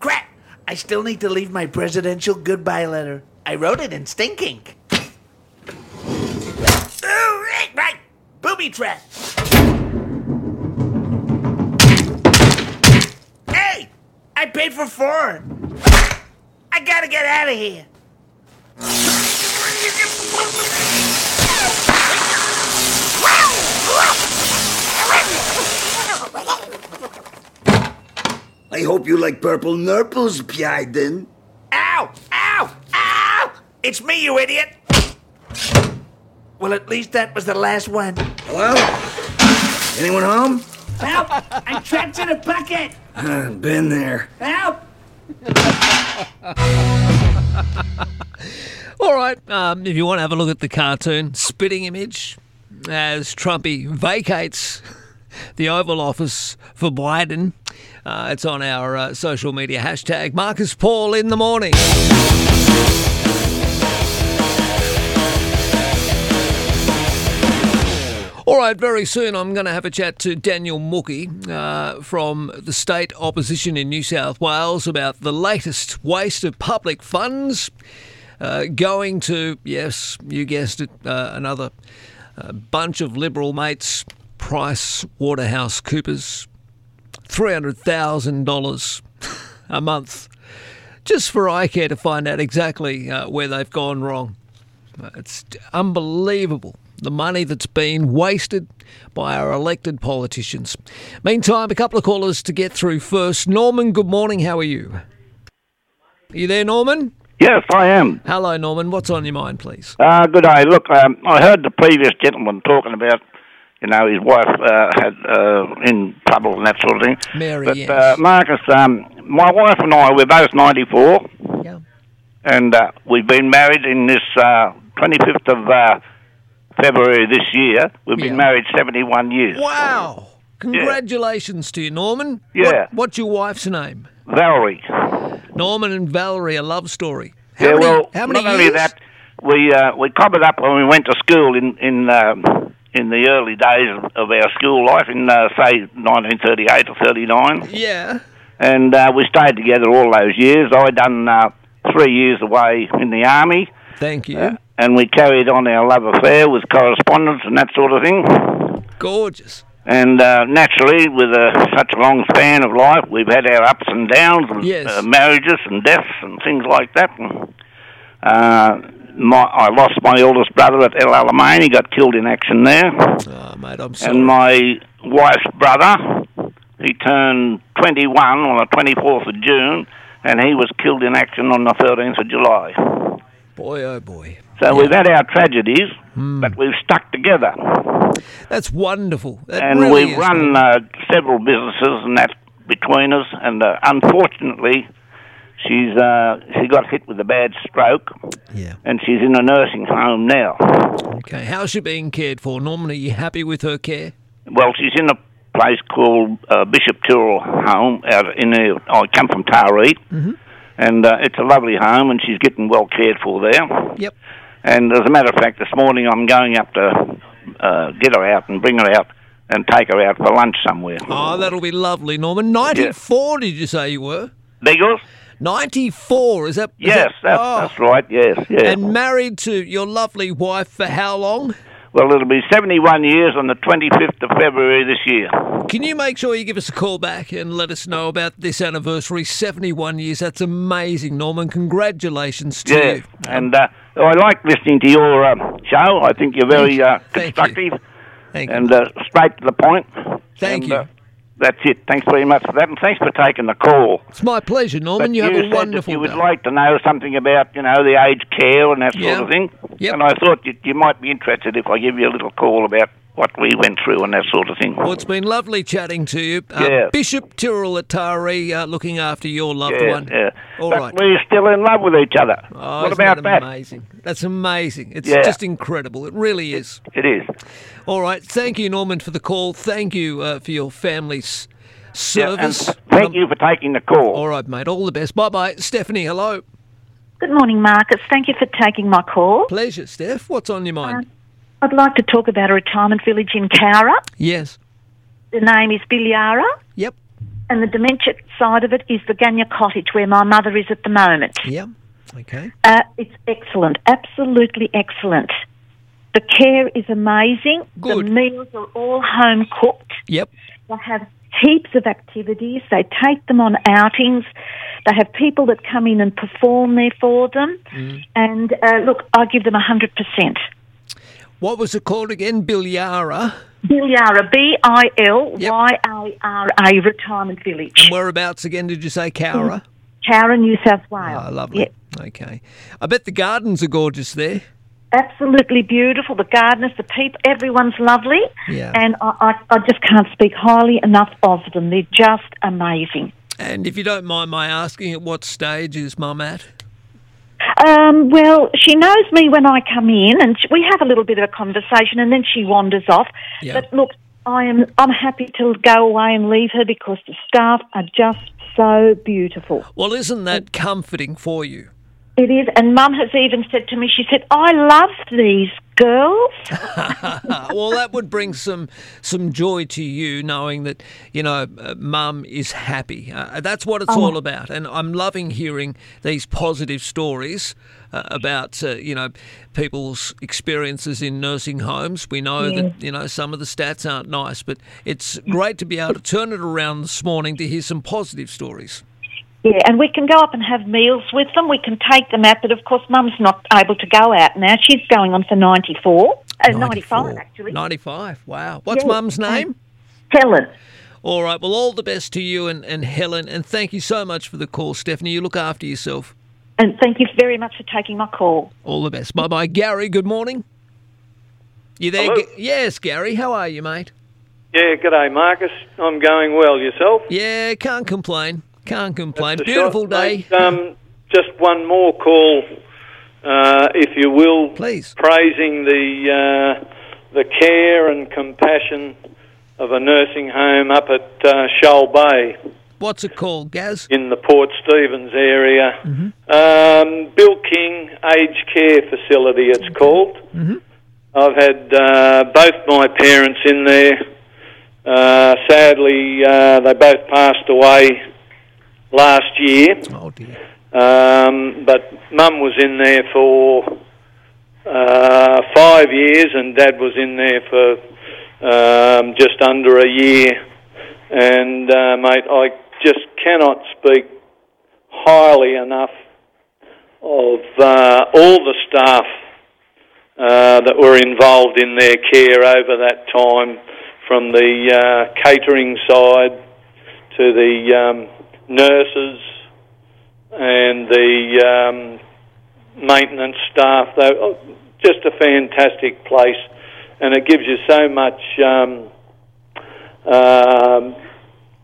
Crap! I still need to leave my presidential goodbye letter. I wrote it in stink ink. Oh, right, right! Booby trap! Hey! I paid for four! I gotta get out of here! I hope you like purple nurples, Bryden. Ow! Ow! Ow! It's me, you idiot! Well, at least that was the last one. Hello? Anyone home? Help! I'm trapped in a bucket! Uh, been there. Help! All right, um, if you want to have a look at the cartoon spitting image as Trumpy vacates the Oval Office for Biden, uh, it's on our uh, social media hashtag Marcus Paul in the morning. All right, very soon I'm going to have a chat to Daniel Mookhey uh, from the state opposition in New South Wales about the latest waste of public funds uh, going to, yes, you guessed it, uh, another uh, bunch of Liberal mates, Price Waterhouse Coopers, $300,000 a month just for iCare to find out exactly uh, where they've gone wrong. Uh, It's unbelievable the money that's been wasted by our elected politicians. Meantime, a couple of callers to get through first. Norman, good morning. How are you? Are you there, Norman? Yes, I am. Hello, Norman. What's on your mind, please? Uh, good day. Look, um, I heard the previous gentleman talking about, you know, his wife uh, had uh, in trouble and that sort of thing. Mary, but yes. uh, Marcus, um, my wife and I, we're both 94. Yeah. And uh, we've been married in this uh, 25th of uh, February this year. We've been married 71 years. Wow. Congratulations to you, Norman. Yeah. What, what's your wife's name? Valerie. Norman and Valerie, a love story. How yeah, many, well, how many not years? only that, we uh, we covered up when we went to school in in um, in the early days of, our school life in uh, say 1938 or 39, Yeah. and uh, we stayed together all those years. I done uh, three years away in the army, Thank you. uh, and we carried on our love affair with correspondence and that sort of thing. Gorgeous. And uh, naturally, with uh, such a long span of life, we've had our ups and downs, and Yes. uh, marriages and deaths and things like that. And, uh, my, I lost my eldest brother at El Alamein. He got killed in action there. Oh, mate, I'm sorry. And my wife's brother, he turned 21 on the 24th of June, and he was killed in action on the 13th of July. Boy, oh boy. So we've had our tragedies, Hmm. but we've stuck together. That's wonderful. That and really we've run uh, several businesses and that between us. And uh, unfortunately, she's uh, she got hit with a bad stroke. Yeah. And she's in a nursing home now. Okay, how's she being cared for? Norman, are you happy with her care? Well, she's in a place called uh, Bishop Tyrrell Home out in the. I come from Taree, Mhm. and uh, it's a lovely home, and she's getting well cared for there. Yep. And as a matter of fact, this morning I'm going up to uh, get her out and bring her out and take her out for lunch somewhere. Oh, that'll be lovely, Norman. 94, did you say you were? Yours? 94, is that? is Yes, that- that's, oh. that's right. Yes, yeah. And married to your lovely wife for how long? well, it'll be 71 years on the 25th of February this year. Can you make sure you give us a call back and let us know about this anniversary? 71 years. That's amazing, Norman. Congratulations to Yeah, you. and uh, I like listening to your uh, show. I think you're very uh, constructive Thank you. and uh, straight to the point. Thank And, you. That's it. Thanks very much for that, and thanks for taking the call. It's my pleasure, Norman. But you have a wonderful You would day. like to know something about, you know, the aged care and that Yeah. sort of thing. Yep. And I thought you, you might be interested if I give you a little call about what we went through and that sort of thing. Well, it's been lovely chatting to you. Uh, Yeah. Bishop Tyrrell at Taree, uh, looking after your loved yeah, one. yeah. All but right. we're still in love with each other. Oh, what isn't about that? amazing? That's amazing. It's Yeah. just incredible. It really is. It is. All right. Thank you, Norman, for the call. Thank you uh, for your family's service. Yeah, and service. thank you for taking the call. All right, mate. All the best. Bye bye. Stephanie, hello. Good morning, Marcus. Thank you for taking my call. Pleasure, Steph. What's on your mind? I'd like to talk about a retirement village in Cowra. yes. The name is Bilyara. Yep. And the dementia side of it is the Ganya Cottage, where my mother is at the moment. Yep. Okay. Uh, it's excellent, absolutely excellent. The care is amazing. Good. The meals are all home cooked. Yep. They have heaps of activities. They take them on outings. They have people that come in and perform there for them. Mm. And uh, look, I give them 100%. What was it called again? Bilyara. Bilyara, B I L Y A R A Retirement Village. And whereabouts again did you say, Cowra? Cowra, New South Wales. Oh, lovely. Okay. I bet the gardens are gorgeous there. Absolutely beautiful. The gardeners, the people, everyone's lovely. Yeah. And I, I, I just can't speak highly enough of them. They're just amazing. And if you don't mind my asking, at what stage is Mum at? Um, well, she knows me when I come in, and we have a little bit of a conversation, and then she wanders off. Yeah. But look, I am I'm happy to go away and leave her because the staff are just so beautiful. Well, isn't that comforting for you? It is, and Mum has even said to me, she said, "I love these girls." well, that would bring some some joy to you, knowing that you know uh, Mum is happy. Uh, that's what it's Oh. all about, and I'm loving hearing these positive stories uh, about uh, you know people's experiences in nursing homes. We know Yeah. that you know some of the stats aren't nice, but it's great to be able to turn it around this morning to hear some positive stories. Yeah, and we can go up and have meals with them. We can take them out, but of course, Mum's not able to go out now. She's going on for 94. Uh, 95, actually. 95. Wow. What's Yeah. Mum's name? Helen. All right. Well, all the best to you and, and Helen, and thank you so much for the call, Stephanie. You look after yourself. And thank you very much for taking my call. All the best. Bye bye. Gary, good morning. You there? Hello? Ga- yes, Gary. How are you, mate? Yeah, g'day, Marcus. I'm going well. Yourself? Yeah, can't complain. Can't complain. Beautiful shot, day. mate. Um, just one more call, uh, if you will. Please. Praising the uh, the care and compassion of a nursing home up at uh, Shoal Bay What's it called, Gaz? in the Port Stephens area. Mm-hmm. Um, Bill King Aged Care Facility, it's called. Mm-hmm. I've had uh, both my parents in there. Uh, sadly, uh, they both passed away last year. Oh dear. Um, but Mum was in there for uh, five years, and Dad was in there for um, just under a year. And uh, mate, I just cannot speak highly enough of uh, all the staff uh, that were involved in their care over that time, from the uh, catering side to the um, nurses and the um, maintenance staff. They oh, just a fantastic place, and it gives you so much um, um,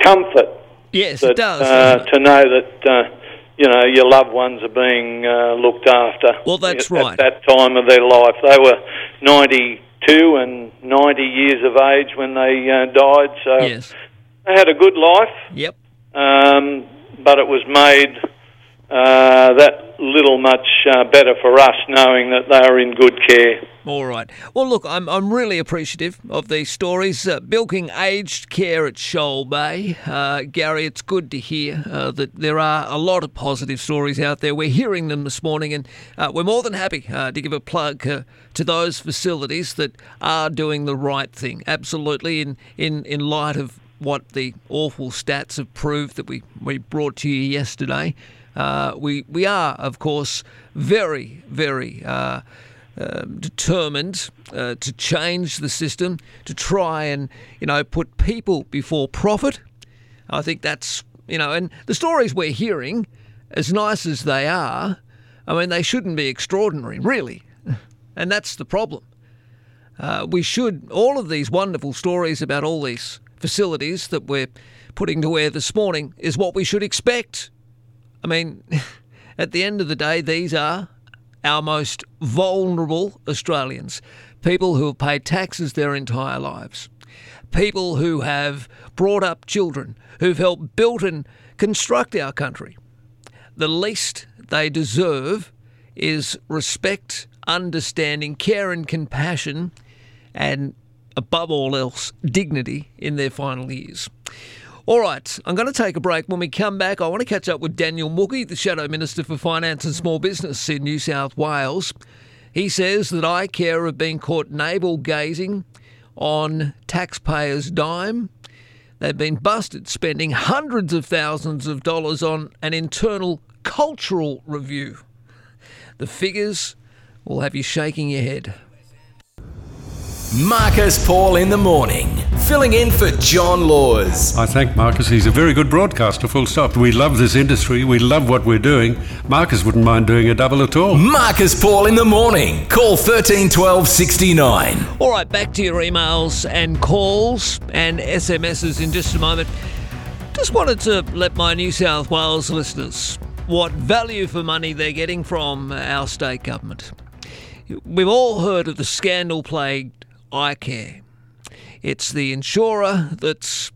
comfort. Yes, that, it does. uh, it? to know that uh, you know your loved ones are being uh, looked after. Well, that's at, right. At that time of their life, they were ninety-two and ninety years of age when they uh, died. So Yes. they had a good life. Yep. Um, but it was made uh, that little much uh, better for us knowing that they are in good care. All right. Well, look, I'm, I'm really appreciative of these stories. Uh, Bill King aged care at Shoal Bay. Uh, Gary, it's good to hear uh, that there are a lot of positive stories out there. We're hearing them this morning, and uh, we're more than happy uh, to give a plug to those facilities that are doing the right thing. Absolutely, in, in, in light of what the awful stats have proved that we, we brought to you yesterday. Uh, we, we are, of course, very, very uh, um, determined uh, to change the system, to try and, you know, put people before profit. I think that's, you know, and the stories we're hearing, as nice as they are, I mean, they shouldn't be extraordinary, really. And that's the problem. Uh, we should, all of these wonderful stories about all these facilities that we're putting to air this morning is what we should expect. I mean, at the end of the day, these are our most vulnerable Australians. People who have paid taxes their entire lives. People who have brought up children, who've helped build and construct our country. The least they deserve is respect, understanding, care, and compassion, and above all else, dignity in their final years. All right, I'm going to take a break. When we come back, I want to catch up with Daniel Mookhey, the Shadow Minister for Finance and Small Business in New South Wales. He says that iCare have been caught navel gazing on taxpayers' dime. They've been busted spending hundreds of thousands of dollars on an internal cultural review. The figures will have you shaking your head. Marcus Paul in the morning, filling in for John Laws. I thank Marcus. He's a very good broadcaster, full stop. We love this industry. We love what we're doing. Marcus wouldn't mind doing a double at all. Marcus Paul in the morning. Call 13 12 69. All right, back to your emails and calls and SMSs in just a moment. Just wanted to let my New South Wales listeners what value for money they're getting from our state government. We've all heard of the scandal plagued iCare. It's the insurer that's,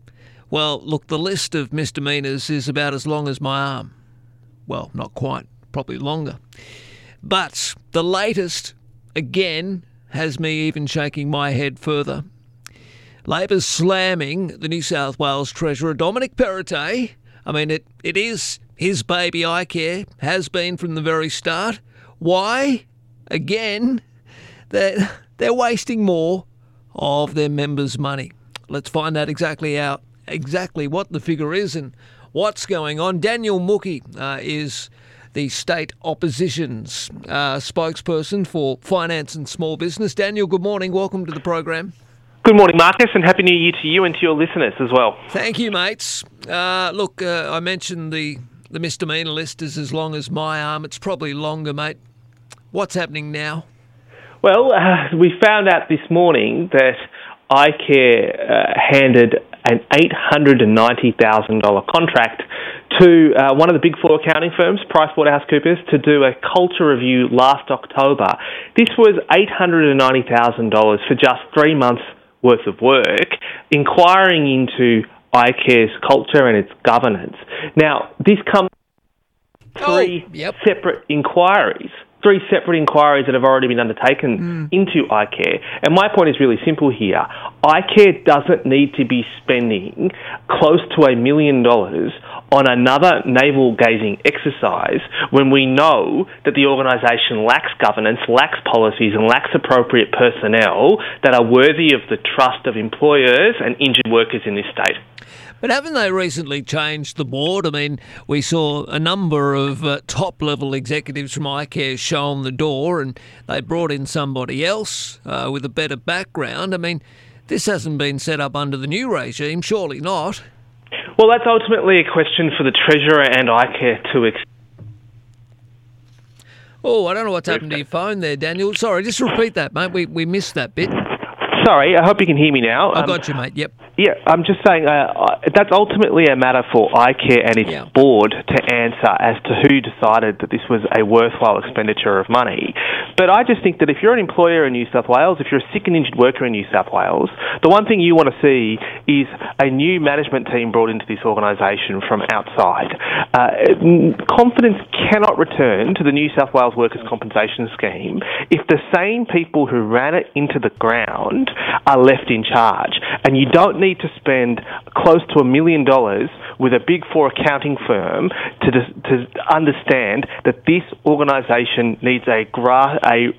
well, look, the list of misdemeanours is about as long as my arm. Well, not quite, probably longer. But the latest, again, has me even shaking my head further. Labor's slamming the New South Wales Treasurer, Dominic Perrottet. I mean, it, it is his baby iCare, has been from the very start. Why? Again, they're, they're wasting more of their members' money. Let's find out exactly out exactly what the figure is and what's going on. Daniel Mookhey uh, is the state opposition's uh, spokesperson for finance and small business. Daniel, good morning. Welcome to the program. Good morning, Marcus, and Happy New Year to you and to your listeners as well. Thank you, mates. Uh, look, uh, I mentioned the, the misdemeanor list is as long as my arm. It's probably longer, mate. What's happening now? Well, uh, we found out this morning that iCare uh, handed an $890,000 contract to uh, one of the big four accounting firms, PricewaterhouseCoopers, to do a culture review last October. This was $890,000 for just three months' worth of work, inquiring into iCare's culture and its governance. Now, this comes three separate inquiries three separate inquiries that have already been undertaken mm. into iCare. And my point is really simple here. iCare doesn't need to be spending close to a million dollars on another navel gazing exercise when we know that the organisation lacks governance, lacks policies, and lacks appropriate personnel that are worthy of the trust of employers and injured workers in this state. But haven't they recently changed the board? I mean, we saw a number of uh, top level executives from iCare shown the door and they brought in somebody else uh, with a better background. I mean, this hasn't been set up under the new regime, surely not. Well, that's ultimately a question for the Treasurer and iCare to ex- Oh, I don't know what's happened to your phone there, Daniel. Sorry, just repeat that, mate. We, we missed that bit. Sorry, I hope you can hear me now. I Um, got you, mate. Yep. Yeah, I'm just saying uh, that's ultimately a matter for iCare and its board to answer as to who decided that this was a worthwhile expenditure of money. But I just think that if you're an employer in New South Wales, if you're a sick and injured worker in New South Wales, the one thing you want to see is a new management team brought into this organisation from outside. Uh, confidence cannot return to the New South Wales Workers' Compensation Scheme if the same people who ran it into the ground are left in charge. And you don't need to spend close to a million dollars with a big four accounting firm to, to understand that this organisation needs a, gra- a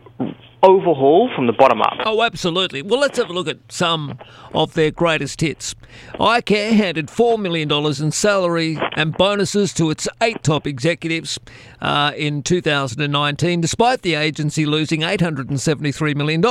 overhaul from the bottom up. Oh, absolutely. Well, let's have a look at some of their greatest hits. iCare handed $4 million in salary and bonuses to its eight top executives uh, in 2019, despite the agency losing $873 million.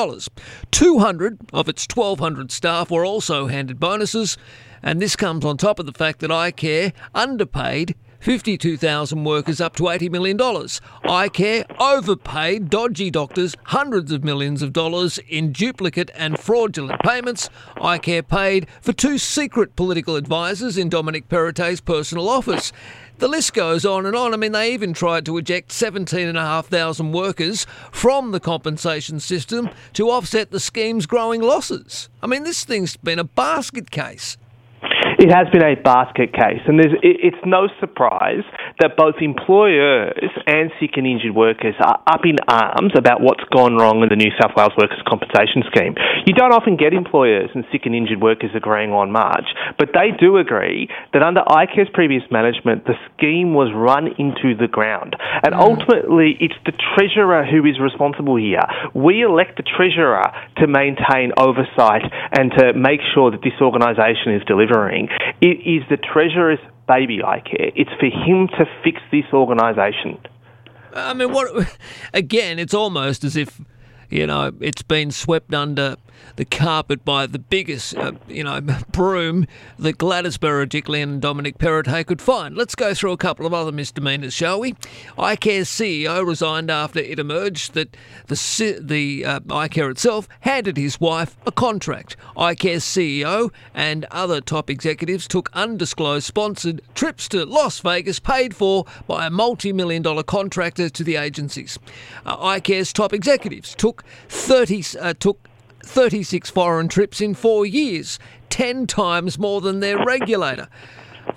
200 of its 1,200 staff were also handed bonuses, and this comes on top of the fact that iCare underpaid 52,000 workers up to $80 million. iCare overpaid dodgy doctors hundreds of millions of dollars in duplicate and fraudulent payments. iCare paid for two secret political advisors in Dominic Perrottet's personal office. The list goes on and on. I mean, they even tried to eject 17,500 workers from the compensation system to offset the scheme's growing losses. I mean, this thing's been a basket case. It has been a basket case, and there's, it, it's no surprise that both employers and sick and injured workers are up in arms about what's gone wrong in the New South Wales Workers' Compensation Scheme. You don't often get employers and sick and injured workers agreeing on much, but they do agree that under iCare's previous management, the scheme was run into the ground. And mm. ultimately, it's the Treasurer who is responsible here. We elect the Treasurer to maintain oversight and to make sure that this organisation is delivering. It is the Treasurer's baby, iCare. It's for him to fix this organisation. I mean, what? Again, it's almost as if you know it's been swept under the carpet by the biggest, uh, you know, broom that Gladys Berejiklian and Dominic Perrottet could find. Let's go through a couple of other misdemeanors, shall we? iCare's CEO resigned after it emerged that the the uh, iCare itself handed his wife a contract. iCare's CEO and other top executives took undisclosed sponsored trips to Las Vegas paid for by a multi-million dollar contractor to the agencies. Uh, iCare's top executives took 30 uh, took 36 foreign trips in 4 years, 10 times more than their regulator.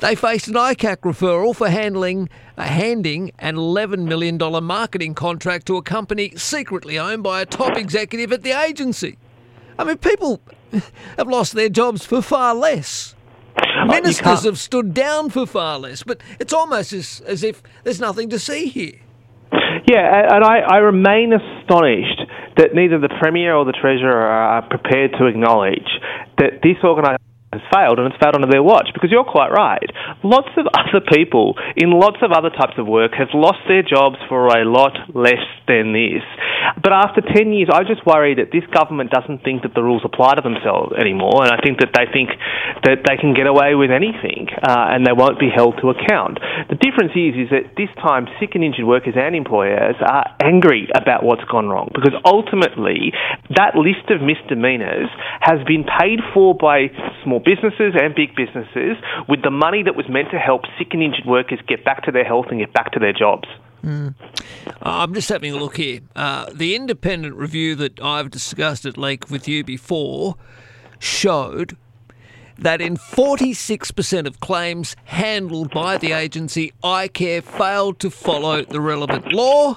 They faced an ICAC referral for handling uh, handing an $11 million marketing contract to a company secretly owned by a top executive at the agency. I mean, people have lost their jobs for far less. Ministers can't- have stood down for far less, but it's almost as, as if there's nothing to see here. Yeah, and I, I remain astonished that neither the Premier or the Treasurer are prepared to acknowledge that this organisation has failed and it's failed under their watch because you're quite right. Lots of other people in lots of other types of work have lost their jobs for a lot less than this. But after 10 years, I just worry that this government doesn't think that the rules apply to themselves anymore, and I think that they think that they can get away with anything uh, and they won't be held to account. The difference is, is that this time sick and injured workers and employers are angry about what's gone wrong because ultimately that list of misdemeanors has been paid for by small businesses and big businesses with the money that was meant to help sick and injured workers get back to their health and get back to their jobs. Mm. I'm just having a look here. Uh, the independent review that I've discussed at length with you before showed that in 46% of claims handled by the agency, iCare failed to follow the relevant law.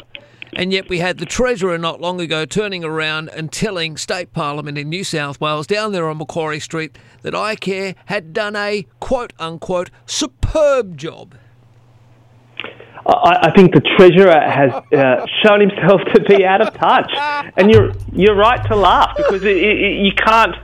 And yet, we had the Treasurer not long ago turning around and telling State Parliament in New South Wales, down there on Macquarie Street, that iCare had done a quote unquote superb job. I, think the treasurer has uh, shown himself to be out of touch, and you're you're right to laugh because it, it, you can't.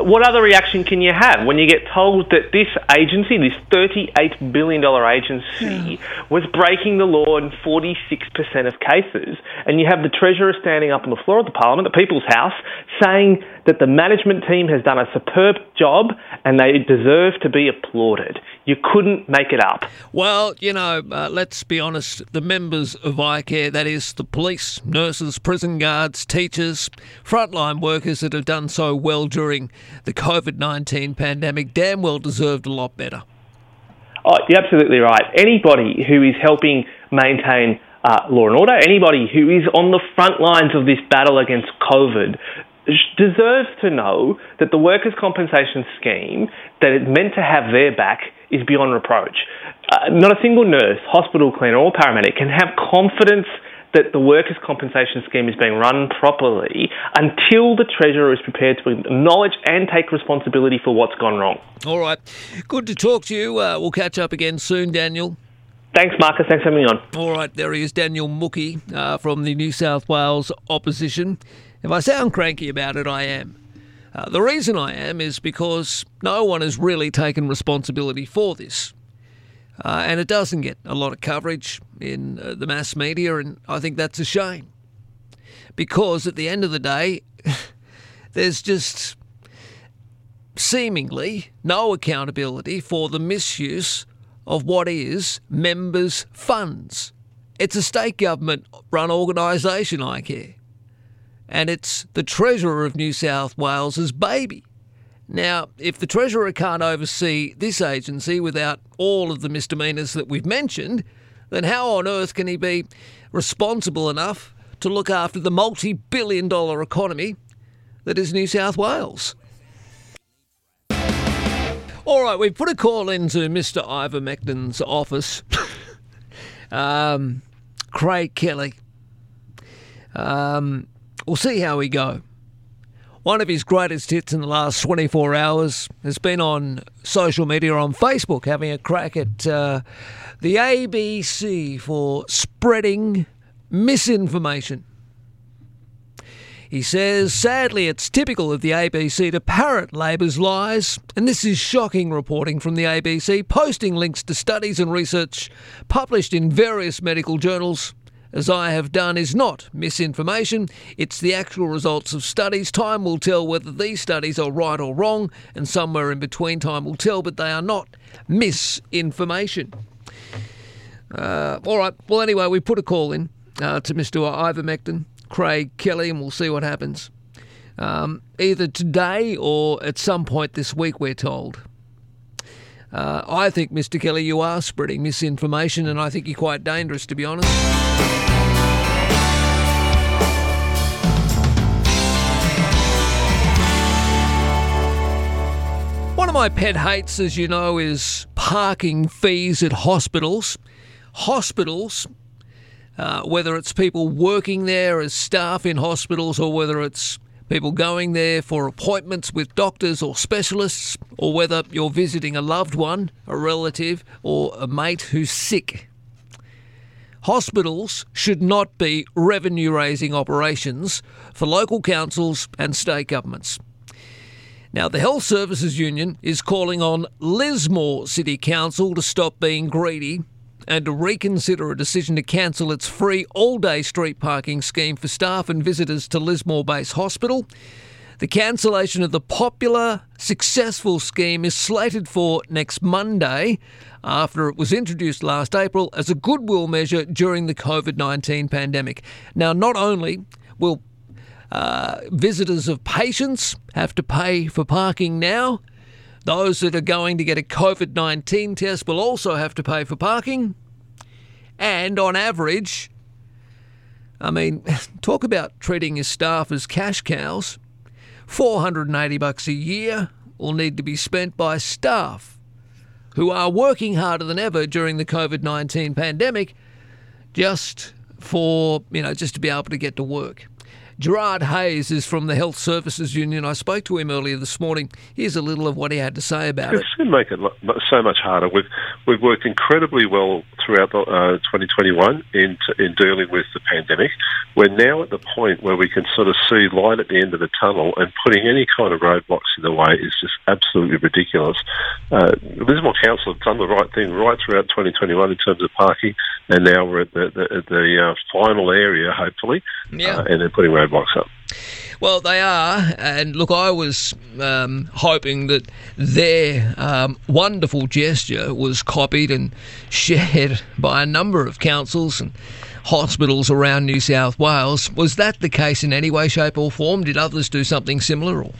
What other reaction can you have when you get told that this agency, this $38 billion agency, was breaking the law in 46% of cases? And you have the Treasurer standing up on the floor of the Parliament, the People's House, saying that the management team has done a superb job and they deserve to be applauded. You couldn't make it up. Well, you know, uh, let's be honest, the members of iCare, that is the police, nurses, prison guards, teachers, frontline workers that have done so well during the COVID 19 pandemic, damn well deserved a lot better. Oh, you're absolutely right. Anybody who is helping maintain uh, law and order, anybody who is on the front lines of this battle against COVID, deserves to know that the workers' compensation scheme that is meant to have their back is beyond reproach. Uh, not a single nurse, hospital cleaner, or paramedic can have confidence that the workers' compensation scheme is being run properly until the Treasurer is prepared to acknowledge and take responsibility for what's gone wrong. All right. Good to talk to you. Uh, we'll catch up again soon, Daniel. Thanks, Marcus. Thanks for having me on. All right, there he is, Daniel Mookhey uh, from the New South Wales opposition. If I sound cranky about it, I am. Uh, the reason I am is because no one has really taken responsibility for this. Uh, and it doesn't get a lot of coverage in uh, the mass media, and I think that's a shame. Because at the end of the day, there's just seemingly no accountability for the misuse of what is members' funds. It's a state government run organisation, iCare. And it's the Treasurer of New South Wales's baby. Now, if the Treasurer can't oversee this agency without all of the misdemeanors that we've mentioned, then how on earth can he be responsible enough to look after the multi billion dollar economy that is New South Wales? All right, we've put a call into Mr. Ivermectin's office. um, Craig Kelly. Um, we'll see how we go. One of his greatest hits in the last 24 hours has been on social media on Facebook, having a crack at uh, the ABC for spreading misinformation. He says, sadly, it's typical of the ABC to parrot Labor's lies, and this is shocking reporting from the ABC, posting links to studies and research published in various medical journals as I have done, is not misinformation. It's the actual results of studies. Time will tell whether these studies are right or wrong, and somewhere in between, time will tell, but they are not misinformation. Uh, all right. Well, anyway, we put a call in uh, to Mr. Ivermectin, Craig Kelly, and we'll see what happens. Um, either today or at some point this week, we're told. Uh, I think, Mr. Kelly, you are spreading misinformation, and I think you're quite dangerous, to be honest. One of my pet hates, as you know, is parking fees at hospitals. Hospitals, uh, whether it's people working there as staff in hospitals or whether it's people going there for appointments with doctors or specialists, or whether you're visiting a loved one, a relative, or a mate who's sick. Hospitals should not be revenue raising operations for local councils and state governments. Now, the Health Services Union is calling on Lismore City Council to stop being greedy and to reconsider a decision to cancel its free all day street parking scheme for staff and visitors to Lismore Base Hospital. The cancellation of the popular, successful scheme is slated for next Monday after it was introduced last April as a goodwill measure during the COVID 19 pandemic. Now, not only will uh, visitors of patients have to pay for parking now, those that are going to get a COVID 19 test will also have to pay for parking. And on average, I mean, talk about treating your staff as cash cows. 480 bucks a year will need to be spent by staff who are working harder than ever during the COVID 19 pandemic just for, you know, just to be able to get to work. Gerard Hayes is from the Health Services Union. I spoke to him earlier this morning. Here's a little of what he had to say about it. It's going to make it so much harder. We've we've worked incredibly well throughout the, uh, 2021 in in dealing with the pandemic. We're now at the point where we can sort of see light at the end of the tunnel, and putting any kind of roadblocks in the way is just absolutely ridiculous. Uh, Lismore Council have done the right thing right throughout 2021 in terms of parking, and now we're at the the, the uh, final area, hopefully, Yeah. uh, and they're putting roadblocks up. Well, they are, and look, I was um, hoping that their um, wonderful gesture was copied and shared by a number of councils and hospitals around New South Wales. Was that the case in any way, shape, or form? Did others do something similar? Or?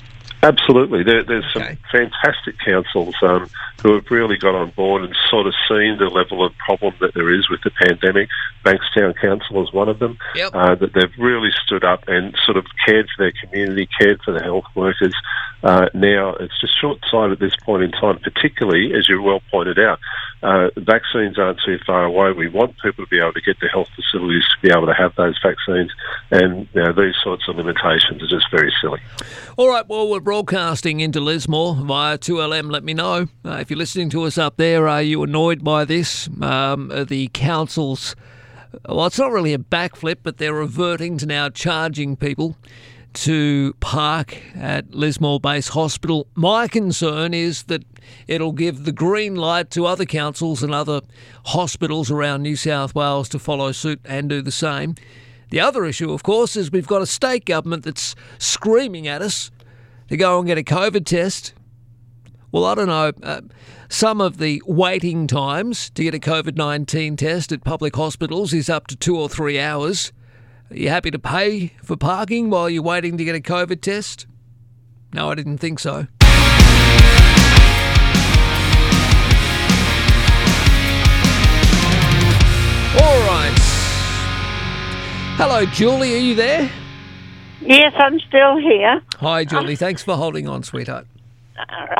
Absolutely. There, there's some fantastic councils um, who have really got on board and sort of seen the level of problem that there is with the pandemic. Bankstown Council is one of them. Uh, that they've really stood up and sort of cared for their community, cared for the health workers. Uh, now, it's just short sighted at this point in time, particularly, as you well pointed out, uh, vaccines aren't too far away. We want people to be able to get to health facilities to be able to have those vaccines, and you know, these sorts of limitations are just very silly. All right, well, we're broadcasting into Lismore via 2LM. Let me know. Uh, if you're listening to us up there, are you annoyed by this? Um, the council's, well, it's not really a backflip, but they're reverting to now charging people to park at Lismore Base Hospital. My concern is that it'll give the green light to other councils and other hospitals around New South Wales to follow suit and do the same. The other issue, of course, is we've got a state government that's screaming at us to go and get a COVID test. Well, I don't know. Uh, some of the waiting times to get a COVID 19 test at public hospitals is up to two or three hours. Are you happy to pay for parking while you're waiting to get a COVID test? No, I didn't think so. All right. Hello, Julie. Are you there? Yes, I'm still here. Hi, Julie. Thanks for holding on, sweetheart.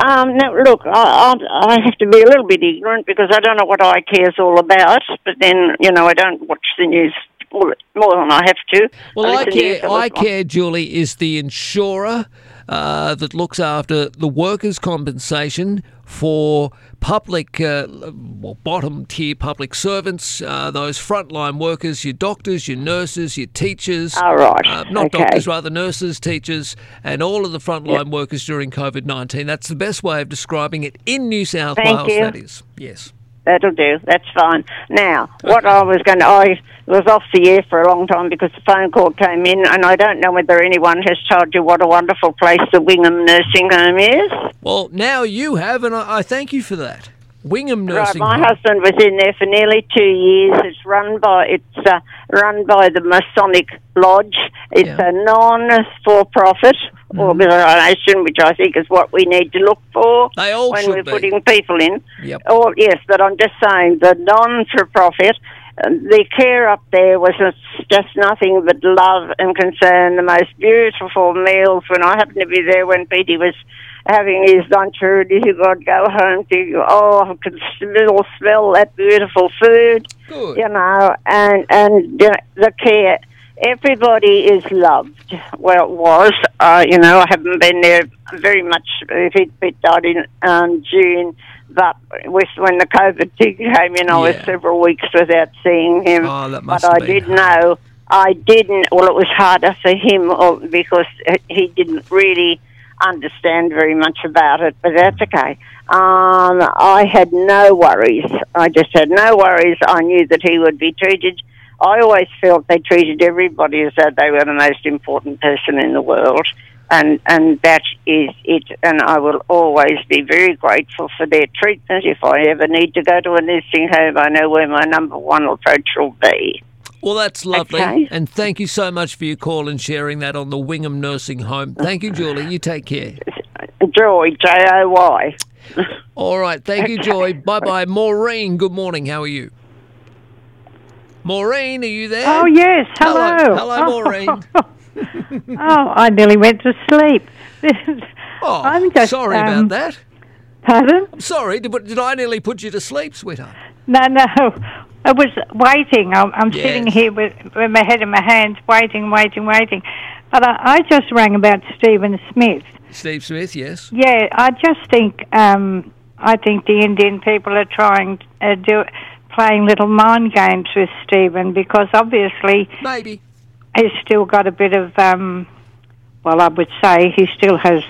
Um, now, look, I, I, I have to be a little bit ignorant because I don't know what iCare is all about. But then, you know, I don't watch the news more, more than I have to. Well, I I listen to you care, I care, Julie, is the insurer uh, that looks after the workers' compensation for public, uh, well, bottom tier public servants, uh, those frontline workers, your doctors, your nurses, your teachers. Oh, right. Uh, not Okay. doctors, rather nurses, teachers, and all of the frontline workers during COVID 19. That's the best way of describing it in New South Thank Wales, you. that is. Yes. That'll do. That's fine. Now, what I was going to, I was off the air for a long time because the phone call came in, and I don't know whether anyone has told you what a wonderful place the Wingham Nursing Home is. Well, now you have, and I, I thank you for that. Wingham Right, Nursing my Home. husband was in there for nearly two years. It's run by it's uh, run by the Masonic Lodge. It's a non-for-profit Mm-hmm. organisation, which I think is what we need to look for They all when we're be. putting people in. Yep. Oh yes, but I'm just saying the non-for-profit. uh, The care up there was just- just nothing but love and concern. The most beautiful meals. When I happened to be there when Petey was having his lunch early, he would go home to oh, I could still smell that beautiful food. Good. You know, and and the, the care. Everybody is loved. Well, it was. Uh, you know, I haven't been there very much. Pete, Pete died in um, June, but with when the COVID thing came in, I was several weeks without seeing him. Oh, that must but I been did know. I didn't. Well, it was harder for him uh, because he didn't really understand very much about it. But that's okay. Um, I had no worries. I just had no worries. I knew that he would be treated. I always felt they treated everybody as though they were the most important person in the world. And, and that is it. And I will always be very grateful for their treatment. If I ever need to go to a nursing home, I know where my number one approach will be. Well, that's lovely. Okay. And thank you so much for your call and sharing that on the Wingham Nursing Home. Thank you, Julie. You take care. Joy, J O Y. All right. Thank you, Joy. Bye bye. Maureen, good morning. How are you? Maureen, are you there? Oh, yes. Hello. Hello. Hello, Maureen. oh, I nearly went to sleep. Oh, I'm just, sorry um, about that. Pardon? I'm sorry. Did, did I nearly put you to sleep, sweetheart? No, no. I was waiting. I'm, I'm Yes. sitting here with, with my head in my hands, waiting, waiting, waiting. But I, I just rang about Stephen Smith. Steve Smith, yes. Yeah, I just think um, I think the Indian people are trying uh, do playing little mind games with Stephen because obviously maybe he's still got a bit of um, well, I would say he still has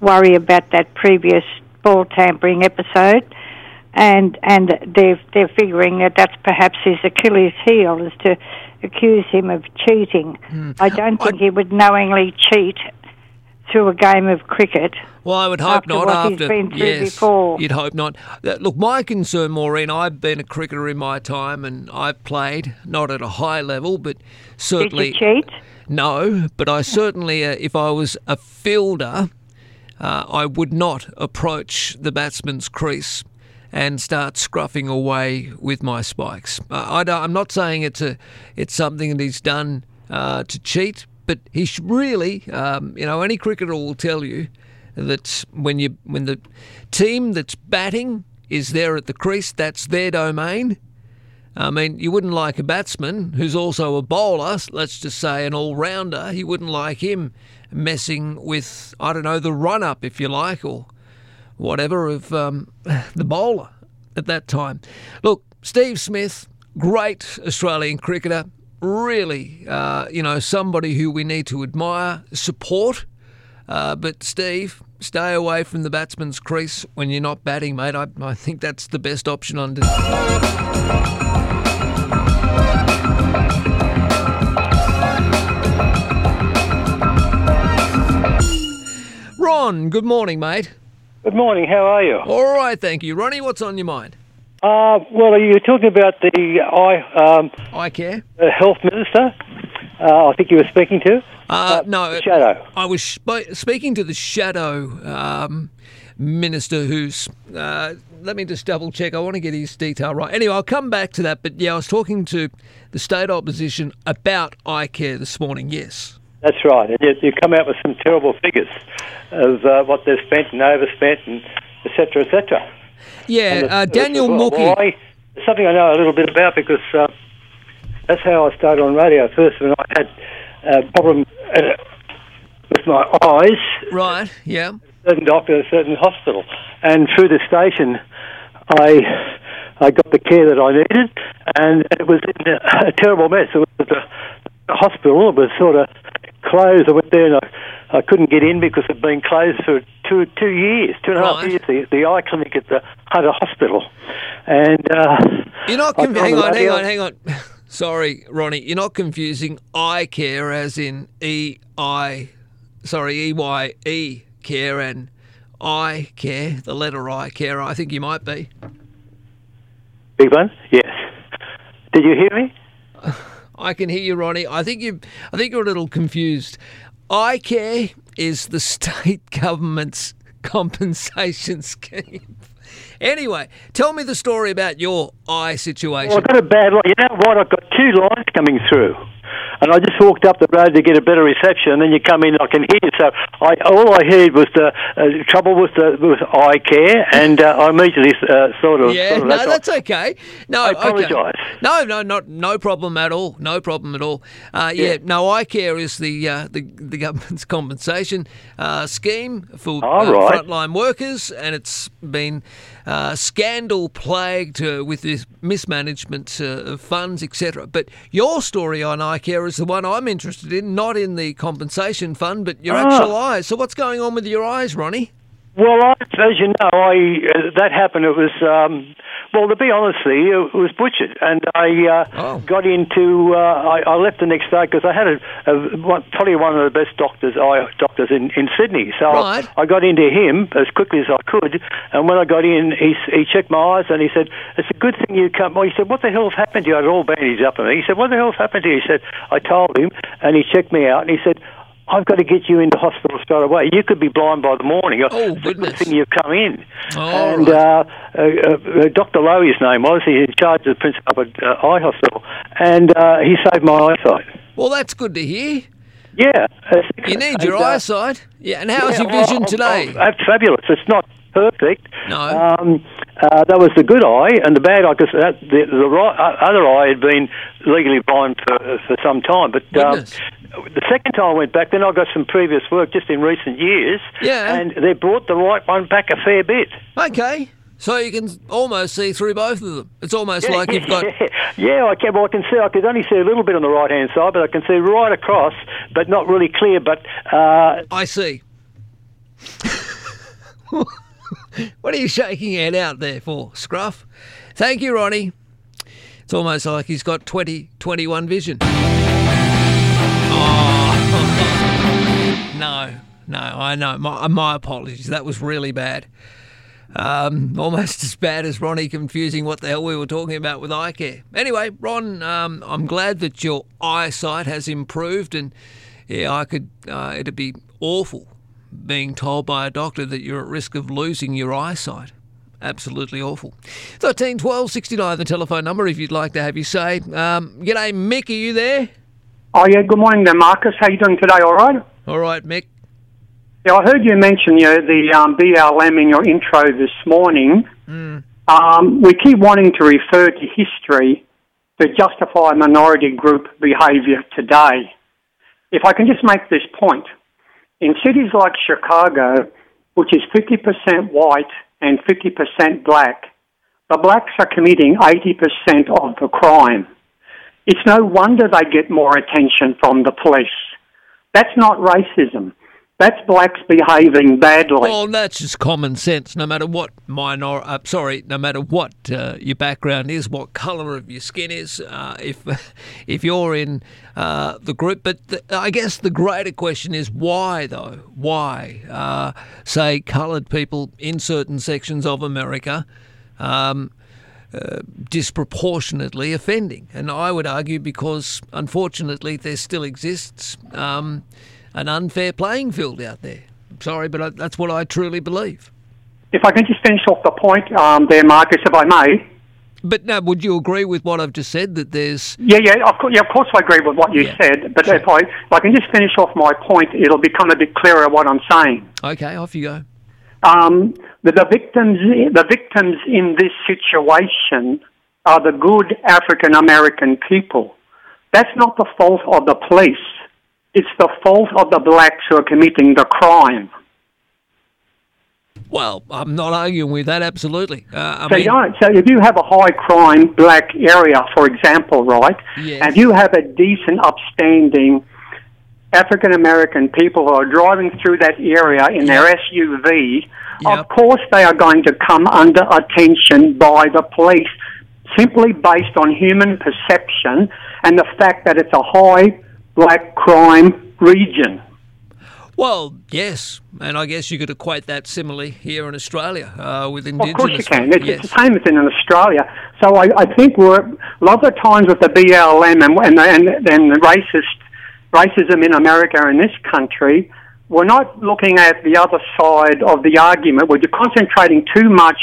worry about that previous ball tampering episode, and and they're they're figuring that that's perhaps his Achilles heel is to accuse him of cheating. Hmm. I don't think he would knowingly cheat through a game of cricket. Well, I would hope After not. what after he's been through yes, before. you'd hope not. Uh, Look, my concern, Maureen, I've been a cricketer in my time, and I've played not at a high level, but certainly cheat? No, but I certainly, uh, if I was a fielder, uh, I would not approach the batsman's crease and start scruffing away with my spikes. I I'm not saying it's a, it's something that he's done uh, to cheat, but he should really, um, you know, any cricketer will tell you that when you when the team that's batting is there at the crease, that's their domain. I mean, you wouldn't like a batsman who's also a bowler, let's just say an all rounder. You wouldn't like him messing with, I don't know, the run up, if you like, or whatever, of um, the bowler at that time. Look, Steve Smith, great Australian cricketer, really, uh, you know, somebody who we need to admire, support. Uh, but Steve, stay away from the batsman's crease when you're not batting, mate. I, I think that's the best option under. Ron, good morning, mate. Good morning. How are you? All right, thank you. Ronnie, what's on your mind? Uh, well, are you were talking about the eye um, eye care the health minister. Uh, I think you were speaking to. Uh, no, Shadow. I was sp- speaking to the shadow um, minister, who's. Uh, let me just double check. I want to get his detail right. Anyway, I'll come back to that. But yeah, I was talking to the state opposition about eye care this morning. Yes. That's right. And you, you come out with some terrible figures of uh, what they've spent and overspent and et cetera, et cetera. Yeah, the- uh, Daniel well, Mookhey. well, I- it's something I know a little bit about because uh, that's how I started on radio first when I had a problem uh, with my eyes. Right, yeah. certain doctor at a certain hospital. And through the station, I I got the care that I needed, and it was in a, a terrible mess. It was the, the hospital. It was sort of closed. I went there and I, I couldn't get in because it'd been closed for two two years, two and a half Right. years. The, the eye clinic at the Hunter Hospital, and uh, You're not. Told hang on, hang on, hang on. Sorry, Ronnie. You're not confusing eye care as in E I, sorry, E Y E care and I care, the letter I care. I think you might be. Big one, yes. Did you hear me? I can hear you, Ronnie. I think you. I think you're a little confused. I care is the state government's compensation scheme. Anyway, tell me the story about your eye situation. Well, I've got a bad line. You know what? I've got two lines coming through. And I just walked up the road to get a better reception, and then you come in, I can hear you. So I, all I heard was the uh, trouble with the with eye care, and uh, I immediately uh, sort of. Yeah, sort of no, that's that's okay. No, I okay. No, no, not no problem at all. No problem at all. Uh, yeah, Yeah. no, I care is the uh, the the government's compensation uh, scheme for uh, right. frontline workers, and it's been uh, scandal plagued uh, with this mismanagement uh, of funds, etc. But your story on eye care is the one I'm interested in, not in the compensation fund, but your Ah. actual eyes. So what's going on with your eyes, Ronnie? Well, I, as you know, I uh, that happened. It was um, well, to be honest, with you, it was butchered, and I uh, Oh. got into. Uh, I, I left the next day because I had a, a one, probably one of the best doctors, eye doctors in, in Sydney. So Right. I got into him as quickly as I could, and when I got in, he he checked my eyes and he said, "It's a good thing you come." Well, he said, "What the hell's happened to you?" I had all bandaged up on me. He said, "What the hell's happened to you?" He said, "I told him," and he checked me out, and he said. I've got to get you into hospital straight away. You could be blind by the morning. Oh, goodness. Good thing you've come in. Oh, and uh, uh, uh, Dr. Lowe, his name was, he's in charge of the principal at uh, Eye Hospital, and uh, he saved my eyesight. Well, that's good to hear. Yeah. You need your And, uh, eyesight. Yeah, and how's yeah, your vision oh, today? oh, that's fabulous. It's not perfect. No. Um, uh, that was the good eye, and the bad eye, because the, the right, uh, other eye had been legally blind for, for some time. But um, the second time I went back, then I got some previous work just in recent years. Yeah. And they brought the right one back a fair bit. Okay. So you can almost see through both of them. It's almost like you've got. Yeah, I can. Well, I can see. I could only see a little bit on the right hand side, but I can see right across, but not really clear. But uh, I see. what are you shaking your head out there for, Scruff? Thank you, Ronnie. It's almost like he's got 2021 vision. Oh. no, no, I know. My, my apologies. That was really bad. Um, almost as bad as Ronnie confusing what the hell we were talking about with eye care. Anyway, Ron, um, I'm glad that your eyesight has improved, and yeah, I could. Uh, it'd be awful being told by a doctor that you're at risk of losing your eyesight. Absolutely awful. 13 12 69, the telephone number if you'd like to have your say. Um, g'day, Mick, are you there? Oh yeah, good morning there, Marcus. How you doing today? All right. All right, Mick. Yeah, I heard you mention you know, the um, BLM in your intro this morning. Mm. Um, we keep wanting to refer to history to justify minority group behaviour today. If I can just make this point, in cities like Chicago, which is 50% white and 50% black, the blacks are committing 80% of the crime. It's no wonder they get more attention from the police. That's not racism. That's blacks behaving badly. Well, that's just common sense. No matter what minor, uh, sorry, no matter what uh, your background is, what colour of your skin is, uh, if if you're in uh, the group. But the, I guess the greater question is why, though? Why, uh, say, coloured people in certain sections of America? Um, uh, disproportionately offending. And I would argue because, unfortunately, there still exists um, an unfair playing field out there. Sorry, but I, that's what I truly believe. If I can just finish off the point um, there, Marcus, if I may. But now, would you agree with what I've just said that there's. Yeah, yeah, of course, yeah, of course I agree with what you said. But if I, if I can just finish off my point, it'll become a bit clearer what I'm saying. Okay, off you go. Um, the, the victims, the victims in this situation are the good African American people. That's not the fault of the police. It's the fault of the blacks who are committing the crime. Well, I'm not arguing with that, absolutely. Uh, so, mean, you know, so if you have a high crime black area, for example, right, Yes. and you have a decent, upstanding African American people who are driving through that area in their SUV, of course they are going to come under attention by the police simply based on human perception and the fact that it's a high black crime region. Well, yes, and I guess you could equate that similarly here in Australia uh, with indigenous. Of course you can. It's, Yes. it's the same as in Australia. So I, I think we're a lot of times with the BLM and and and, and the racist racism in America and this country, we're not looking at the other side of the argument. We're concentrating too much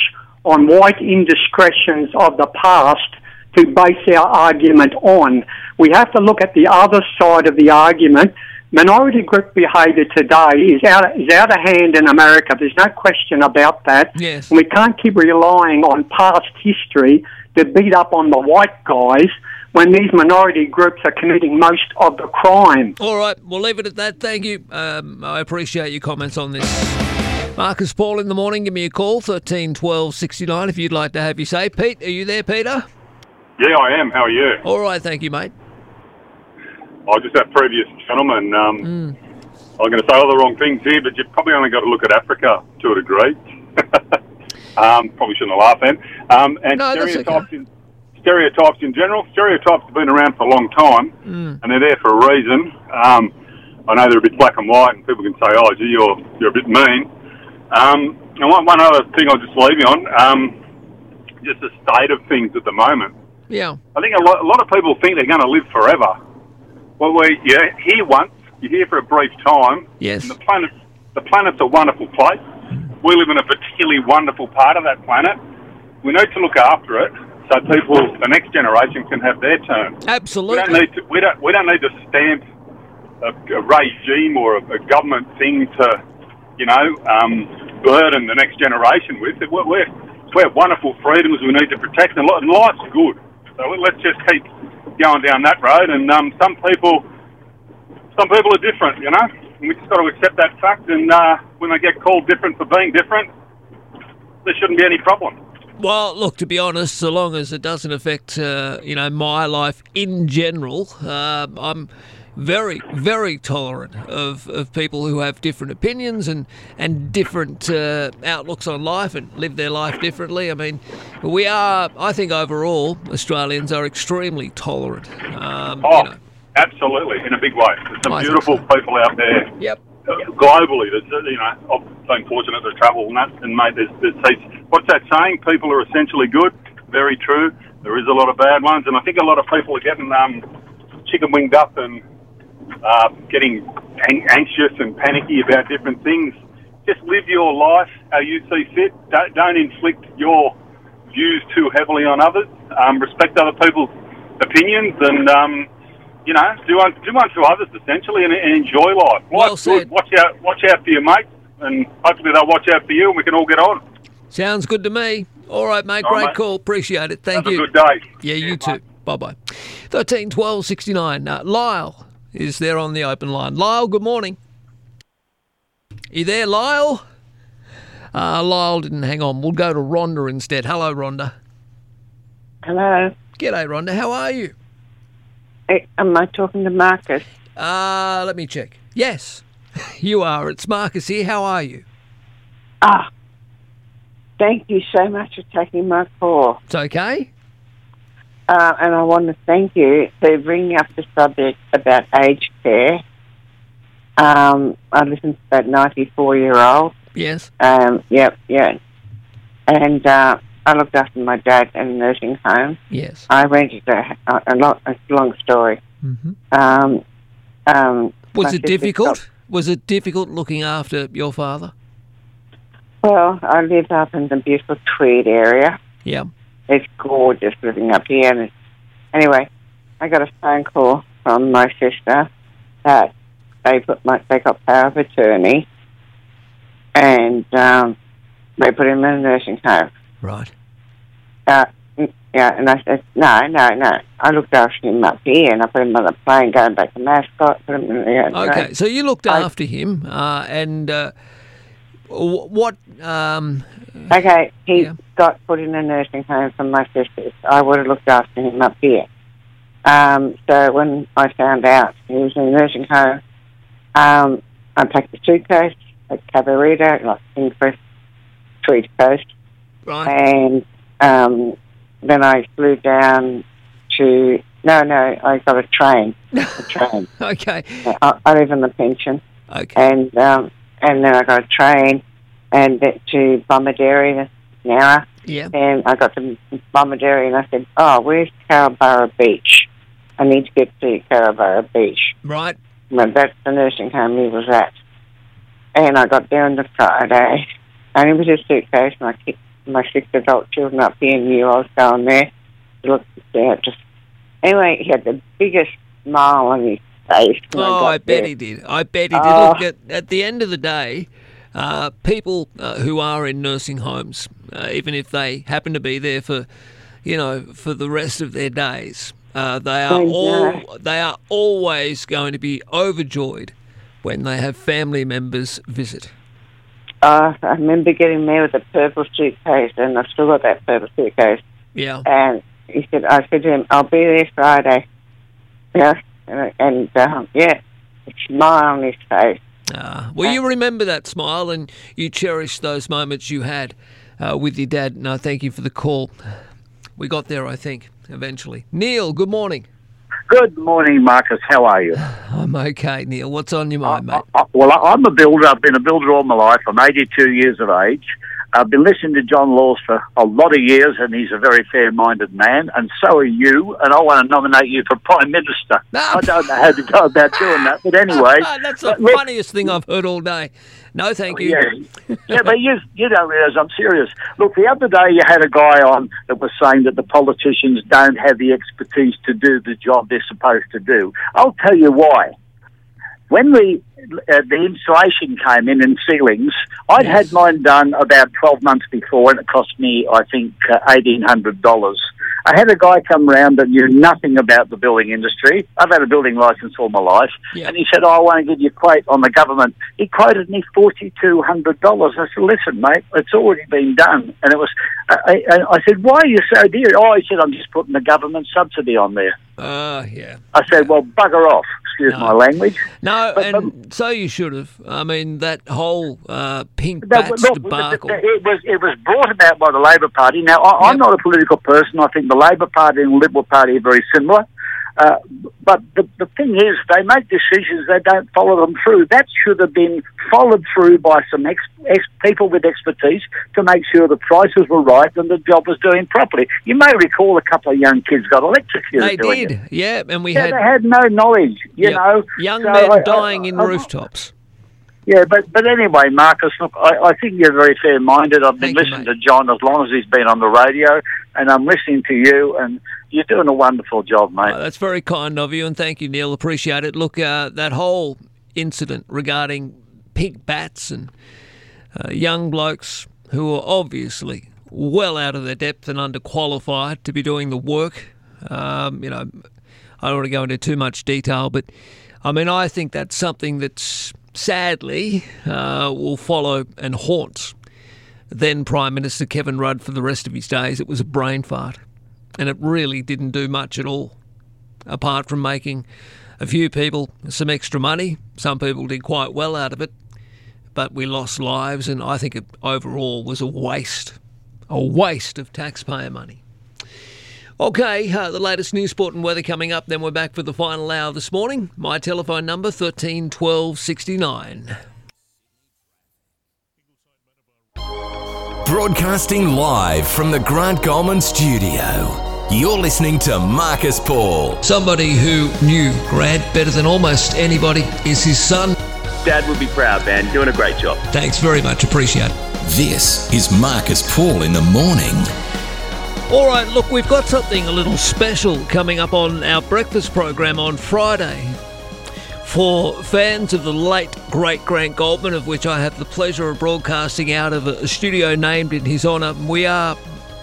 on white indiscretions of the past to base our argument on. We have to look at the other side of the argument. Minority group behaviour today is out is out of hand in America. There's no question about that. Yes. And we can't keep relying on past history to beat up on the white guys when these minority groups are committing most of the crime. All right, we'll leave it at that. Thank you. Um, I appreciate your comments on this. Marcus Paul in the morning, give me a call, 13 12 69, if you'd like to have your say. Pete, are you there, Peter? Yeah, I am. How are you? All right, thank you, mate. I just that previous gentleman. Um, Mm. I'm going to say all the wrong things here, but you've probably only got to look at Africa to a degree. um, probably shouldn't have laughed then. Um, and No, stereotypes, in, stereotypes in general. Stereotypes have been around for a long time, Mm. and they're there for a reason. Um, I know they're a bit black and white, and people can say, "Oh, gee, you're you're a bit mean." Um, and one, one other thing I'll just leave you on, um, just the state of things at the moment. Yeah. I think a lot, a lot of people think they're going to live forever. Well, we you're here once, you're here for a brief time. Yes. And the planet, the planet's a wonderful place. We live in a particularly wonderful part of that planet. We need to look after it so people, the next generation, can have their turn. Absolutely. We don't need to. We don't. We don't need to stamp a, a regime or a, a government thing to, you know, um, burden the next generation with. We're, we're, we have wonderful freedoms we need to protect, and life's good. So let's just keep going down that road. And um, some people, some people are different, you know. And we just got to accept that fact. And uh, when they get called different for being different, there shouldn't be any problem. Well, look, to be honest, so long as it doesn't affect, uh, you know, my life in general, uh, I'm very, very tolerant of, of people who have different opinions and and different uh, outlooks on life and live their life differently. I mean, we are, I think, overall, Australians are extremely tolerant. Um, Oh, you know, absolutely, in a big way. There's some I beautiful people out there. Yep. uh, Globally, there's, you know, I've been fortunate to travel and that, and mate, there's, there's. What's that saying? People are essentially good. Very true. There is a lot of bad ones, and I think a lot of people are getting um, chicken winged up and uh, getting an- anxious and panicky about different things. Just live your life how you see fit. Don't, don't inflict your views too heavily on others. Um, respect other people's opinions, and um, you know, do un- do unto others essentially, and, and enjoy life. Life's good. Watch out, watch out for your mates, and hopefully they'll watch out for you, and we can all get on. sounds good to me. All right, mate. All right, Great mate. call. Appreciate it. Thank Have a you. good day. Yeah, you too. Bye bye. 13 12 69. Uh, Lyle is there on the open line. Lyle, good morning. You there, Lyle? Uh, Lyle didn't hang on. We'll go to Rhonda instead. Hello, Rhonda. Hello. G'day, Rhonda. How are you? Am I talking to Marcus? Uh, let me check. Yes, you are. It's Marcus here. How are you? Ah, thank you so much for taking my call. It's okay. Uh, and I want to thank you for bringing up the subject about aged care. Um, I listened to that 94 year old. Yes. Um, yep, yeah. And uh, I looked after my dad in a nursing home. Yes. I rented a, a, a lot. It's a long story. Mhm. Um, um, Was it difficult? Was it difficult looking after your father? Well, I lived up in the beautiful Tweed area. Yeah. It's gorgeous living up here. And anyway, I got a phone call from my sister that they put my they got power of attorney, and um, they put him in a nursing home. Right. Uh, yeah, and I said, no, no, no. I looked after him up here, and I put him on the plane going back to Mascot. Put him in the, know, Okay, so you looked after him, uh, and uh, what? Um, Okay, he got put in a nursing home from my sisters. I would have looked after him up here. Um, so when I found out he was in a nursing home, Um, I packed the suitcase at Cabarita, like Kingscliff, Tweed Coast. Right. And um, then I flew down to. No, no, I got a train. A train. okay. I, I live in the pension. Okay. And um, and then I got a train and to Bomaderry, Nowra. Yeah. And I got to Bomaderry and I said, "Oh, where's Culburra Beach? I need to get to Culburra Beach." Right. Well, that's the nursing home he was at. And I got there on the Friday. Only with a suitcase. My ki- my six adult children up here and knew I was going there. He looked there just. Anyway, he had the biggest smile on his face. Oh, got I bet there. he did. I bet he did. Oh. Look, at, at the end of the day, uh, people uh, who are in nursing homes, uh, even if they happen to be there for, you know, for the rest of their days, uh, they are all they are always going to be overjoyed when they have family members visit. Uh, I remember getting there with a purple suitcase, and I still got that purple suitcase. Yeah. And he said, I said to him, I'll be there Friday. Yeah. And, and um, yeah, a smile on his face. Uh, well, you remember that smile and you cherish those moments you had uh, with your dad. And I thank you for the call. We got there, I think, eventually. Neil, good morning. Good morning, Marcus. How are you? I'm okay, Neil. What's on your mind, mate? Uh, Well, I'm a builder. I've been a builder all my life. I'm 82 years of age. I've been listening to John Laws for a lot of years, and he's a very fair-minded man, and so are you. And I want to nominate you for Prime Minister. No. I don't know how to go about doing that, but anyway. That's the look- funniest thing I've heard all day. No, thank oh, you. Yeah, yeah, but you you don't realise I'm serious. Look, the other day you had a guy on that was saying that the politicians don't have the expertise to do the job they're supposed to do. I'll tell you why. When the uh, the insulation came in and ceilings, I'd had mine done about twelve months before, and it cost me, I think, uh, eighteen hundred dollars. I had a guy come round that knew nothing about the building industry. I've had a building license all my life, and he said, "Oh, I want to give you a quote on the government." He quoted me forty two hundred dollars. I said, "Listen, mate, it's already been done." And it was, I, I, I said, "Why are you so dear?" Oh, he said, "I'm just putting the government subsidy on there." Uh, yeah. I said, "Well, bugger off." Excuse my language. No, and so you should have. I mean, that whole uh, pink No, bats look, debacle. it was it was brought about by the Labor Party. Now, I, I'm not a political person. I think the Labor Party and the Liberal Party are very similar. Uh, but the, the thing is, they make decisions, they don't follow them through. That should have been followed through by some ex, ex, people with expertise to make sure the prices were right and the job was doing properly. You may recall a couple of young kids got electrocuted They did, it. yeah, and we yeah, had they had no knowledge, you Yep. know. young So men I- I- dying in I- rooftops. Yeah, but but anyway, Marcus, look, I, I think you're very fair-minded. I've been Thank you, listening to John as long as he's been on the radio, and I'm listening to you, and you're doing a wonderful job, mate. Oh, that's very kind of you, and thank you, Neil. Appreciate it. Look, uh, that whole incident regarding pink bats and uh, young blokes who are obviously well out of their depth and underqualified to be doing the work. Um, you know, I don't want to go into too much detail, but I mean, I think that's something that's sadly uh, will follow and haunt then Prime Minister Kevin Rudd for the rest of his days. It was a brain fart, and it really didn't do much at all, apart from making a few people some extra money. Some people did quite well out of it, but we lost lives, and I think it overall was a waste, a waste of taxpayer money. Okay, uh, the latest news, sport, and weather coming up. Then we're back for the final hour this morning. My telephone number thirteen twelve sixty nine. Broadcasting live from the Grant Goldman studio. You're listening to Marcus Paul. Somebody who knew Grant better than almost anybody is his son. Dad would be proud, man. Doing a great job. Thanks very much. Appreciate it. This is Marcus Paul in the morning. All right, look, we've got something a little special coming up on our breakfast program on Friday. For fans of the late, great Grant Goldman, of which I have the pleasure of broadcasting out of a studio named in his honour, we are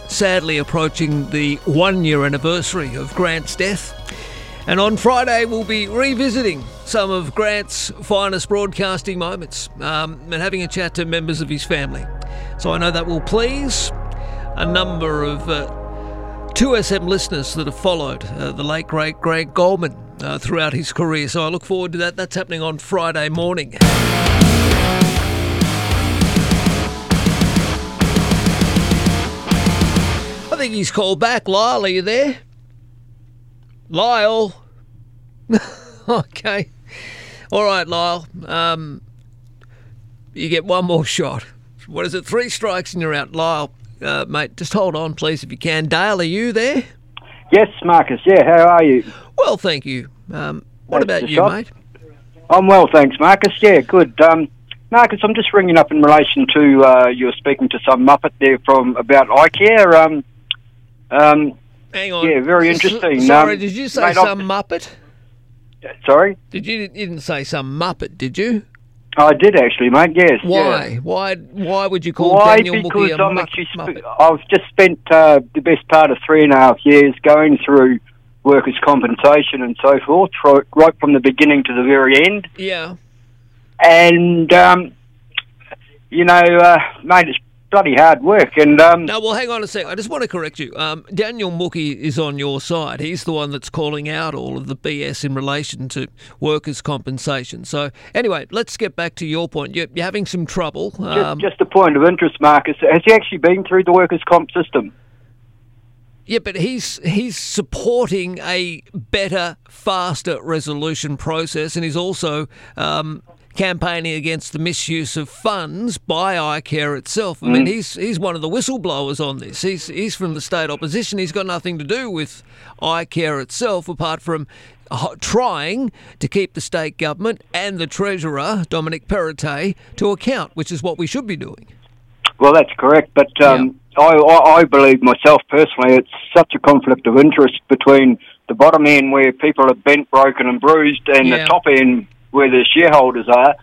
sadly approaching the one year anniversary of Grant's death. And on Friday, we'll be revisiting some of Grant's finest broadcasting moments um, and having a chat to members of his family. So I know that will please a number of uh, 2SM listeners that have followed uh, the late, great Greg Goldman. uh, throughout his career. So I look forward to that. That's happening on Friday morning. I think he's called back. Lyle, are you there? Lyle. okay. All right, Lyle. Um, you get one more shot. What is it? Three strikes and you're out. Lyle, uh, mate, just hold on, please, if you can. Dale, are you there? Yes, Marcus. Yeah, how are you? Well, thank you. Um, what That's about you, shot. mate? I'm well, thanks, Marcus. Yeah, good. Um, Marcus, I'm just ringing up in relation to uh, you were speaking to some muppet there from about iCare. Um, um, Hang on. Yeah, very S- interesting. Sorry, Um, did you say mate, some Muppet? Sorry, Did you, you didn't say some Muppet, did you? I did actually, mate. Yes. Why? yeah. Why? Why would you call Why? Daniel because Mookhey a I'm mu- actually sp- I've just spent uh, the best part of three and a half years going through workers' compensation and so forth, right, right from the beginning to the very end. Yeah. And um, you know, uh, mate, it's bloody hard work. And um, No, well, hang on a sec. I just want to correct you. Um, Daniel Mookhey is on your side. He's the one that's calling out all of the BS in relation to workers' compensation. So, anyway, let's get back to your point. You're, you're having some trouble. just, Um, just a point of interest, Marcus. Has he actually been through the workers' comp system? Yeah, but he's he's supporting a better, faster resolution process, and he's also um, campaigning against the misuse of funds by iCare itself. I mean, Mm. he's he's one of the whistleblowers on this. He's he's from the state opposition. He's got nothing to do with iCare itself, apart from trying to keep the state government and the treasurer Dominic Perrottet to account, which is what we should be doing. Well, that's correct, but um, I, I, I believe myself personally it's such a conflict of interest between the bottom end where people are bent, broken, and bruised, and Yeah. the top end where the shareholders are.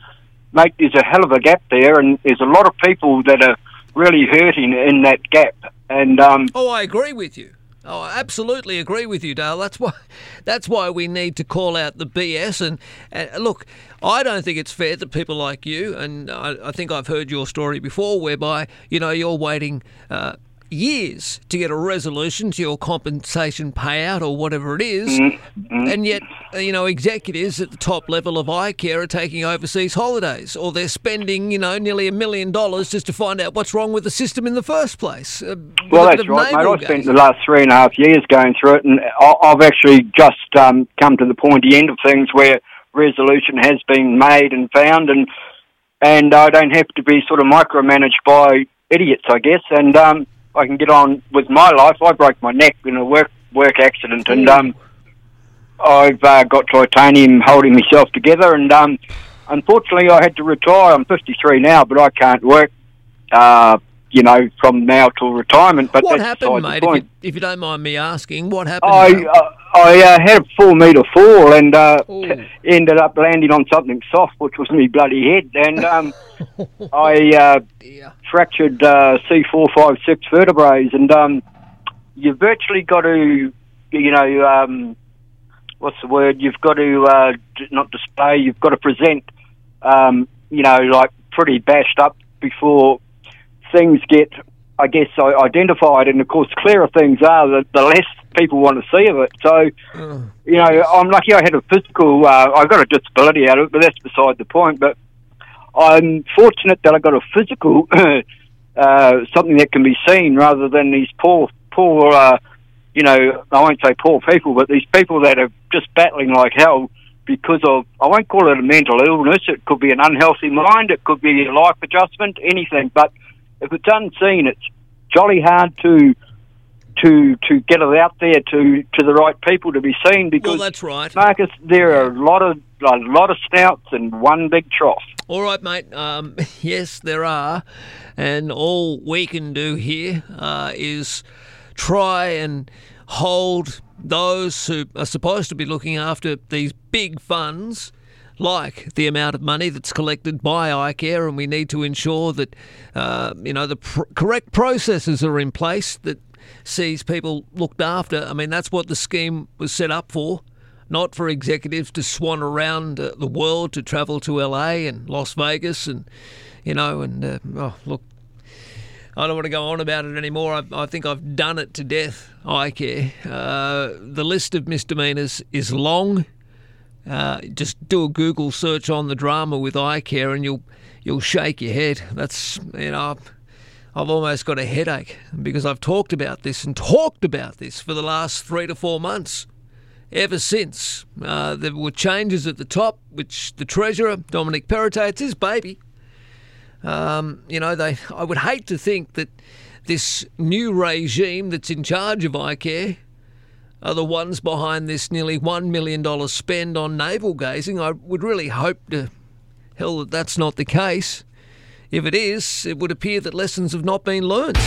Mate, there's a hell of a gap there, and there's a lot of people that are really hurting in that gap. And um, Oh, I agree with you. Oh, I absolutely agree with you, Dale. That's why, that's why we need to call out the BS. And, and look, I don't think it's fair that people like you, and I, I think I've heard your story before, whereby you know you're waiting uh, years to get a resolution to your compensation payout or whatever it is, Mm-hmm. and yet uh, you know executives at the top level of iCare are taking overseas holidays, or they're spending you know nearly a million dollars just to find out what's wrong with the system in the first place. Uh, Well, that's right, mate. navel I spent the last three and a half years going through it, and I've actually just um, come to the pointy end of things where resolution has been made and found, and and I don't have to be sort of micromanaged by idiots, I guess, and um, I can get on with my life. I broke my neck in a work work accident, and um, I've uh, got titanium holding myself together, and um, unfortunately, I had to retire. I'm 53 now, but I can't work. Uh, you know, from now till retirement. But what happened, mate? If you, if you don't mind me asking, what happened? I uh, I uh, had a four metre fall and uh, ended up landing on something soft, which was me bloody head, and um, I uh, fractured uh, C four five six vertebrae, and um, you virtually got to, you know, um, what's the word? You've got to uh, d- not display. You've got to present, um, you know, like pretty bashed up before things get, I guess, identified. And of course, clearer things are, the, the less people want to see of it. So, you know, I'm lucky I had a physical, uh, I got a disability out of it, but that's beside the point. But I'm fortunate that I got a physical, uh, something that can be seen rather than these poor, poor, uh, you know, I won't say poor people, but these people that are just battling like hell because of, I won't call it a mental illness, it could be an unhealthy mind, it could be a life adjustment, anything. But if it's unseen, it's jolly hard to to to get it out there to to the right people to be seen because Well, that's right. Marcus, there are a lot of a lot of snouts and one big trough. All right, mate. Um, yes, there are, and all we can do here uh, is try and hold those who are supposed to be looking after these big funds, like the amount of money that's collected by iCare, and we need to ensure that uh, you know the pr- correct processes are in place that sees people looked after. I mean, that's what the scheme was set up for not for executives to swan around uh, the world to travel to LA and Las Vegas and you know and uh, oh look I don't want to go on about it anymore. I, I think I've done it to death. iCare. Uh, the list of misdemeanors is long. Uh, just do a Google search on the drama with iCare, and you'll you'll shake your head. That's you know. I've almost got a headache because I've talked about this and talked about this for the last three to four months. Ever since uh, there were changes at the top, which the treasurer Dominic Perrottet, it's his baby. Um, you know, they. I would hate to think that this new regime that's in charge of iCare are the ones behind this nearly $1 million spend on navel gazing. I would really hope to hell that that's not the case. If it is, it would appear that lessons have not been learnt.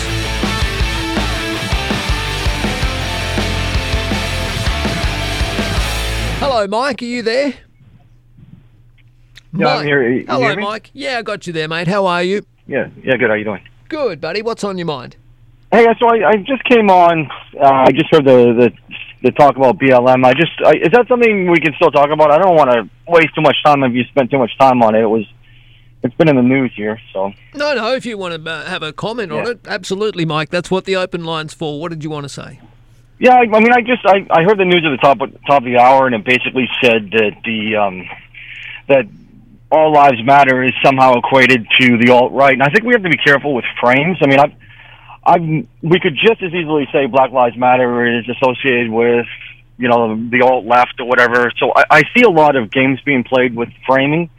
Hello, Mike. Are you there? Yeah, I'm here. You Hello? Mike. Yeah, I got you there, mate. How are you? Yeah, yeah, good. How are you doing? Good, buddy. What's on your mind? Hey, so I, I just came on. Uh, I just heard the, the the talk about BLM. I just I, is that something we can still talk about? I don't want to waste too much time if you spent too much time on it. It was it's been in the news here, so No, no. If you want to uh, have a comment on it, absolutely, Mike. That's what the open line's for. What did you want to say? yeah. I, I mean, I just I, I heard the news at the top of, top of the hour, and it basically said that the um, that all lives matter is somehow equated to the alt right, and I think we have to be careful with frames. I mean, I've I've, we could just as easily say Black Lives Matter is associated with, you know, the alt left or whatever. So I, I see a lot of games being played with framing,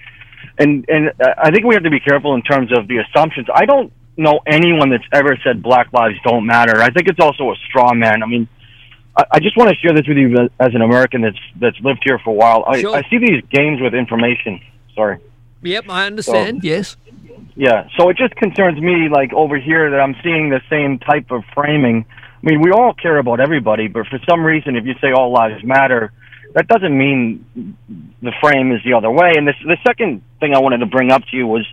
and and I think we have to be careful in terms of the assumptions. I don't know anyone that's ever said Black Lives don't matter. I think it's also a straw man. I mean, I, I just want to share this with you as an American that's that's lived here for a while. I, Sure. I see these games with information. Sorry. Yep, I understand. yes. Yeah, so it just concerns me, like over here, that I'm seeing the same type of framing. I mean, we all care about everybody, but for some reason, if you say all lives matter, that doesn't mean the frame is the other way. And this, the second thing I wanted to bring up to you was,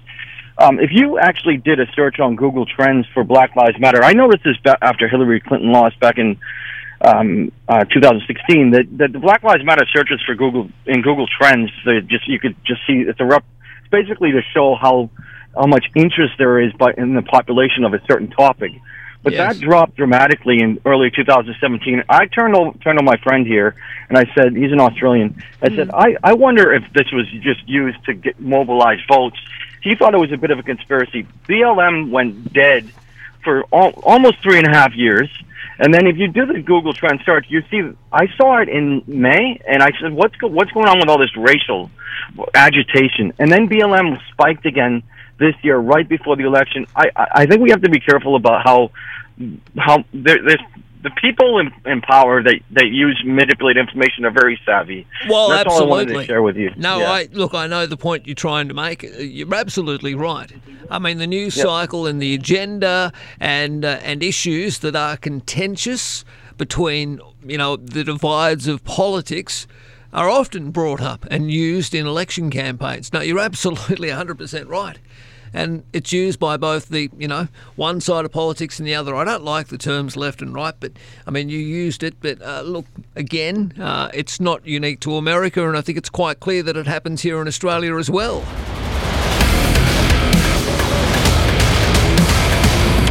um, if you actually did a search on Google Trends for Black Lives Matter, I noticed this after Hillary Clinton lost back in um, uh, 2016 that, that the Black Lives Matter searches for Google in Google Trends, they just you could just see it's a rep, it's basically to show how how much interest there is by in the population of a certain topic. But Yes. that dropped dramatically in early 2017. I turned over, turned to my friend here and I said, he's an Australian. I said, mm. I, I wonder if this was just used to get mobilize votes. He thought it was a bit of a conspiracy. BLM went dead for al- almost three and a half years. And then if you do the Google Trend search, you see I saw it in May, and I said, "What's go- what's going on with all this racial agitation?" And then BLM spiked again this year, right before the election. I I think we have to be careful about how how there, there's the people in, in power that that use manipulate information are very savvy. Well, That's absolutely. all I wanted to share with you. No, Yeah. I look. I know the point you're trying to make. You're absolutely right. I mean, the news Yep. cycle and the agenda and uh, and issues that are contentious between you know the divides of politics are often brought up and used in election campaigns. No, you're absolutely 100% right. And it's used by both the, you know, one side of politics and the other. I don't like the terms left and right, but I mean, you used it. But uh, look, again, uh, it's not unique to America, and I think it's quite clear that it happens here in Australia as well.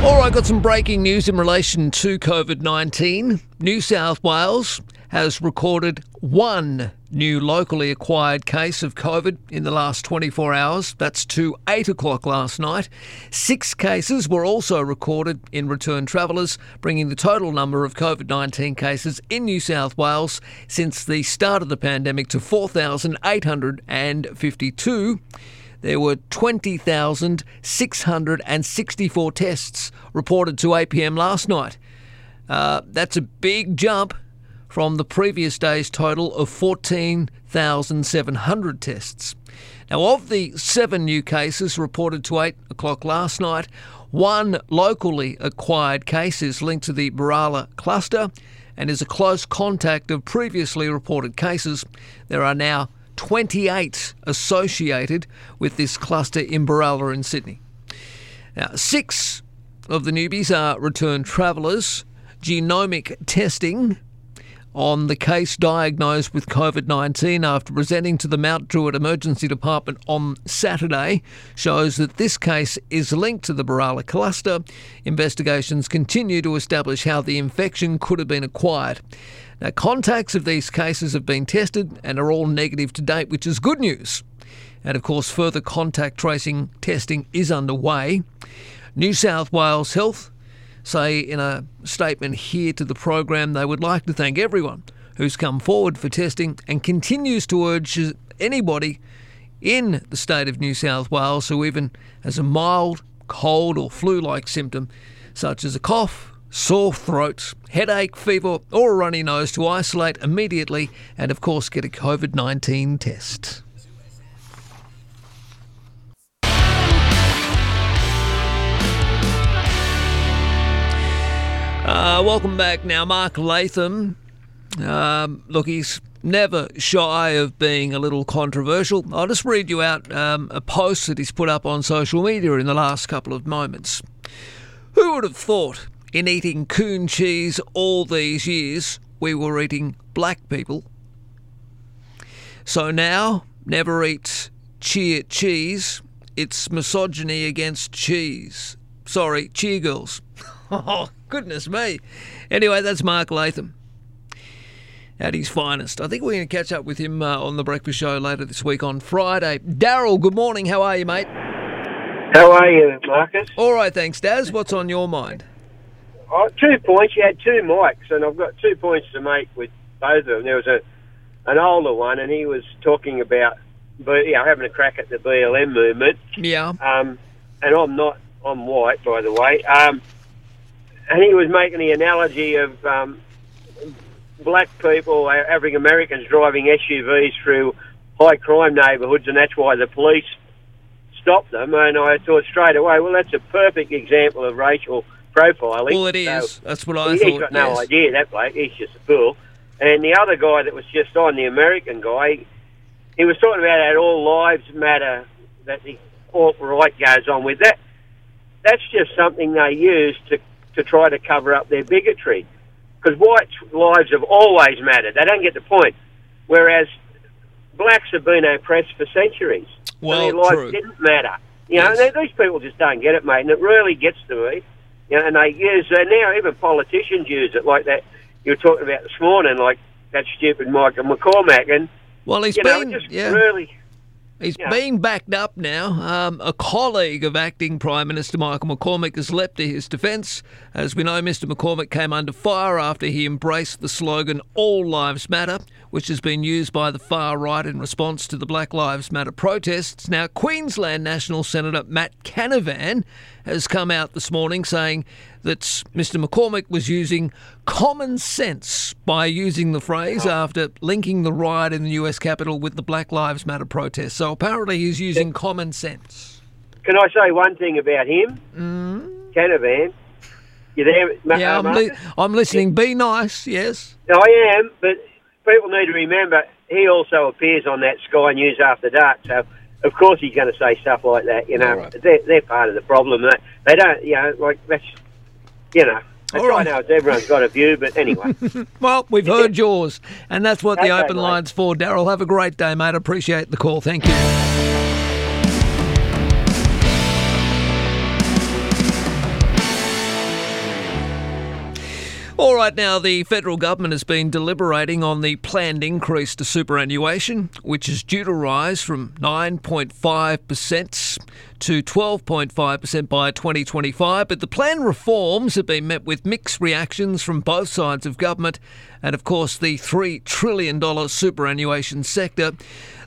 All right, got some breaking news in relation to COVID 19. New South Wales has recorded one new locally acquired case of COVID in the last 24 hours. That's to 8 o'clock last night. Six cases were also recorded in return travellers, bringing the total number of COVID 19 cases in New South Wales since the start of the pandemic to 4,852. There were 20,664 tests reported to 8pm last night. Uh, that's a big jump from the previous day's total of 14,700 tests. Now, of the seven new cases reported to 8 o'clock last night, one locally acquired case is linked to the Berala cluster and is a close contact of previously reported cases. There are now 28 associated with this cluster in Berala in Sydney. Now, six of the newbies are returned travellers. Genomic testing on the case diagnosed with COVID 19 after presenting to the Mount Druitt Emergency Department on Saturday shows that this case is linked to the Berala cluster. Investigations continue to establish how the infection could have been acquired. Now, contacts of these cases have been tested and are all negative to date, which is good news. And of course, further contact tracing testing is underway. New South Wales Health say in a statement here to the program they would like to thank everyone who's come forward for testing and continues to urge anybody in the state of New South Wales who even has a mild cold or flu like symptom, such as a cough, sore throat, headache, fever, or a runny nose, to isolate immediately and, of course, get a COVID 19 test. Uh, welcome back now, Mark Latham. Um, look, he's never shy of being a little controversial. I'll just read you out um, a post that he's put up on social media in the last couple of moments. Who would have thought in eating coon cheese all these years we were eating black people? So now, never eat cheer cheese. It's misogyny against cheese. Sorry, cheer girls. oh, goodness me. Anyway, that's Mark Latham at his finest. I think we're going to catch up with him uh, on the breakfast show later this week on Friday. Daryl, good morning. How are you, mate? How are you, Marcus? All right, thanks, Daz. What's on your mind? Oh, two points. You had two mics, and I've got two points to make with both of them. There was a an older one, and he was talking about, you know, having a crack at the BLM movement. Yeah. Um, and I'm not. I'm white, by the way. Um, and he was making the analogy of um, black people, African Americans driving SUVs through high crime neighbourhoods, and that's why the police stopped them. And I thought straight away, well, that's a perfect example of racial profiling. Well, it is. So that's what I he, thought. He's got no yes. idea, that bloke. He's just a fool. And the other guy that was just on, the American guy, he was talking about how all lives matter, that the alt right goes on with that. That's just something they use to, to try to cover up their bigotry because whites' lives have always mattered. They don't get the point. Whereas blacks have been oppressed for centuries. Well, and their lives true. didn't matter. You know, and these people just don't get it, mate, and it really gets to me. You know, and they use uh, now even politicians use it like that. You were talking about this morning, like that stupid Michael McCormack, and Well, he's you know, been- just yeah. really. He's Yeah. being backed up now. Um, a colleague of acting Prime Minister Michael McCormack has leapt to his defence. As we know, Mr McCormack came under fire after he embraced the slogan All Lives Matter, which has been used by the far right in response to the Black Lives Matter protests. Now, Queensland National Senator Matt Canavan has come out this morning saying that Mr McCormack was using common sense by using the phrase after linking the riot in the US Capitol with the Black Lives Matter protests. So apparently he's using common sense. Can I say one thing about him? Mm. Canavan. You there, Ma- Yeah, uh, I'm, li- I'm listening. Be nice, yes. I am, but people need to remember he also appears on that Sky News After Dark, so of course he's going to say stuff like that. You know, they're, they're part of the problem. They, they don't, you know, like that's, you know. That's All I right. know it's- everyone's got a view, but anyway. Well, we've heard yours, and that's what the open mate. line's for. Daryl, have a great day, mate. Appreciate the call. Thank you. All right, now the federal government has been deliberating on the planned increase to superannuation, which is due to rise from 9.5% to 12.5% by 2025. But the planned reforms have been met with mixed reactions from both sides of government and, of course, the $3 trillion superannuation sector.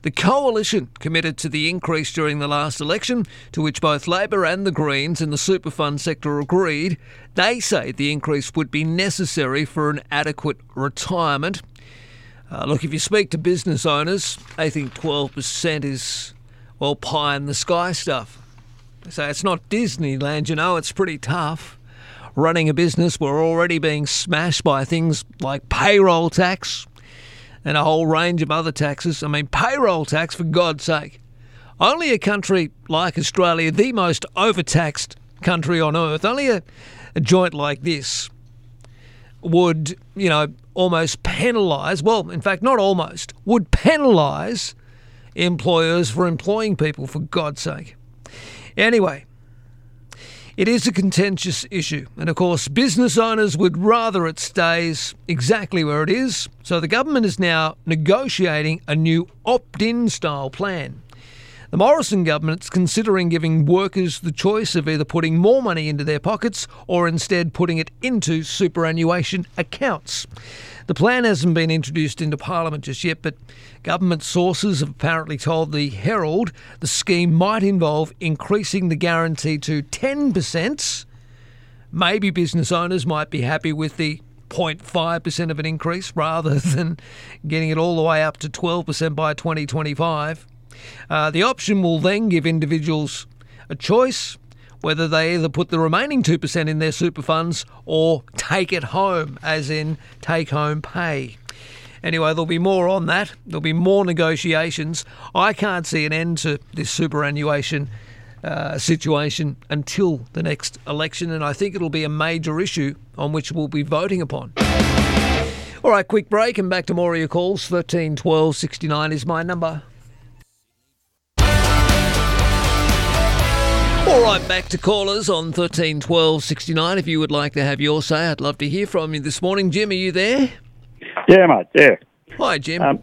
The coalition committed to the increase during the last election, to which both Labor and the Greens in the super fund sector agreed. They say the increase would be necessary for an adequate retirement. Uh, look, if you speak to business owners, they think 12% is, well, pie in the sky stuff. They say it's not Disneyland, you know, it's pretty tough. Running a business, we're already being smashed by things like payroll tax and a whole range of other taxes. I mean, payroll tax, for God's sake. Only a country like Australia, the most overtaxed country on earth, only a, a joint like this would, you know, almost penalise, well, in fact, not almost, would penalise employers for employing people, for God's sake. Anyway, It is a contentious issue, and of course, business owners would rather it stays exactly where it is. So the government is now negotiating a new opt in style plan. The Morrison government's considering giving workers the choice of either putting more money into their pockets or instead putting it into superannuation accounts. The plan hasn't been introduced into Parliament just yet, but government sources have apparently told the Herald the scheme might involve increasing the guarantee to 10%. Maybe business owners might be happy with the 0.5% of an increase rather than getting it all the way up to 12% by 2025. Uh, the option will then give individuals a choice whether they either put the remaining 2% in their super funds or take it home, as in take home pay. Anyway, there'll be more on that. There'll be more negotiations. I can't see an end to this superannuation uh, situation until the next election, and I think it'll be a major issue on which we'll be voting upon. All right, quick break and back to more of your calls. 13 12 69 is my number. All right, back to callers on 13 12 69. If you would like to have your say, I'd love to hear from you this morning. Jim, are you there? Yeah, mate, yeah. Hi, Jim. Um,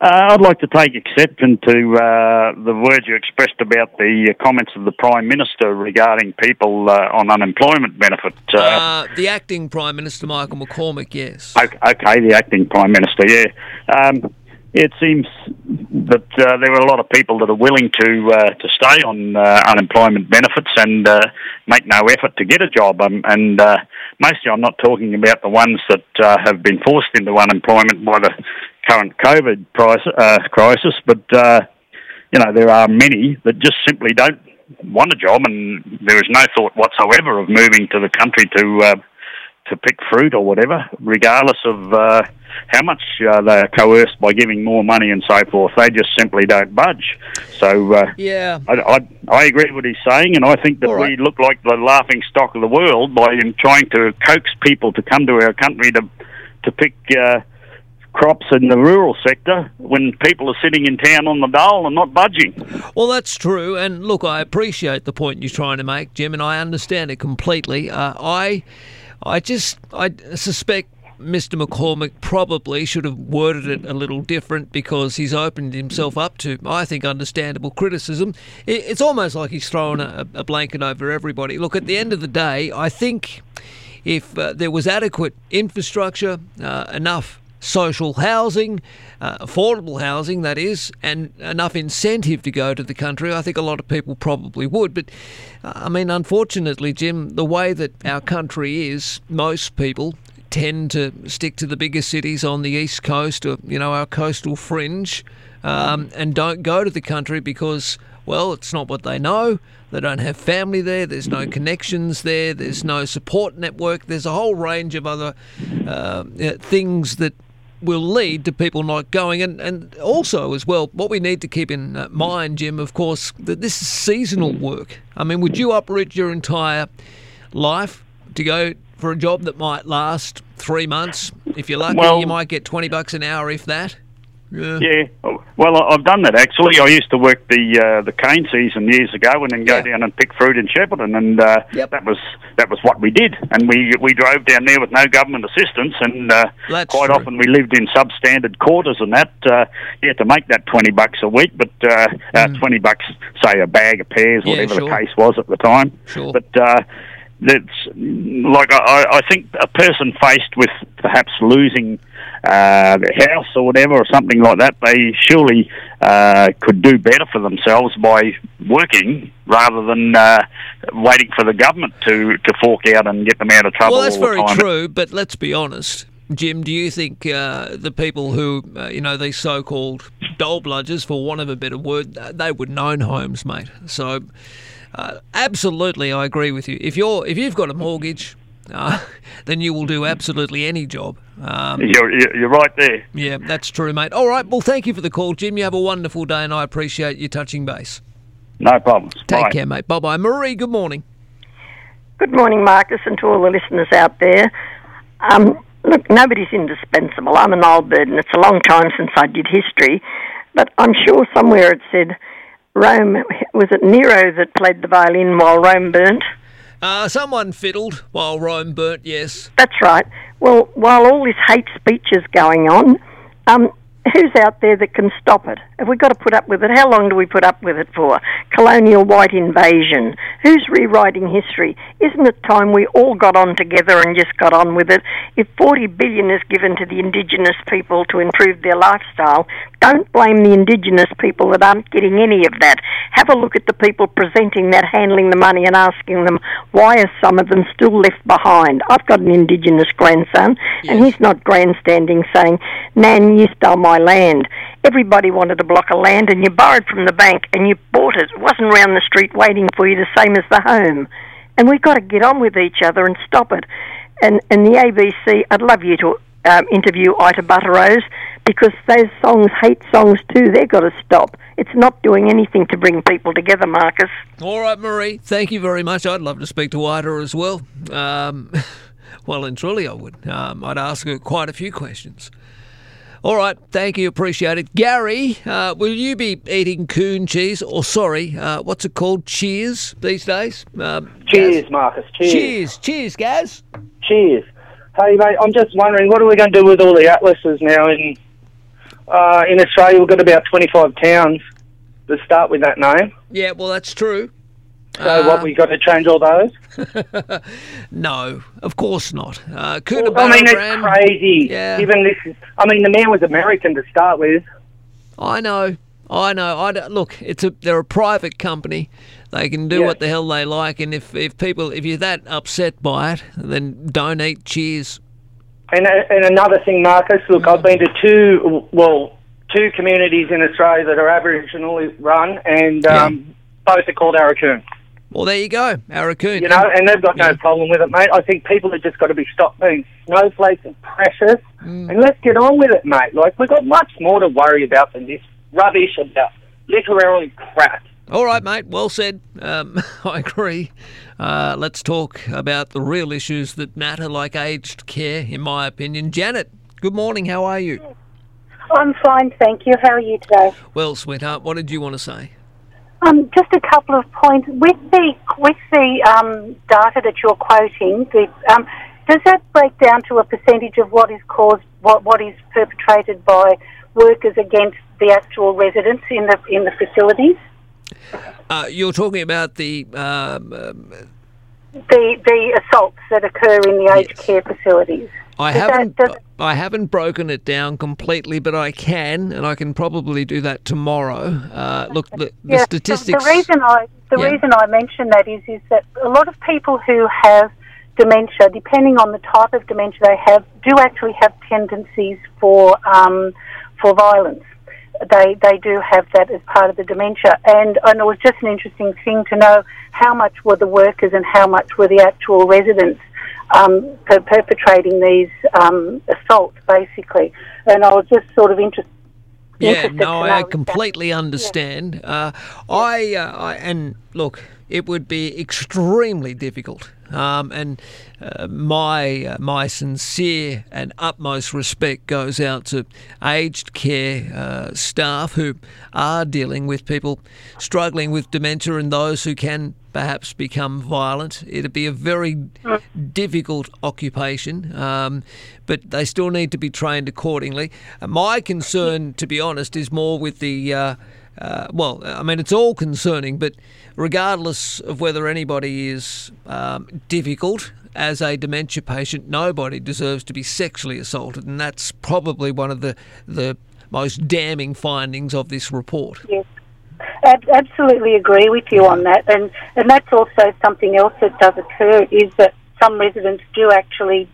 uh, I'd like to take exception to uh, the words you expressed about the uh, comments of the Prime Minister regarding people uh, on unemployment benefit. Uh, Uh, the acting Prime Minister, Michael McCormack, yes. okay, okay, the acting Prime Minister, yeah. Um, it seems that uh, there are a lot of people that are willing to uh, to stay on uh, unemployment benefits and uh, make no effort to get a job. Um, and uh, mostly, I'm not talking about the ones that uh, have been forced into unemployment by the current COVID price, crisis, but you know there are many that just simply don't want a job, and there is no thought whatsoever of moving to the country to to pick fruit or whatever, regardless of uh, how much uh, they are coerced by giving more money and so forth. They just simply don't budge. So uh, yeah, I, I, I agree with what he's saying, and I think that we look like the laughing stock of the world by in trying to coax people to come to our country to to pick. Uh, Crops in the rural sector when people are sitting in town on the dole and not budging. Well, that's true. And look, I appreciate the point you're trying to make, Jim, and I understand it completely. Uh, I, I just, I suspect Mr. McCormack probably should have worded it a little different because he's opened himself up to, I think, understandable criticism. It's almost like he's thrown a, a blanket over everybody. Look, at the end of the day, I think if uh, there was adequate infrastructure, uh, enough social housing, uh, affordable housing, that is, and enough incentive to go to the country, I think a lot of people probably would. But uh, I mean, unfortunately, Jim, the way that our country is, most people tend to stick to the bigger cities on the east coast or you know our coastal fringe, um, and don't go to the country because well, it's not what they know. They don't have family there. There's no connections there. There's no support network. There's a whole range of other uh, things that will lead to people not going. And, and also, as well, what we need to keep in uh, mind, Jim, of course, that this is seasonal work. I mean, would you uproot your entire life to go for a job that might last three months? If you're lucky, Well- you might get 20 bucks an hour, if that. Yeah. Yeah, well, I've done that actually. I used to work the uh, the cane season years ago, and then go down and pick fruit in Shepparton, and uh, that was that was what we did. And we we drove down there with no government assistance, and uh, quite true. often we lived in substandard quarters, and that uh, you had to make that twenty bucks a week, but uh, uh, twenty bucks, say a bag of pears, Mm. Yeah, whatever sure. the case was at the time. Sure. But uh, that's like I, I think a person faced with perhaps losing uh, their house or whatever or something like that, they surely uh, could do better for themselves by working rather than uh, waiting for the government to, to fork out and get them out of trouble. Well, that's very true, but let's be honest. Jim, do you think uh, the people who, uh, you know, these so-called dole bludgers, for want of a better word, they would own homes, mate? So, uh, absolutely, I agree with you. If you're, if you've got a mortgage, uh, then you will do absolutely any job. Um, You're, you're you're right there. yeah, that's true, mate. All right, well, thank you for the call, Jim. You have a wonderful day, and I appreciate you touching base. No problems. Take Bye. care, mate. Bye bye. Marie, good morning. Good morning, Marcus, and to all the listeners out there. Um, look, nobody's indispensable. I'm an old bird, and it's a long time since I did history, but I'm sure somewhere it said Rome, was it Nero that played the violin while Rome burnt? Uh, someone fiddled while Rome burnt, yes. That's right. Well, while all this hate speech is going on, um, who's out there that can stop it? Have we got to put up with it? How long do we put up with it for? Colonial white invasion. Who's rewriting history? Isn't it time we all got on together and just got on with it? If 40 billion is given to the indigenous people to improve their lifestyle, don't blame the indigenous people that aren't getting any of that. Have a look at the people presenting that, handling the money and asking them why are some of them still left behind? I've got an indigenous grandson and he's not grandstanding saying, Nan, you stole my land. Everybody wanted a block of land and you borrowed from the bank and you bought it. It wasn't round the street waiting for you the same as the home. And we've got to get on with each other and stop it. And, and the ABC, I'd love you to um, interview Ita Buttrose because those songs, hate songs too, they've got to stop. It's not doing anything to bring people together, Marcus. All right, Marie. Thank you very much. I'd love to speak to Ita as well. Um, well, and truly, I would. Um, I'd ask her quite a few questions. All right, thank you, appreciate it. Gary, uh, will you be eating coon cheese, or sorry, uh, what's it called, cheers these days? Um, Cheers, Gaz? Marcus. Cheers. Cheers, cheers, Gaz. Cheers. Hey, mate, I'm just wondering, what are we going to do with all the atlases now? In uh, in Australia, we've got about 25 towns that start with that name. Yeah, well, that's true. So, what, we got to change all those? No, of course not. Uh, Well, I mean, it's crazy. Yeah. Even this is, I mean, the man was American to start with. I know, I know. I look, it's a they're a private company. They can do Yeah. what the hell they like, and if if people if you're that upset by it, then don't eat. Cheers. And, and another thing, Marcus, look, I've been to two, well, two communities in Australia that are Aboriginally run, and um, both are called Arakoon. Well, there you go, Arakoon. You know, and they've got no problem with it, mate. I think people have just got to be stopped being snowflakes and precious, Mm. and let's get on with it, mate. Like, we've got much more to worry about than this rubbish about literally crap. All right, mate. Well said. Um, I agree. Uh, let's talk about the real issues that matter, like aged care, in my opinion. Janet, good morning. How are you? I'm fine, thank you. How are you today? Well, sweetheart, what did you want to say? Um, just a couple of points with the with the um, data that you're quoting. The, um, does that break down to a percentage of what is caused, what what is perpetrated by workers against the actual residents in the in the facilities? Uh, you're talking about the um, um, The the assaults that occur in the aged care facilities. I haven't. I haven't broken it down completely, but I can, and I can probably do that tomorrow. Uh, look, the, the yeah, the- statistics. The, reason I the Yeah. reason I mention that is is that a lot of people who have dementia, depending on the type of dementia they have, do actually have tendencies for um, for violence. They they do have that as part of the dementia, and and it was just an interesting thing to know how much were the workers and how much were the actual residents um, per- perpetrating these um, assaults, basically. And I was just sort of interested. Yeah, interested no, I know if that- completely understand. Uh, I, uh, I and look, it would be extremely difficult. Um, and uh, my uh, my sincere and utmost respect goes out to aged care uh, staff who are dealing with people struggling with dementia and those who can perhaps become violent. It'd be a very difficult occupation, um, but they still need to be trained accordingly. Uh, my concern, to be honest, is more with the. Uh, well, I mean, it's all concerning, but regardless of whether anybody is um, difficult as a dementia patient, nobody deserves to be sexually assaulted, and that's probably one of the the most damning findings of this report. Yes. Ab- absolutely agree with you on that, and and that's also something else that does occur is that some residents do actually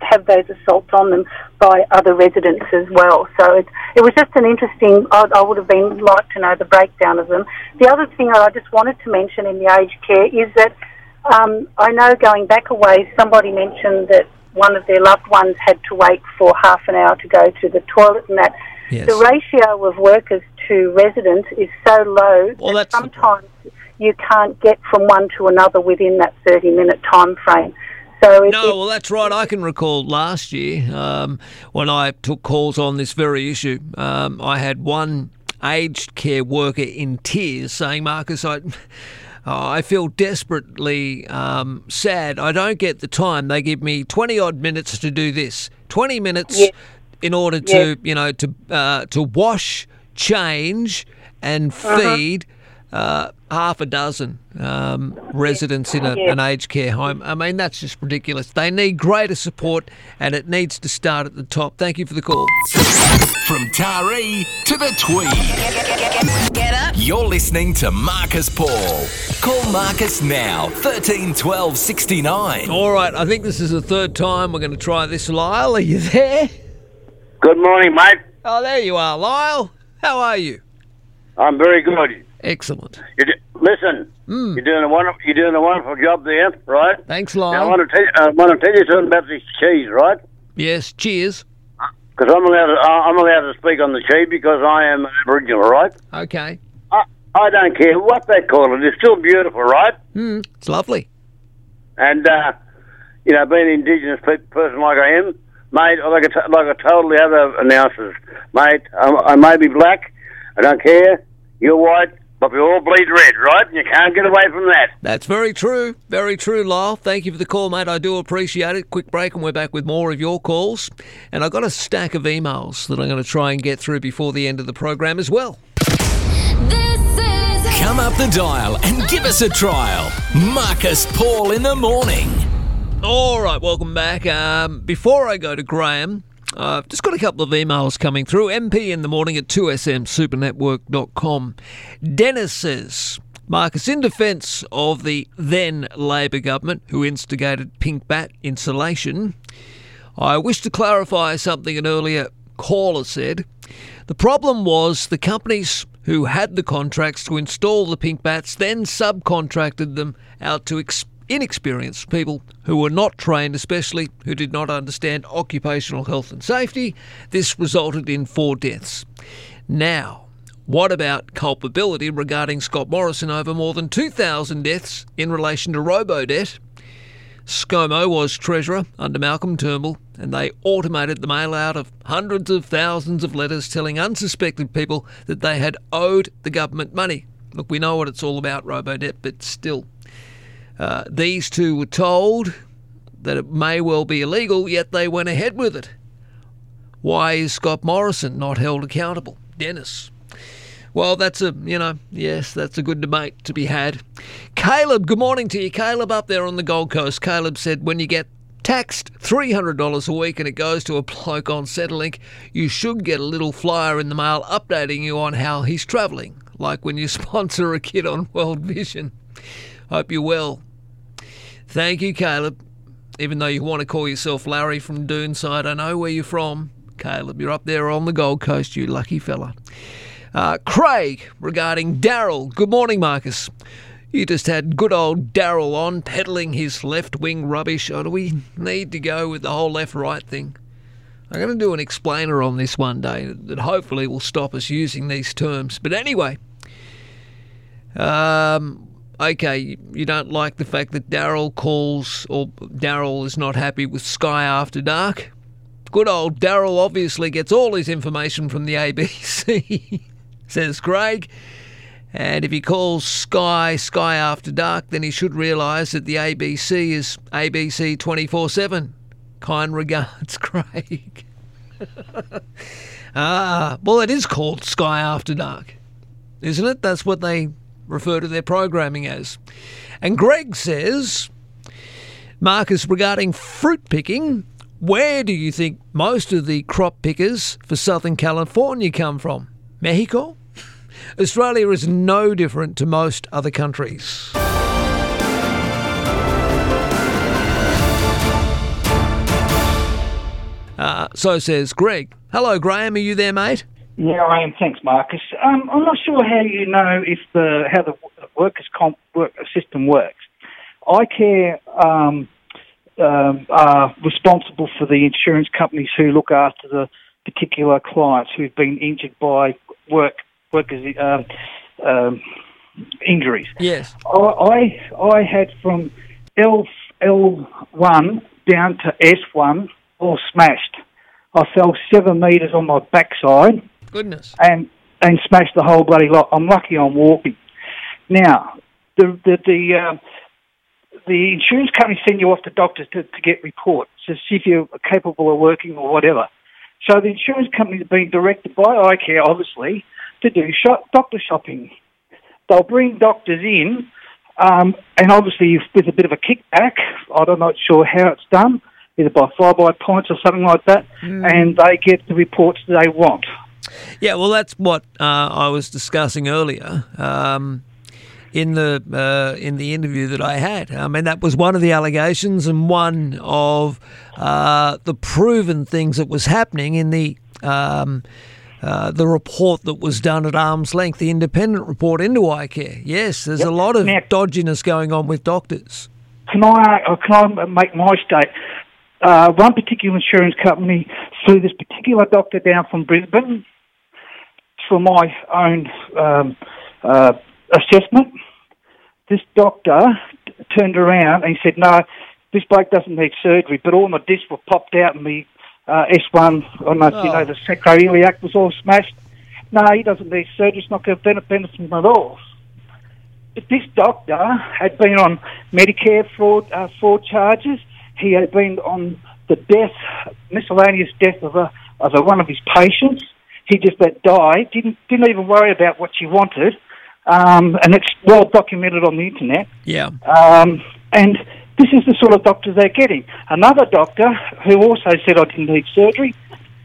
have those assaults on them by other residents as well. So it, it was just an interesting. I, I would have been like to know the breakdown of them. The other thing I just wanted to mention in the aged care is that um, I know going back a ways, somebody mentioned that one of their loved ones had to wait for half an hour to go to the toilet, and that Yes. the ratio of workers to residents is so low that sometimes you can't get from one to another within that 30 minute time frame. So No, well, that's right. I can recall last year um, when I took calls on this very issue. Um, I had one aged care worker in tears saying, Marcus, I. Oh, I feel desperately um, sad. I don't get the time. They give me 20 odd minutes to do this. 20 minutes in order to, you know, to uh, to wash, change, and Uh-huh. feed uh, half a dozen um, residents in a, Yeah. an aged care home. I mean, that's just ridiculous. They need greater support, and it needs to start at the top. Thank you for the call. From Taree to the Tweed. Get up. You're listening to Marcus Paul. Call Marcus now, 13 12 69. All right, I think this is the third time we're going to try this. Lyle, are you there? Good morning, mate. Oh, there you are, Lyle. How are you? I'm very good. Excellent. You d- listen, you're doing a wonderful, you're doing a wonderful job there, right? Thanks, Now, I want to tell you, I want to tell you something about this cheese, right? Yes, cheers. Because I'm allowed, to, I'm allowed to speak on the cheese because I am an Aboriginal, right? Okay. I, I don't care what they call it. It's still beautiful, right? Hmm, it's lovely. And uh, you know, being an Indigenous pe- person like I am, mate, like I, t- like I told the other announcers, mate, I, I may be black, I don't care. You're white, but we all bleed red, right? And you can't get away from that. That's very true. Very true, Lyle. Thank you for the call, mate. I do appreciate it. Quick break, and we're back with more of your calls. And I've got a stack of emails that I'm going to try and get through before the end of the program as well. Come up the dial and give us a trial. Marcus Paul in the morning. All right, welcome back. Um, before I go to Graham, uh, I've just got a couple of emails coming through. MP in the morning at 2smsupernetwork.com. Dennis says, Marcus, in defence of the then Labor government who instigated pink bat insulation, I wish to clarify something an earlier caller said. The problem was the companies who had the contracts to install the pink bats then subcontracted them out to ex- inexperienced people who were not trained, especially who did not understand occupational health and safety. This resulted in four deaths. Now, what about culpability regarding Scott Morrison over more than 2,000 deaths in relation to robo-debt? ScoMo was treasurer under Malcolm Turnbull, and they automated the mail out of hundreds of thousands of letters telling unsuspected people that they had owed the government money. Look, we know what it's all about, robo-debt, but still. Uh, these two were told that it may well be illegal, yet they went ahead with it. Why is Scott Morrison not held accountable? Dennis. Well, that's a, you know, yes, that's a good debate to be had. Caleb, good morning to you. Caleb up there on the Gold Coast. Caleb said when you get taxed $300 a week and it goes to a bloke on Centrelink, you should get a little flyer in the mail updating you on how he's travelling, like when you sponsor a kid on World Vision. Hope you're well. Thank you, Caleb. Even though you want to call yourself Larry from Doonside, I know where you're from. Caleb, you're up there on the Gold Coast, you lucky fella. Uh, Craig, regarding Daryl. Good morning, Marcus. You just had good old Daryl on peddling his left wing rubbish. Or do we need to go with the whole left right thing? I'm going to do an explainer on this one day that hopefully will stop us using these terms. But anyway, um, okay, you don't like the fact that Daryl calls, or Daryl is not happy with Sky After Dark. Good old Daryl obviously gets all his information from the ABC, says Craig. And if he calls Sky Sky After Dark, then he should realise that the ABC is ABC 24 7. Kind regards, Craig. ah, well, it is called Sky After Dark, isn't it? That's what they refer to their programming as. And Greg says, Marcus, regarding fruit picking, where do you think most of the crop pickers for Southern California come from? Mexico? Australia is no different to most other countries. Uh, so says Greg. Hello, Graham. Are you there, mate? Yeah, I am. Thanks, Marcus. Um, I'm not sure how you know if the how the workers' comp work system works. iCare um, um, are responsible for the insurance companies who look after the particular clients who've been injured by work workers' um, um, injuries. Yes. I, I I had from L L one down to S one all smashed. I fell seven metres on my backside Goodness. and and smashed the whole bloody lot. I'm lucky I'm walking. Now, the the the, uh, the insurance company send you off to doctors to, to get reports to see if you're capable of working or whatever. So the insurance company's been directed by iCare, obviously, to do shop, doctor shopping. They'll bring doctors in, um, and obviously with a bit of a kickback. I'm not sure how it's done, either by fly-by points or something like that, Mm. and they get the reports they want. Yeah, well, that's what uh, I was discussing earlier um, in the uh, in the interview that I had. I mean, that was one of the allegations and one of uh, the proven things that was happening in the. Um, uh, the report that was done at arm's length, the independent report into iCare. Yes, there's a lot of dodginess going on with doctors. Can I, or can I make my state? Uh, one particular insurance company flew this particular doctor down from Brisbane for my own um, uh, assessment. This doctor t- turned around and he said, "No, this bloke doesn't need surgery, but all my discs were popped out and me uh, S1, I don't know you Oh. know, the sacroiliac was all smashed. No, he doesn't need surgery. It's not going to benefit him at all." But this doctor had been on Medicare fraud, uh, fraud charges. He had been on the death, miscellaneous death of a of a, one of his patients. He just let die. Didn't didn't even worry about what she wanted, um, and it's well documented on the internet. Yeah. Um, and this is the sort of doctors they're getting. Another doctor who also said I didn't need surgery,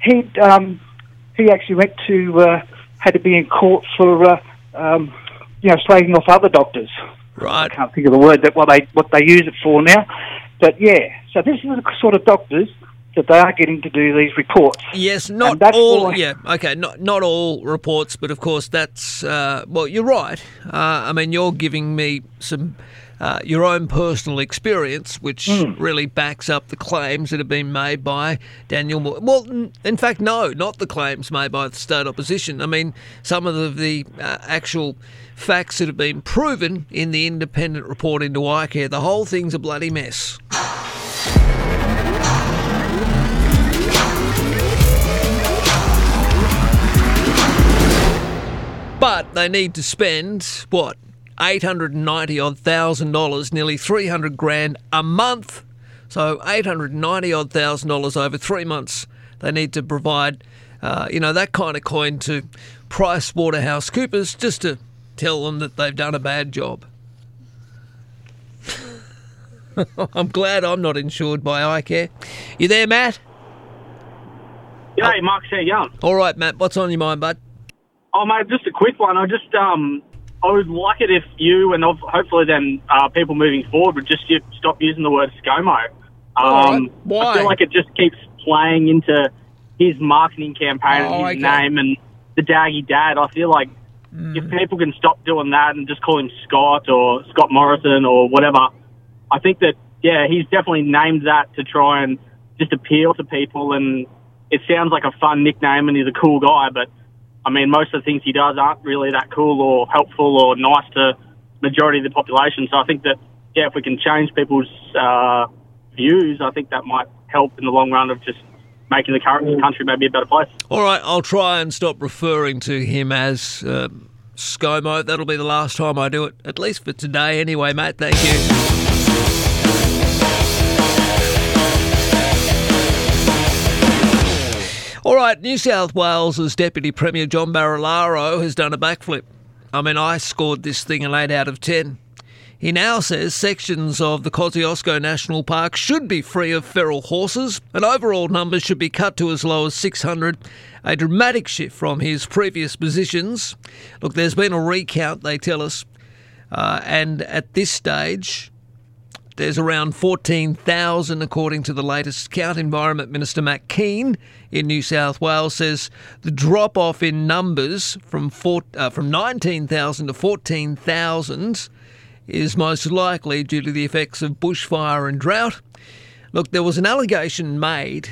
he um, he actually went to uh, had to be in court for uh, um, you know slagging off other doctors. Right. I can't think of the word that what they what they use it for now, but yeah. So this is the sort of doctors that they are getting to do these reports. Yes, not that's all. why- Yeah, okay, not not all reports, but of course that's uh, well. You're right. Uh, I mean, you're giving me some uh, your own personal experience, which Hmm. really backs up the claims that have been made by Daniel Mookhey. Well, n- in fact, no, not the claims made by the state opposition. I mean, some of the, the uh, actual facts that have been proven in the independent report into iCare. The whole thing's a bloody mess. But they need to spend what eight hundred and ninety odd thousand dollars, nearly three hundred grand a month. So eight hundred and ninety odd thousand dollars over three months. They need to provide, uh, you know, that kind of coin to Price Waterhouse Coopers just to tell them that they've done a bad job. I'm glad I'm not insured by iCare. You there, Matt? G'day, Mark. How you going? All right, Matt. What's on your mind, bud? Oh, mate, just a quick one. I just, um, I would like it if you and hop- hopefully then uh, people moving forward would just stop using the word ScoMo. Um, right. Why? I feel like it just keeps playing into his marketing campaign Oh, and his okay. name and the Daggy Dad. I feel like Mm. if people can stop doing that and just call him Scott or Scott Morrison or whatever, I think that, yeah, he's definitely named that to try and just appeal to people. And it sounds like a fun nickname and he's a cool guy, but I mean, most of the things he does aren't really that cool or helpful or nice to majority of the population. So I think that, yeah, if we can change people's uh, views, I think that might help in the long run of just making the current country maybe a better place. All right, I'll try and stop referring to him as um, ScoMo. That'll be the last time I do it, at least for today anyway, mate. Thank you. All right, New South Wales's Deputy Premier John Barilaro has done a backflip. I mean, I scored this thing an 8 out of 10. He now says sections of the Kosciuszko National Park should be free of feral horses, and overall numbers should be cut to as low as 600, a dramatic shift from his previous positions. Look, there's been a recount, they tell us, uh, and at this stage, there's around 14,000, according to the latest count. Environment Minister Matt Kean in New South Wales says the drop off in numbers from uh, from 19,000 to 14,000 is most likely due to the effects of bushfire and drought. Look, there was an allegation made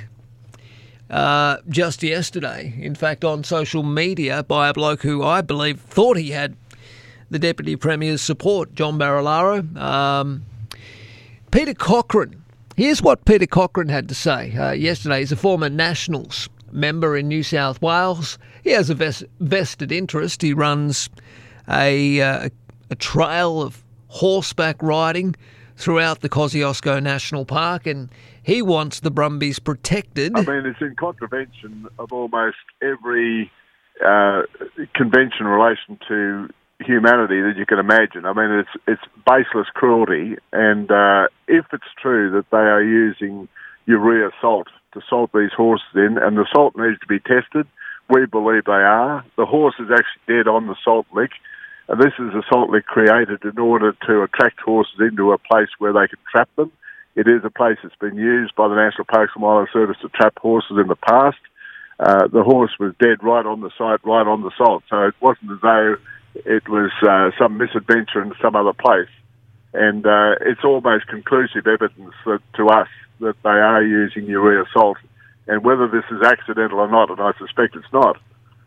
uh, just yesterday, in fact, on social media by a bloke who I believe thought he had the Deputy Premier's support, John Barilaro. Um, Peter Cochran. Here's what Peter Cochran had to say uh, yesterday. He's a former Nationals member in New South Wales. He has a ves- vested interest. He runs a, uh, a trail of horseback riding throughout the Kosciuszko National Park, and he wants the Brumbies protected. I mean, it's in contravention of almost every uh, convention in relation to humanity that you can imagine. I mean, it's it's baseless cruelty, and uh, if it's true that they are using urea salt to salt these horses in, and the salt needs to be tested, we believe they are. The horse is actually dead on the salt lick. And this is a salt lick created in order to attract horses into a place where they can trap them. It is a place that's been used by the National Parks and Wildlife Service to trap horses in the past. Uh, the horse was dead right on the site, right on the salt. So it wasn't as though it was uh, some misadventure in some other place. And uh, it's almost conclusive evidence that, to us that they are using urea salt. And whether this is accidental or not, and I suspect it's not,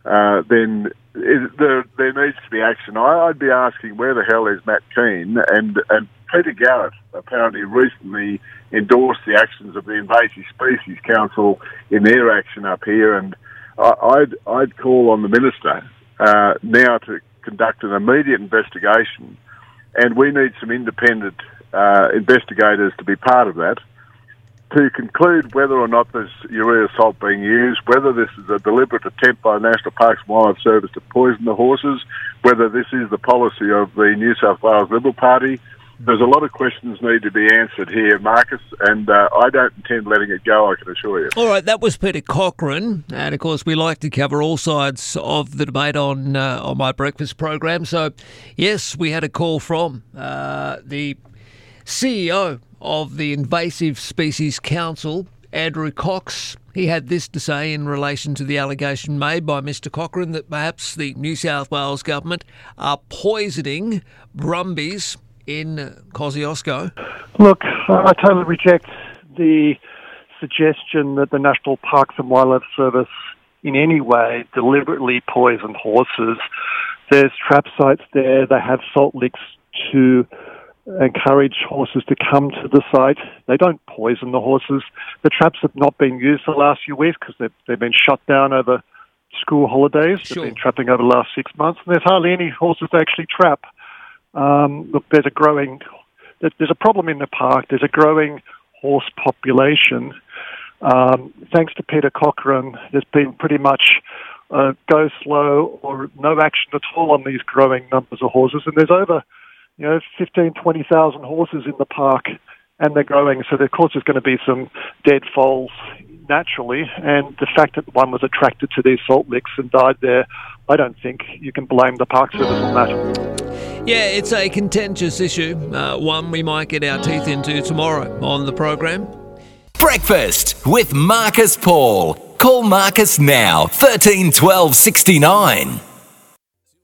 uh, then there, there needs to be action. I, I'd be asking where the hell is Matt Kean and, and Peter Garrett apparently recently endorsed the actions of the Invasive Species Council in their action up here, and I, I'd I'd call on the minister uh, now to conduct an immediate investigation, and we need some independent uh, investigators to be part of that to conclude whether or not there's urea salt being used, whether this is a deliberate attempt by the National Parks and Wildlife Service to poison the horses, whether this is the policy of the New South Wales Liberal Party. There's a lot of questions need to be answered here, Marcus, and uh, I don't intend letting it go, I can assure you. All right, that was Peter Cochran, and of course we like to cover all sides of the debate on uh, on my breakfast program. So, yes, we had a call from uh, the CEO of the Invasive Species Council, Andrew Cox. He had this to say in relation to the allegation made by Mr. Cochran that perhaps the New South Wales government are poisoning brumbies in Kosciuszko. Look, I totally reject the suggestion that the National Parks and Wildlife Service in any way deliberately poison horses. There's trap sites there, they have salt licks to encourage horses to come to the site. They don't poison the horses. The traps have not been used the last few weeks because they've, they've been shut down over school holidays. Sure. They've been trapping over the last six months, and there's hardly any horses to actually trap. Um, look, there's a growing, there's a problem in the park. There's a growing horse population. Um, thanks to Peter Cochran, there's been pretty much uh, go slow or no action at all on these growing numbers of horses, and there's over you know, 15, 20,000 horses in the park and they're growing. So, of course, there's going to be some dead foals naturally. And the fact that one was attracted to these salt licks and died there, I don't think you can blame the Park Service on that. Yeah, it's a contentious issue, uh, one we might get our teeth into tomorrow on the program. Breakfast with Marcus Paul. Call Marcus now, 13 12 69.